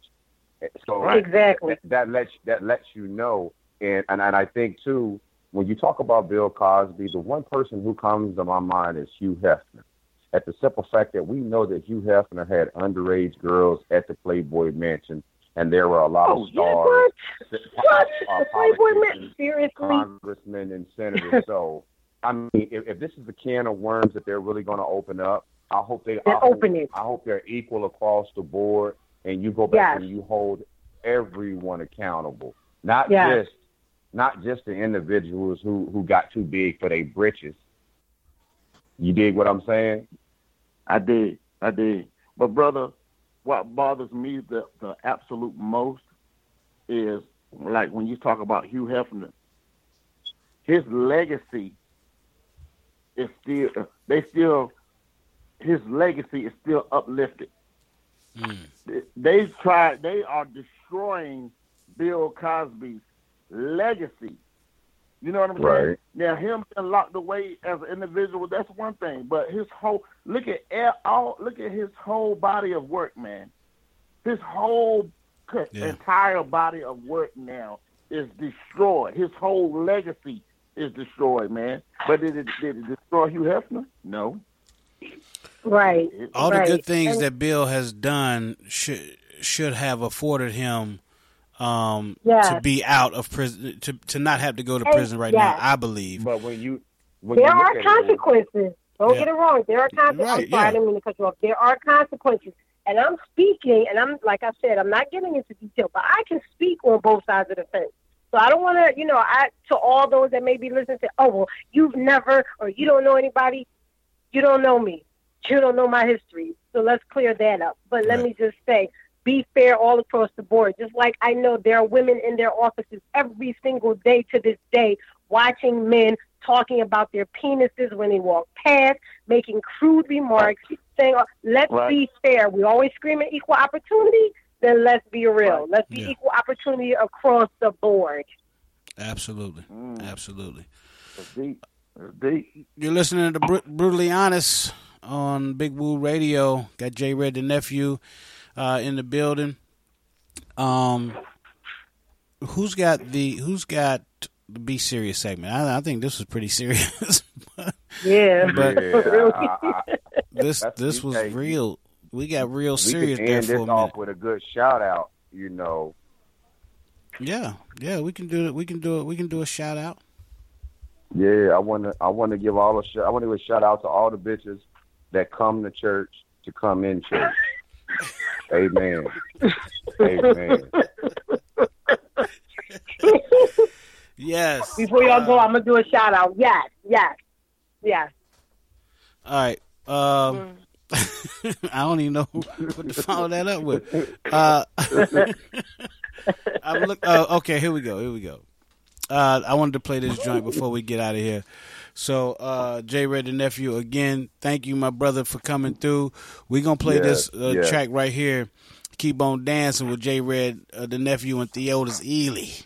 So Exactly. that, that lets that lets you know, and, and and I think too when you talk about Bill Cosby, the one person who comes to my mind is Hugh Hefner. At the simple fact that we know that Hugh Hefner had underage girls at the Playboy Mansion, and there were a lot Oh, of yeah, stars, What? uh, The Playboy Man? politicians, Seriously? congressmen, and senators. [laughs] so, I mean, if, if this is the can of worms that they're really going to open up, I hope they I Then hope, open it. I hope they're equal across the board, and you go back Yes. and you hold everyone accountable, not Yes. just not just the individuals who who got too big for their britches. You dig what I'm saying? I did. I did. But brother, what bothers me the, the absolute most is like when you talk about Hugh Hefner, his legacy is still they still his legacy is still uplifted. Hmm. They- They've tried they are destroying Bill Cosby's legacy. You know what I'm saying? Now him being locked away as an individual, that's one thing. But his whole look at all look at his whole body of work, man. His whole c- entire body of work now is destroyed. His whole legacy is destroyed, man. But did it did it destroy Hugh Hefner? No. Right. All the right. good things And- that Bill has done should should have afforded him um, Yes. to be out of prison, to to not have to go to And- prison right yes. now. I believe. But when you there are consequences. Don't Yeah. get it wrong. There are consequences. Right, I'm sorry, I didn't mean to cut you off. There are consequences. And I'm speaking, and I'm like I said, I'm not getting into detail, but I can speak on both sides of the fence. So I don't want to, you know, I to all those that may be listening to, oh well, you've never or you don't know anybody, you don't know me, you don't know my history. So let's clear that up. But let me just say, be fair all across the board. Just like I know there are women in their offices every single day to this day watching men talking about their penises when they walk past, making crude remarks, saying, oh, let's Right. be fair. We always screaming equal opportunity. Then let's be real. Let's be equal opportunity across the board. Absolutely, mm. absolutely. deep. deep. You're listening to Br- Brutally Honest on Big Woo Radio. Got J Red the nephew uh, in the building. Um, who's got the Who's got the Be Serious segment? I, I think this was pretty [laughs] serious. Yeah. but Yeah, [laughs] I- I- this that's- this was hey, real. We got real we serious can there end for this minute. off with a good shout out. You know, Yeah, yeah, we can do it. We can do it. We can do a shout out. Yeah, I want to. I want to give all a. sh- I want to give a shout out to all the bitches that come to church to come in church. [laughs] Amen. Amen. Yes. Before y'all go, I'm gonna do a shout out. Yes, yes, yes. All right. Um, [laughs] I don't even know what to follow that up with. Uh, [laughs] I'm look. Uh, okay, here we go. Here we go. Uh, I wanted to play this joint before we get out of here. So, uh, J Red the nephew, again, thank you, my brother, for coming through. We're gonna play Yeah, this uh, yeah. track right here. Keep on dancing with J Red, uh, the nephew, and Theodis Ealey.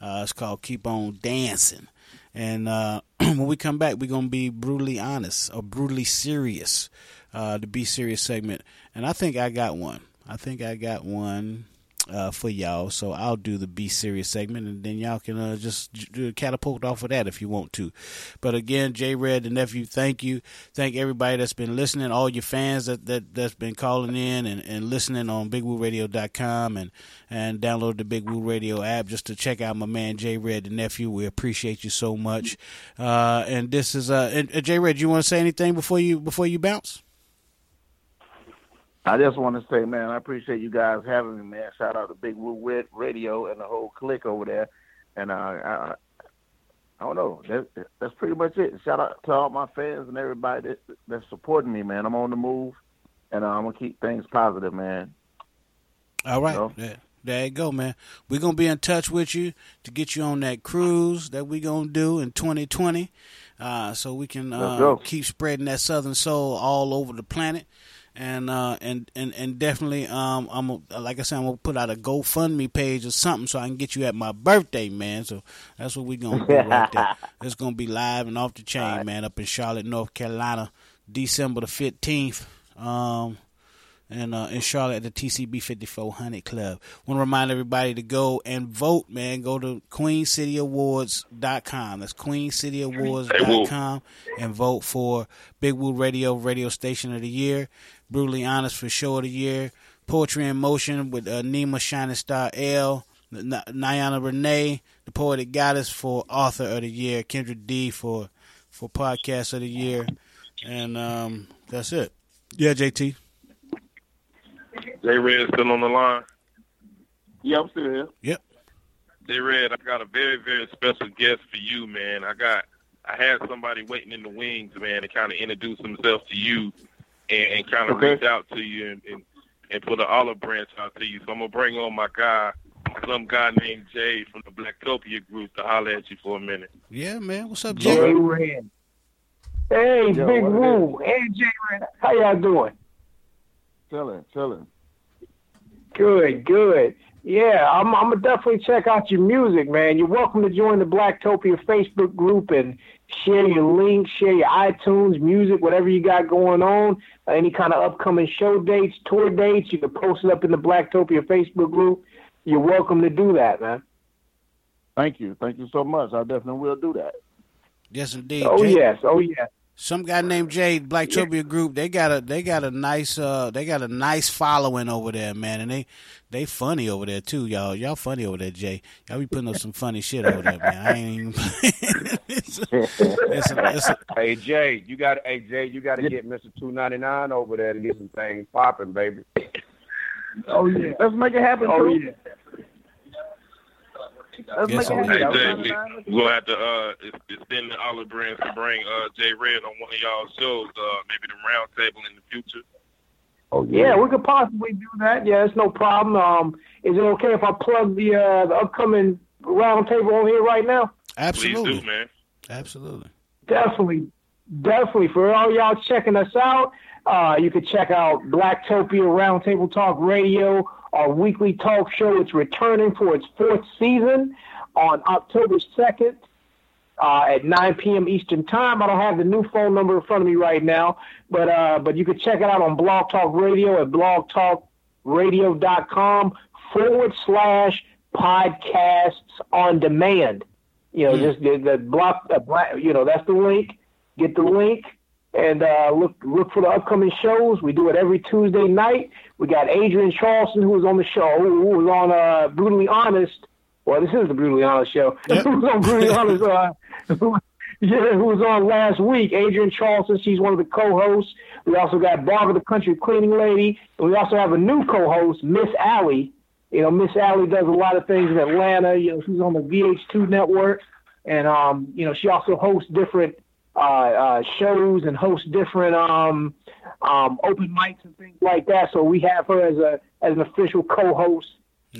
Uh, it's called Keep On Dancing. And uh, [clears throat] when we come back, we're going to be brutally honest or brutally serious, uh, the Be Serious segment. And I think I got one. I think I got one uh, for y'all. So I'll do the Be Serious segment, and then y'all can uh, just j- catapult off of that if you want to. But again, J Red, the nephew, thank you. Thank everybody that's been listening, all your fans that, that, that's been calling in and, and listening on BigWooRadio.com and, and download the Big Woo Radio app just to check out my man J Red, the nephew. We appreciate you so much. Uh, and this is uh, and, uh, J Red. You want to say anything before you before you bounce? I just want to say, man, I appreciate you guys having me, man. Shout out to Big Woo Radio and the whole clique over there. And uh, I, I don't know. That, that's pretty much it. Shout out to all my fans and everybody that, that's supporting me, man. I'm on the move, and uh, I'm gonna keep things positive, man. All right. No. There, there you go, man. We're gonna be in touch with you to get you on that cruise that we gonna do in 2020, uh, so we can uh, keep spreading that Southern soul all over the planet. And uh, and and and definitely, um, I'm a, like I said, I'm gonna put out a GoFundMe page or something so I can get you at my birthday, man. So that's what we're gonna do right there. [laughs] It's gonna be live and off the chain, man, up in Charlotte, North Carolina, December the fifteenth. Um, and uh, in Charlotte at the TCB 5400 Club. Want to remind everybody to go and vote, man. Go to QueenCityAwards.com. That's QueenCityAwards.com and vote for Big Woo Radio Radio Station of the Year, Brutally Honest for Show of the Year, Poetry in Motion with uh, Nima Shining Star L, Niana Renee, the Poetic Goddess for Author of the Year, Kendra D for for Podcast of the Year, and um, that's it. Yeah, JT. J Red still on the line. Yeah, I'm still here. Yep. J Red, I got a very, very special guest for you, man. I got I had somebody waiting in the wings, man, to kind of introduce himself to you and, and kind of Okay. reach out to you and, and, and put an olive branch out to you. So I'm gonna bring on my guy, some guy named Jay from the Blacktopia group to holler at you for a minute. Yeah, man. What's up, Jay Jay? Red. Hey, Yo, Big what Woo. Hey, Jay Red. How y'all doing? Chilling, chilling. Good, good. Yeah, I'm, I'm gonna definitely check out your music, man. You're welcome to join the Blacktopia Facebook group and share your links, share your iTunes music, whatever you got going on. Uh, any kind of upcoming show dates, tour dates, you can post it up in the Blacktopia Facebook group. You're welcome to do that, man. Thank you. Thank you so much. I definitely will do that. Yes, indeed. Oh Jay. yes, oh yes. Some guy named Jay Black Blacktopia Group. They got a they got a nice uh they got a nice following over there, man, and they they funny over there too, y'all. Y'all funny over there, Jay. Y'all be putting up some funny shit over there, man. I ain't even. [laughs] it's a, it's a, it's a, Hey Jay, you got hey Jay, you got to get Mister Two Ninety Nine over there to get some things popping, baby. Oh yeah. Let's make it happen. Oh too. yeah. Let's Yes, make it Hey. Jay, we, we're gonna have to uh ex- extend the olive branch to bring uh Jay Red on one of y'all shows, uh maybe the round table in the future. Oh Yeah, we could possibly do that. Yeah, it's no problem. Um, is it okay if I plug the uh, the upcoming roundtable on here right now? absolutely, do, man. absolutely. Definitely, definitely. For all y'all checking us out, uh, you can check out Blacktopia Roundtable Talk Radio, our weekly talk show. It's returning for its fourth season on October 2nd uh, at 9 p.m. Eastern Time. I don't have the new phone number in front of me right now, but uh, but you can check it out on Blog Talk Radio at blogtalkradio.com forward slash podcasts on demand. You know, just the, the block, the black, you know, that's the link. Get the link and uh, look look for the upcoming shows. We do it every Tuesday night. We got Adrian Charleston, who was on the show, who was on uh, Brutally Honest. Well, this is the Brutally Honest show. [laughs] who was on Brutally [laughs] Honest? Uh, who- [laughs] yeah, who was on last week? Adrian Charleston. She's one of the co-hosts. We also got Barbara, the country cleaning lady, and we also have a new co-host, Miss Allie. You know, Miss Allie does a lot of things in Atlanta. You know, she's on the VH2 network, and um, you know, she also hosts different uh, uh, shows and hosts different um, um, open mics and things like that. So we have her as a as an official co-host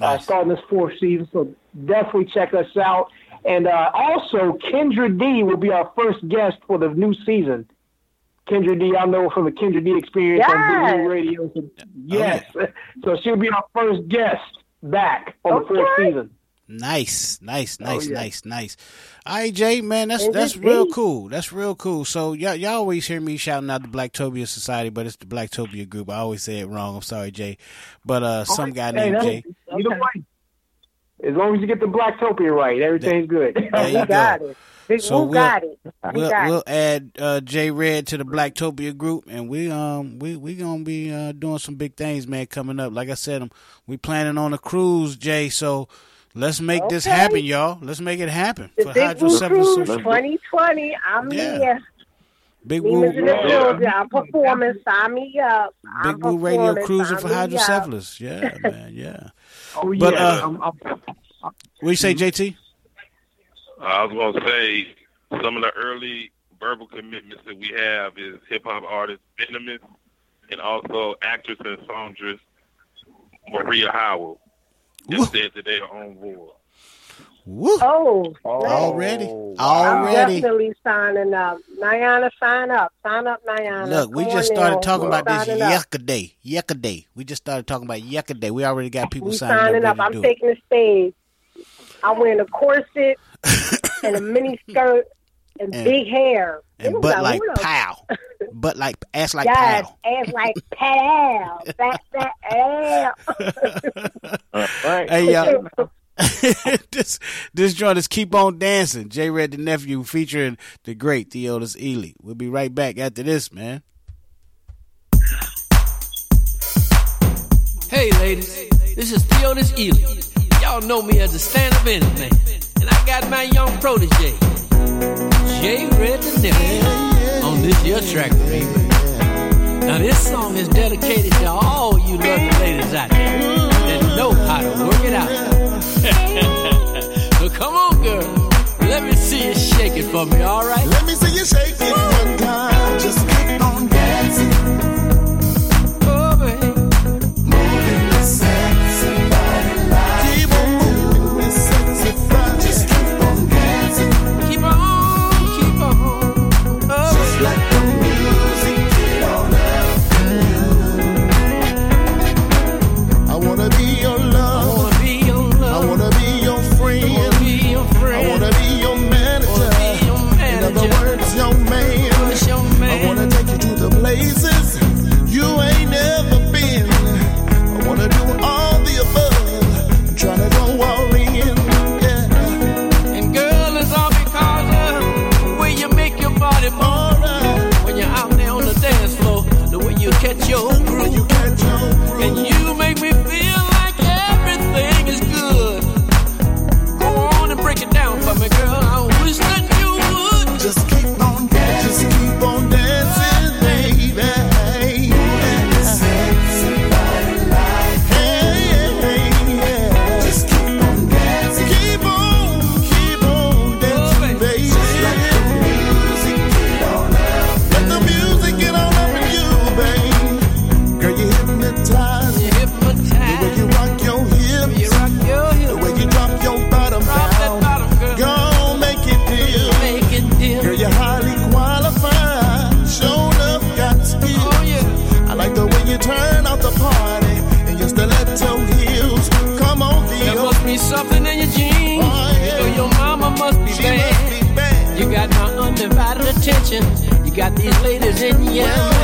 uh, starting this fourth season. So definitely check us out. And uh, also, Kendra D will be our first guest for the new season. Kendra D, I know from the Kendra D experience on Yes. Big Radio. So, yes. [laughs] So she'll be our first guest back on the fourth season. Nice, nice, nice, yeah. nice, nice. All right, Jay, man, that's that's real deep? cool. That's real cool. So y'all, y'all always hear me shouting out the Blacktopia Society, but it's the Blacktopia group. I always say it wrong. I'm sorry, Jay. But uh, some guy Hey, named Jay. Either way. As long as you get the Blacktopia right, everything's good. There you [laughs] got go. it. Big So we'll- got it. We'll, got we'll it. add uh, Jay Red to the Blacktopia group, and we um we we gonna be uh, doing some big things, man, coming up. Like I said, um, we planning on a cruise, Jay. So let's make this happen, y'all. Let's make it happen The for Big Woo hydrocephalus. Cruise 2020. I'm Yeah. here. Big Woo, Demons in the Yeah. I'm performing. Sign me up. I'm Big Woo Radio performing. cruising for me up. hydrocephalus. Yeah, [laughs] man, yeah. Oh, yeah. But, uh, I'm- I'm- What you say, JT? I was gonna say some of the early verbal commitments that we have is hip hop artist Venomous and also actress and songstress Maria Howell. Just said that they are on board. Woo. Oh, Already, already! I'm definitely signing up. Niana, sign up. Sign up, Niana. Look, we Come just started now. talking We about this signing up. yesterday. Yesterday, we just started talking about yesterday. We already got people We signing signing up. up. I'm to do it. taking the stage. I'm wearing a corset and a mini [laughs] skirt and, And- big hair. and It was butt like who pow, butt like ass like yes, pow. ass like pow, fat fat ass. [laughs] Hey y'all, [laughs] [laughs] this this joint is keep on dancing. J Red the nephew featuring the great Theodis Ealey. We'll be right back after this, man. Hey, ladies, this is Theodis Ealey. Y'all know me as a stand-up man, and I got my young protege, Jay Red the Nipper on this year track remix. Now this song is dedicated to all you lovely ladies out there that know how to work it out. [laughs] so come on, girl, let me see you shake it for me, all right? Let me see you shake it one time. got these ladies in ya.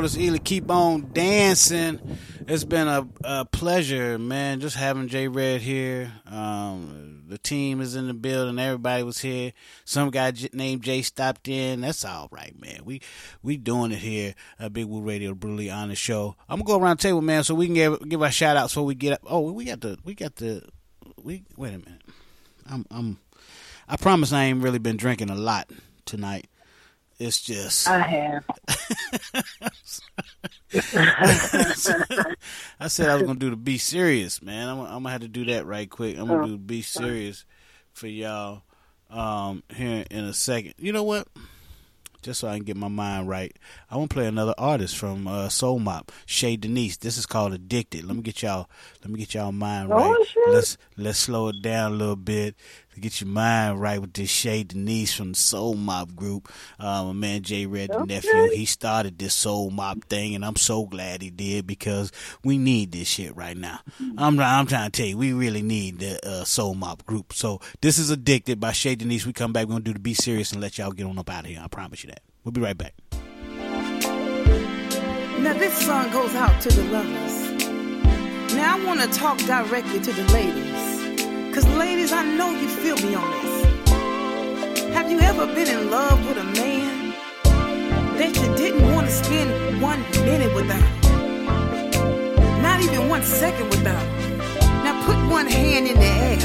Jonas Ely. Keep on dancing. It's been a, a pleasure, man. Just having J Red here. Um, the team is in the building. Everybody was here. Some guy named Jay stopped in. That's all right, man. We we doing it here. A Big Woo Radio, brutally honest show. I'm gonna go around the table, man, so we can give give our shout outs so we get up. Oh, we got the we got the we. Wait a minute. I'm I'm. I promise I ain't really been drinking a lot tonight. It's just I have. [laughs] I said I was gonna do the be serious, man. I'm, I'm gonna have to do that right quick. I'm gonna Oh, do be serious for y'all um, here in a second. You know what? Just so I can get my mind right, I want to play another artist from uh, Soul Mop, Shay Denise. This is called "Addicted." Let me get y'all. Let me get y'all mind Oh, right. Let's let's slow it down a little bit to get your mind right with this Shay Denise from the Soul Mop group. Uh, my man Jay Red, the nephew, he started this Soul Mop thing, and I'm so glad he did because we need this shit right now. I'm I'm trying to tell you, we really need the uh, Soul Mop group. So this is "Addicted" by Shay Denise. We come back, we're gonna do the Be Serious and let y'all get on up out of here. I promise you that. We'll be right back. Now this song goes out to the lovers. Now I want to talk directly to the ladies. Cause ladies, I know you feel me on this. Have you ever been in love with a man that you didn't want to spend one minute without? Not even one second without. Now put one hand in the air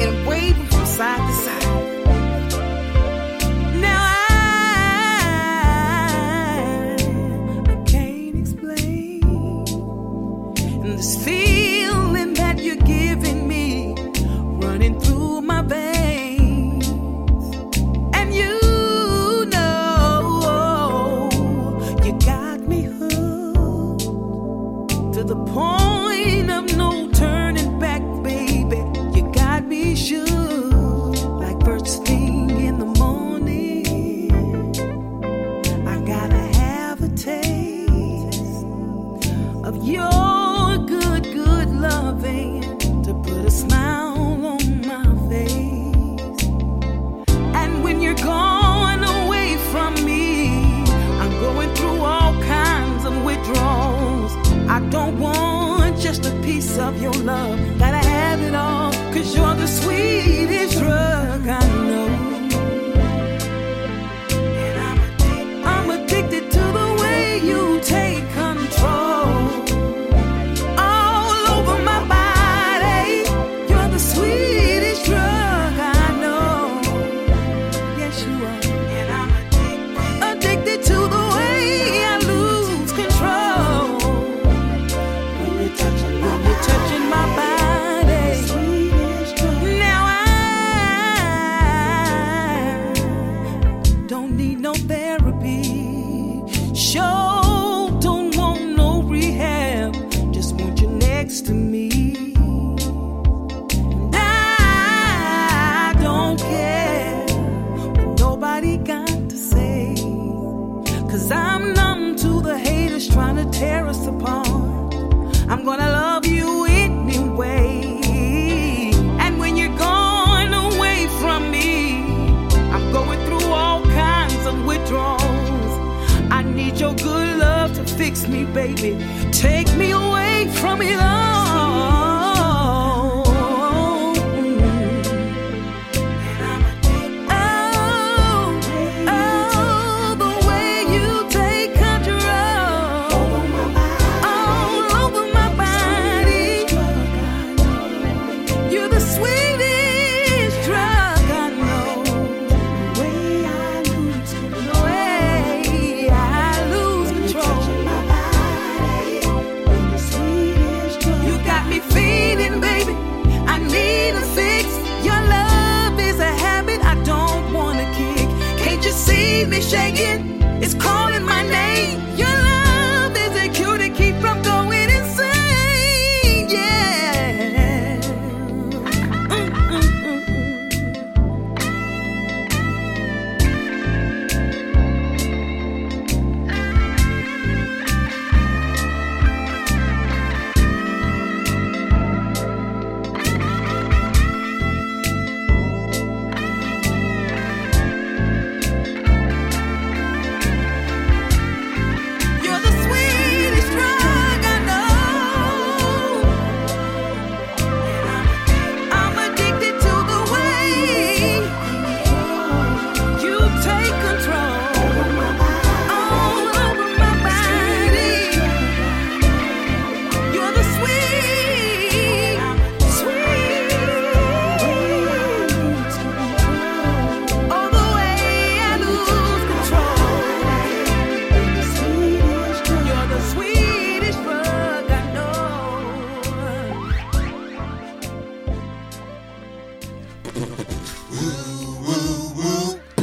and wave from side to side. This feeling I don't want just a piece of your love, gotta have it all, cause you're the sweetest I'm gonna love you anyway. And when you're gone away from me, I'm going through all kinds of withdrawals. I need your good love to fix me, baby. Take me away from it all.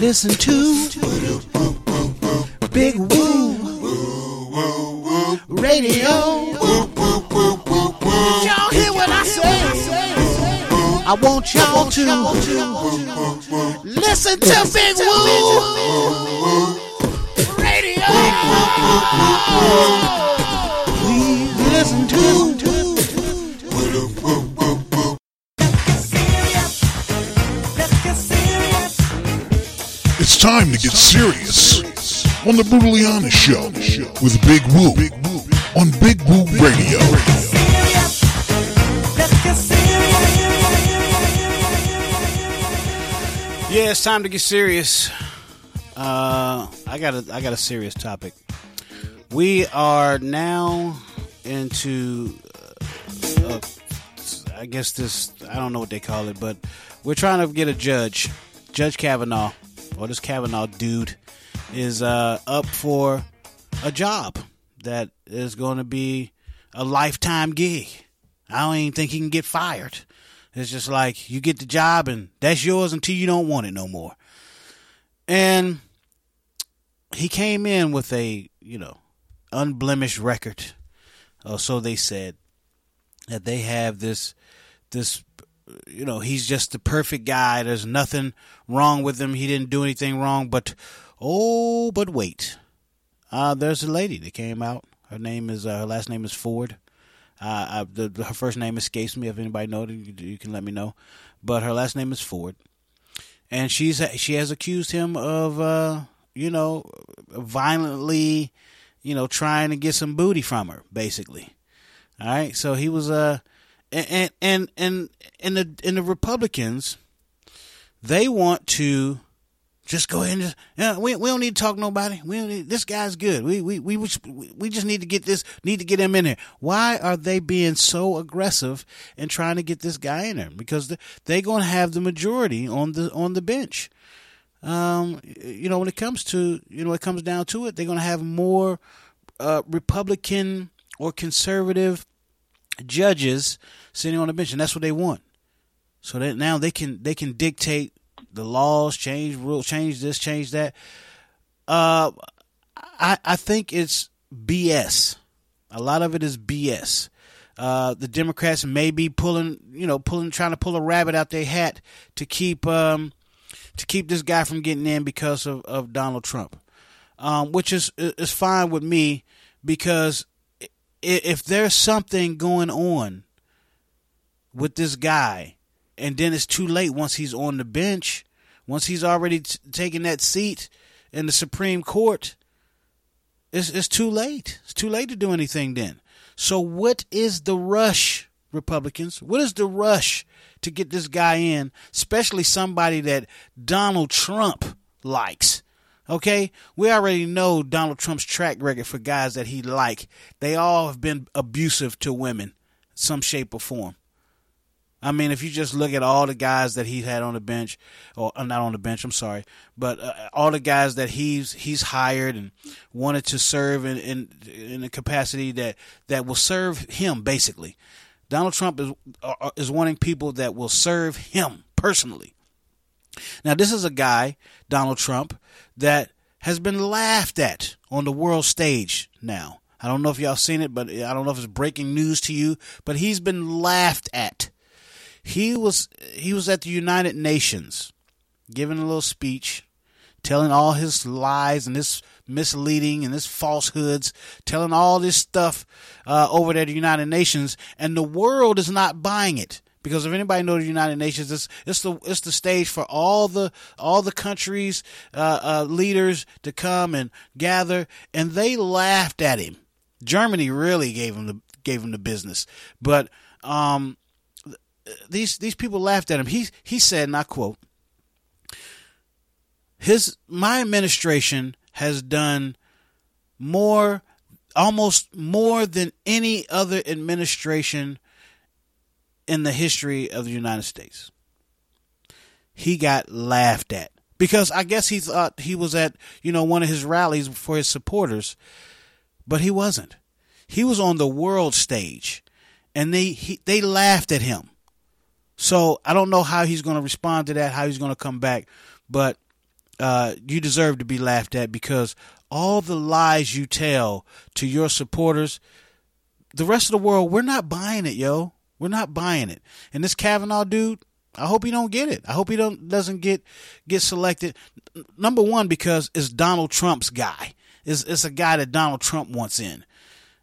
Listen to Big Woo Radio. Y'all hear what I say? I want y'all to listen to Big Woo Radio. It's serious on the Brutally Honest Show with Big Woo on Big Woo Radio. Yeah, it's time to get serious. Uh, I got a I got a serious topic. We are now into, uh, uh, I guess this I don't know what they call it, but we're trying to get a judge, Judge Kavanaugh, or this Kavanaugh dude, is uh, up for a job that is going to be a lifetime gig. I don't even think he can get fired. It's just like you get the job and that's yours until you don't want it no more. And he came in with a, you know, unblemished record. Or so they said that they have this this you know, he's just the perfect guy. There's nothing wrong with him. He didn't do anything wrong, but oh, but wait. Uh there's a lady that came out. Her name is uh, her last name is Ford. Uh, I, the, her first name escapes me. If anybody knows, you, you can let me know. But her last name is Ford, and she's she has accused him of, uh, you know, violently, you know, trying to get some booty from her, basically. All right, so he was uh, and and and and the and the Republicans, they want to just go ahead and just we we don't need to talk to nobody. We need, this guy's good. We we we we just need to get this need to get him in there. Why are they being so aggressive and trying to get this guy in there? Because they're going to have the majority on the on the bench. Um, you know, when it comes to you know, it comes down to it, they're going to have more uh, Republican or conservative judges sitting on the bench, and that's what they want. So that now they can they can dictate the laws, change rules, change this, change that. Uh, I I think it's BS. A lot of it is BS. Uh, the Democrats may be pulling, you know, pulling, trying to pull a rabbit out their hat to keep, um, to keep this guy from getting in because of, of Donald Trump, um, which is is fine with me because if there's something going on with this guy and then it's too late once he's on the bench, once he's already t- taken that seat in the Supreme Court. It's it's too late. It's too late to do anything then. So what is the rush, Republicans? What is the rush to get this guy in, especially somebody that Donald Trump likes? Okay, we already know Donald Trump's track record for guys that he like. They all have been abusive to women, some shape or form. I mean, if you just look at all the guys that he's had on the bench, or uh, not on the bench, I'm sorry, but uh, all the guys that he's he's hired and wanted to serve in in, in a capacity that that will serve him, basically. Donald Trump is uh, is wanting people that will serve him personally. Now, this is a guy, Donald Trump, that has been laughed at on the world stage now. I don't know if y'all seen it, but I don't know if it's breaking news to you, but he's been laughed at he was he was at the United Nations giving a little speech telling all his lies and his misleading and his falsehoods telling all this stuff uh, over there at the United Nations and the world is not buying it because if anybody knows the United Nations, it's, it's the it's the stage for all the all the countries uh, uh, leaders to come and gather, and they laughed at him. Germany really gave him the gave him the business, but um, these these people laughed at him. He he said, and I quote, "His my administration has done more, almost more than any other administration in the history of the United States." He got laughed at because I guess he thought he was at you know one of his rallies for his supporters, but he wasn't. He was on the world stage, and they he, they laughed at him. So I don't know how he's going to respond to that, how he's going to come back, but uh, you deserve to be laughed at because all the lies you tell to your supporters, the rest of the world, we're not buying it, yo. We're not buying it. And this Kavanaugh dude, I hope he don't get it. I hope he don't doesn't get get selected. Number one, because it's Donald Trump's guy. It's, it's a guy that Donald Trump wants in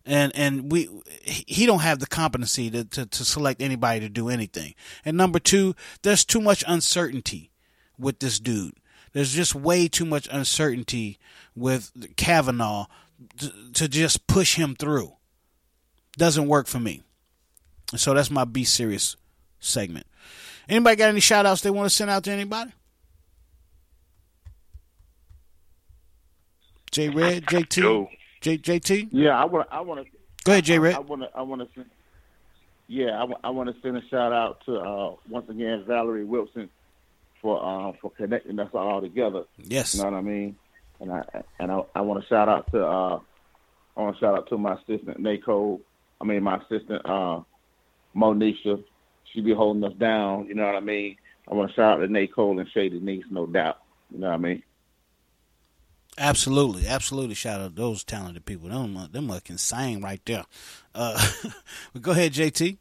and and we he don't have the competency to, to, to select anybody to do anything. And number two, there's too much uncertainty with this dude. There's just way too much uncertainty with Kavanaugh to, to just push him through. Doesn't work for me. So that's my be serious segment. Anybody got any shout outs they want to send out to anybody? J Red, JT, J, JT. Yeah, I want. I want to. Go ahead, J Red. I want to. I want to. Send, yeah, I, want to send a shout out to uh, once again Valerie Wilson for uh, for connecting us all together. Yes. You know what I mean? And I and I, I want to shout out to uh, I want to shout out to my assistant Nicole. I mean my assistant uh, Monisha. She be holding us down. You know what I mean? I want to shout out to Nicole and Shay Denise, no doubt. You know what I mean? Absolutely, absolutely. Shout out those talented people. Them, uh, them can sing right there. Uh, [laughs] but go ahead, JT.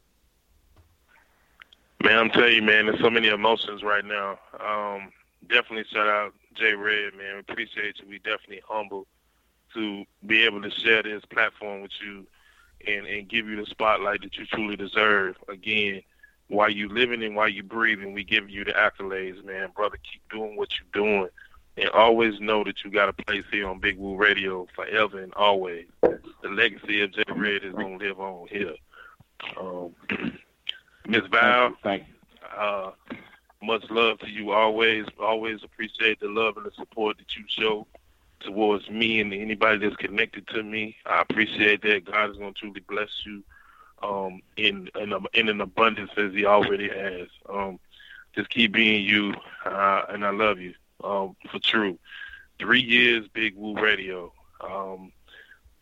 Man, I'm telling you, man, there's so many emotions right now. Um, definitely shout out Jay Red, man. Appreciate you. We definitely humble to be able to share this platform with you and, and give you the spotlight that you truly deserve. Again, while you living and while you breathing, we give you the accolades, man. Brother, keep doing what you're doing. And always know that you got a place here on Big Woo Radio forever and always. The legacy of Jay Red is going to live on here. Um, [clears throat] Miss Val, thank you. Uh, much love to you always. Always appreciate the love and the support that you show towards me and anybody that's connected to me. I appreciate that. God is going to truly bless you um, in, in in an abundance as He already has. Um, just keep being you, uh, and I love you um, for true. Three years, Big Woo Radio. Um,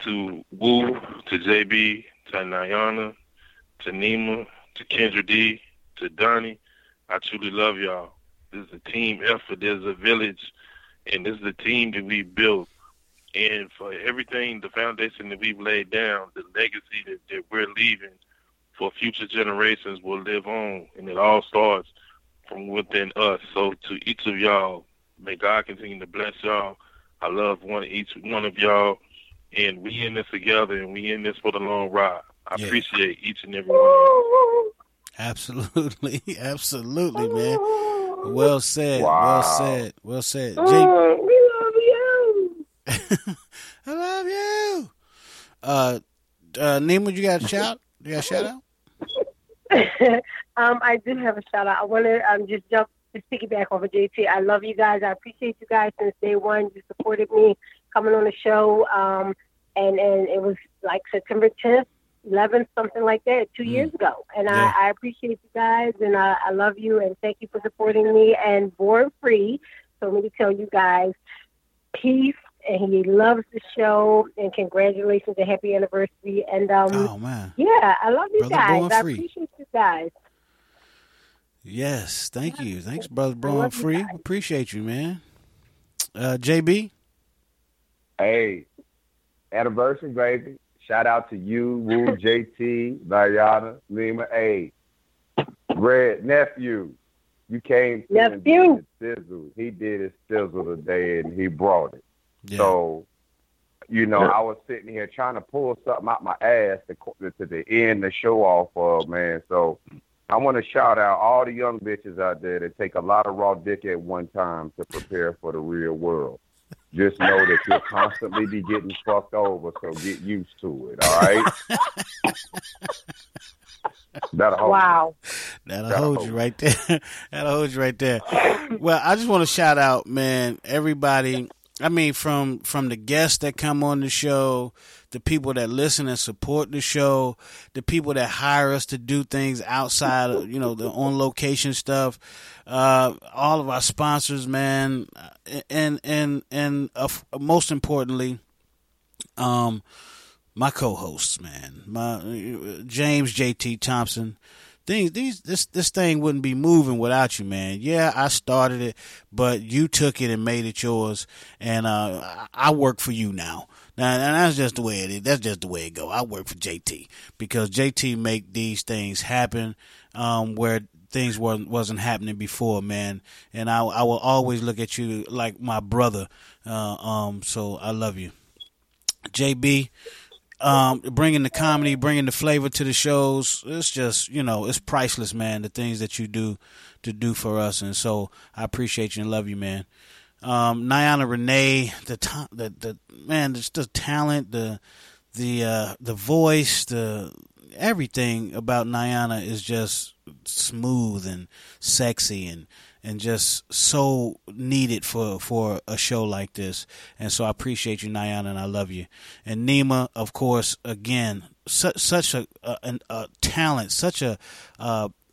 to Woo, to JB, to Niana, to Nima, to Kendra D, to Donnie. I truly love y'all. This is a team effort. There's a village, and this is the team that we built. And for everything, the foundation that we've laid down, the legacy that, that we're leaving for future generations will live on. And it all starts from within us. So to each of y'all, may God continue to bless y'all. I love one each one of y'all. And we in this together, and we in this for the long ride. I Yeah. appreciate each and every one of you. Absolutely, [laughs] absolutely, man. Well said. Wow. Well said. Well said. J- Oh, we love you. [laughs] I love you. Uh, uh, Nima, you got a shout? Do you got a shout out? [laughs] um, I do have a shout out. I want to um, just jump to piggyback off of JT. I love you guys. I appreciate you guys since day one. You supported me coming on the show, um, and and it was like September 10th, 11th, something like that, two years ago. And Yeah. I, I appreciate you guys, and I, I love you, and thank you for supporting me. And Born Free told me to tell you guys peace. And he loves the show, and congratulations and happy anniversary. And um, Oh man. yeah, I love you Brother guys. Born I Free. appreciate you guys. Yes, thank you. Thanks, brother. Born love you free. Appreciate you, man. Uh, JB. Hey, anniversary, baby. Shout out to you, Woo, JT, Niana, Nima. A, Red nephew, you came through and Nephew. did his sizzle. He did his sizzle today, and he brought it. So, you know, I was sitting here trying to pull something out my ass to, to, to the end the show off of, man. So, I want to shout out all the young bitches out there that take a lot of raw dick at one time to prepare for the real world. Just know that you'll constantly be getting fucked over, so get used to it. All right. [laughs] That'll hold Wow. That'll That'll hold hold you right there. [laughs] That'll hold you right there. Well, I just want to shout out, man, everybody. I mean, from from the guests that come on the show, the people that listen and support the show, the people that hire us to do things outside of you know the on location stuff, uh, all of our sponsors, man, and and and uh, most importantly, um, my co-hosts, man, my James JT Thompson, things these this this thing wouldn't be moving without you, man. Yeah, I started it, but you took it and made it yours, and uh, I work for you now. Now, that's just the way it is. That's just the way it go. I work for JT because JT make these things happen um, where things wasn't wasn't happening before, man. And I I will always look at you like my brother. Uh, um, so I love you, JB. Um, bringing the comedy, bringing the flavor to the shows. It's just you know it's priceless, man. The things that you do to do for us, and so I appreciate you and love you, man. Um, Renee, the the the man, just the talent, the the uh, the voice, the everything about Niana is just smooth and sexy and and just so needed for for a show like this. And so I appreciate you, Niana, and I love you. And Nima, of course, again, such such a a, a talent, such a uh, a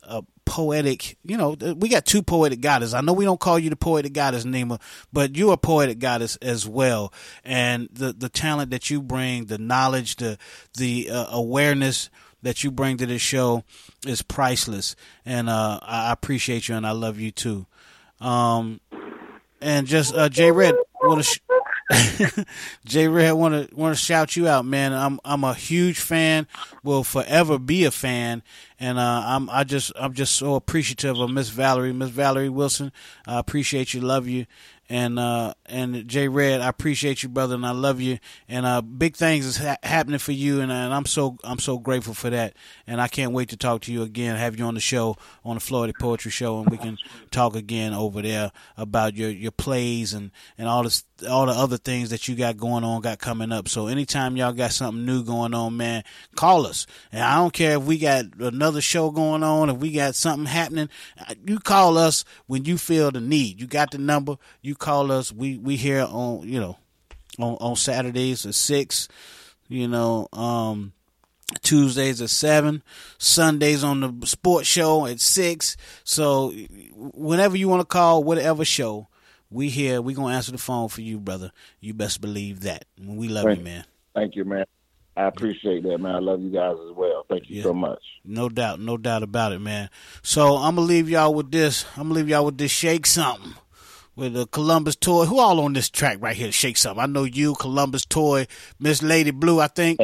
poetic. You know, we got two poetic goddesses. I know we don't call you the poetic goddess, Nima, but you're a poetic goddess as well. And the the talent that you bring, the knowledge, the the uh, awareness that you bring to this show is priceless. And uh, I appreciate you, and I love you too. Um, and just uh, J Red want to. Sh- [laughs] J Red want to want to shout you out, man. I'm I'm a huge fan. Will forever be a fan, and uh, I'm I just I'm just so appreciative of Miss Valerie, Miss Valerie Wilson. I appreciate you, love you, and uh, and J Red, I appreciate you, brother, and I love you. And uh, big things is ha- happening for you, and, and I'm so I'm so grateful for that. And I can't wait to talk to you again, have you on the show on the Floetic Poetry Show, and we can talk again over there about your your plays and and all this all the other things that you got going on, got coming up. So anytime y'all got something new going on, man, call us. And I don't care if we got another show going on, if we got something happening, uh, you call us when you feel the need. You got the number, you call us. We we here on you know on on Saturdays at six, you know. um Tuesdays at seven, Sundays on the sports show at six. So whenever you want to call, whatever show, we here. We gonna answer the phone for you, brother. You best believe that. We love Thank- you, man. Thank you, man. I appreciate that, man. I love you guys as well. Thank you Yeah. so much. No doubt, no doubt about it, man. So I'm gonna leave y'all with this. I'm gonna leave y'all with this shake something with the Columbus toy. Who all on this track right here? Shake something. I know you, Columbus toy, Miss Lady Blue. I think.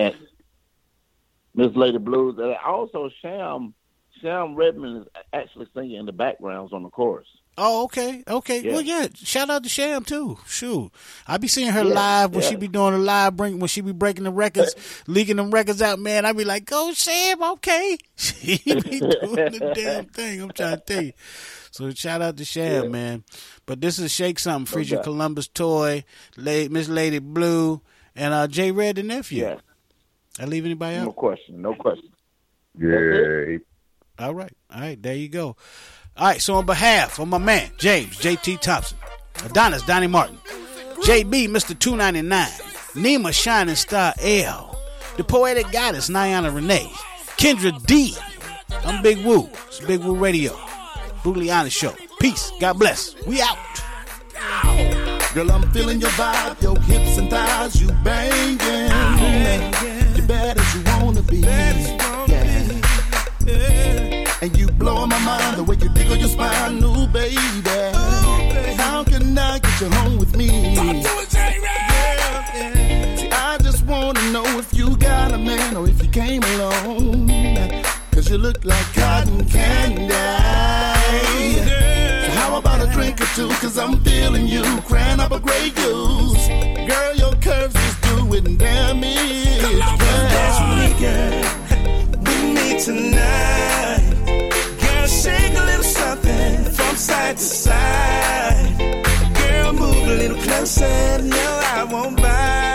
Miss Lady Blues. And also, Sham Sham Redmond is actually singing in the backgrounds on the chorus. Oh, okay, okay. Yeah. Well, yeah. Shout out to Sham too. Shoot, I be seeing her Yeah, live when yeah. she be doing a live bring when she be breaking the records, [laughs] leaking them records out. Man, I be like, go Sham, okay. [laughs] She be doing the damn [laughs] thing. I'm trying to tell you. So shout out to Sham, Yeah. man. But this is Shake Something, No featuring doubt. Columbus Toy, La- Miss Lady Blue, and uh, J Red the nephew. Yeah. I leave anybody out? No question. No question. Yeah. All right. All right. There you go. All right. So, on behalf of my man, James J.T. Thompson, Adonis Donnie Martin, J.B. Mr. 299, Nima Shining Star L, the Poetic Goddess, Niana Renee, Kendra D, I'm Big Woo. It's Big Woo Radio, Brutally Honest Show. Peace. God bless. We out. Girl, I'm feeling your vibe, your hips and thighs, you banging. You bad as you wanna be. Yeah. And you blowing my mind the way you dig on your spine, new baby. How can I get you home with me? See, I just wanna know if you got a man or if you came alone. Cause you look like cotton candy. So how about a drink or two? Cause I'm feeling you, crying up a Grey Goose. Girl, your curves is doing damage. We need tonight. Shake a little something from side to side. Girl, move a little closer. No, I won't bite.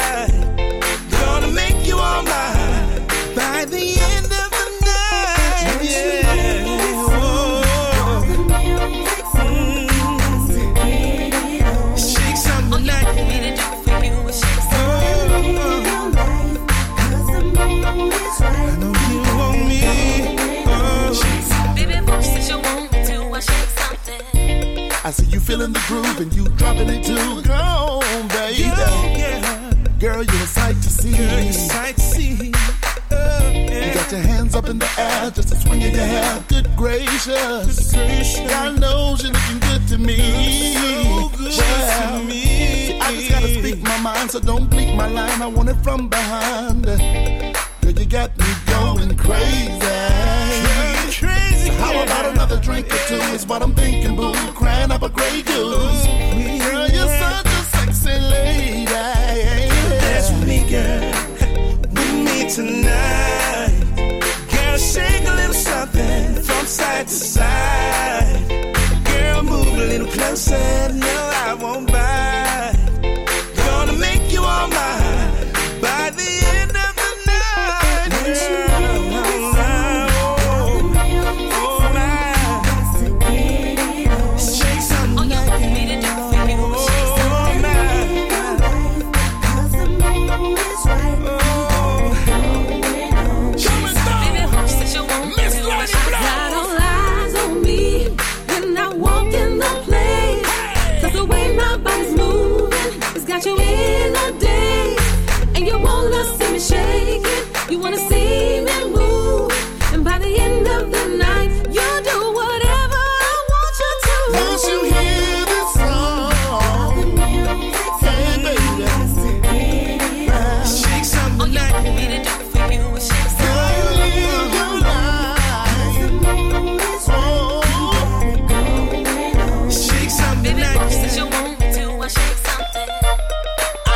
I see you feeling the groove and you dropping it too. Go on, baby. Girl, you're a sight to see. Girl, you're a sight to see. You got your hands up in the air just to swing in your hair. Good gracious. God knows you're looking good to me. well, see, I just gotta speak my mind, so don't bleak my line. I want it from behind. Girl, you got me going crazy. How about another drink or two? Is what I'm thinking, boo. Crying up a Grey Goose. Girl, you're such a sexy lady. Dance with me, girl. With me tonight. Girl, shake a little something from side to side. Girl, move a little closer. No, I won't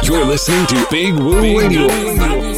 You're listening to Big Woo Radio.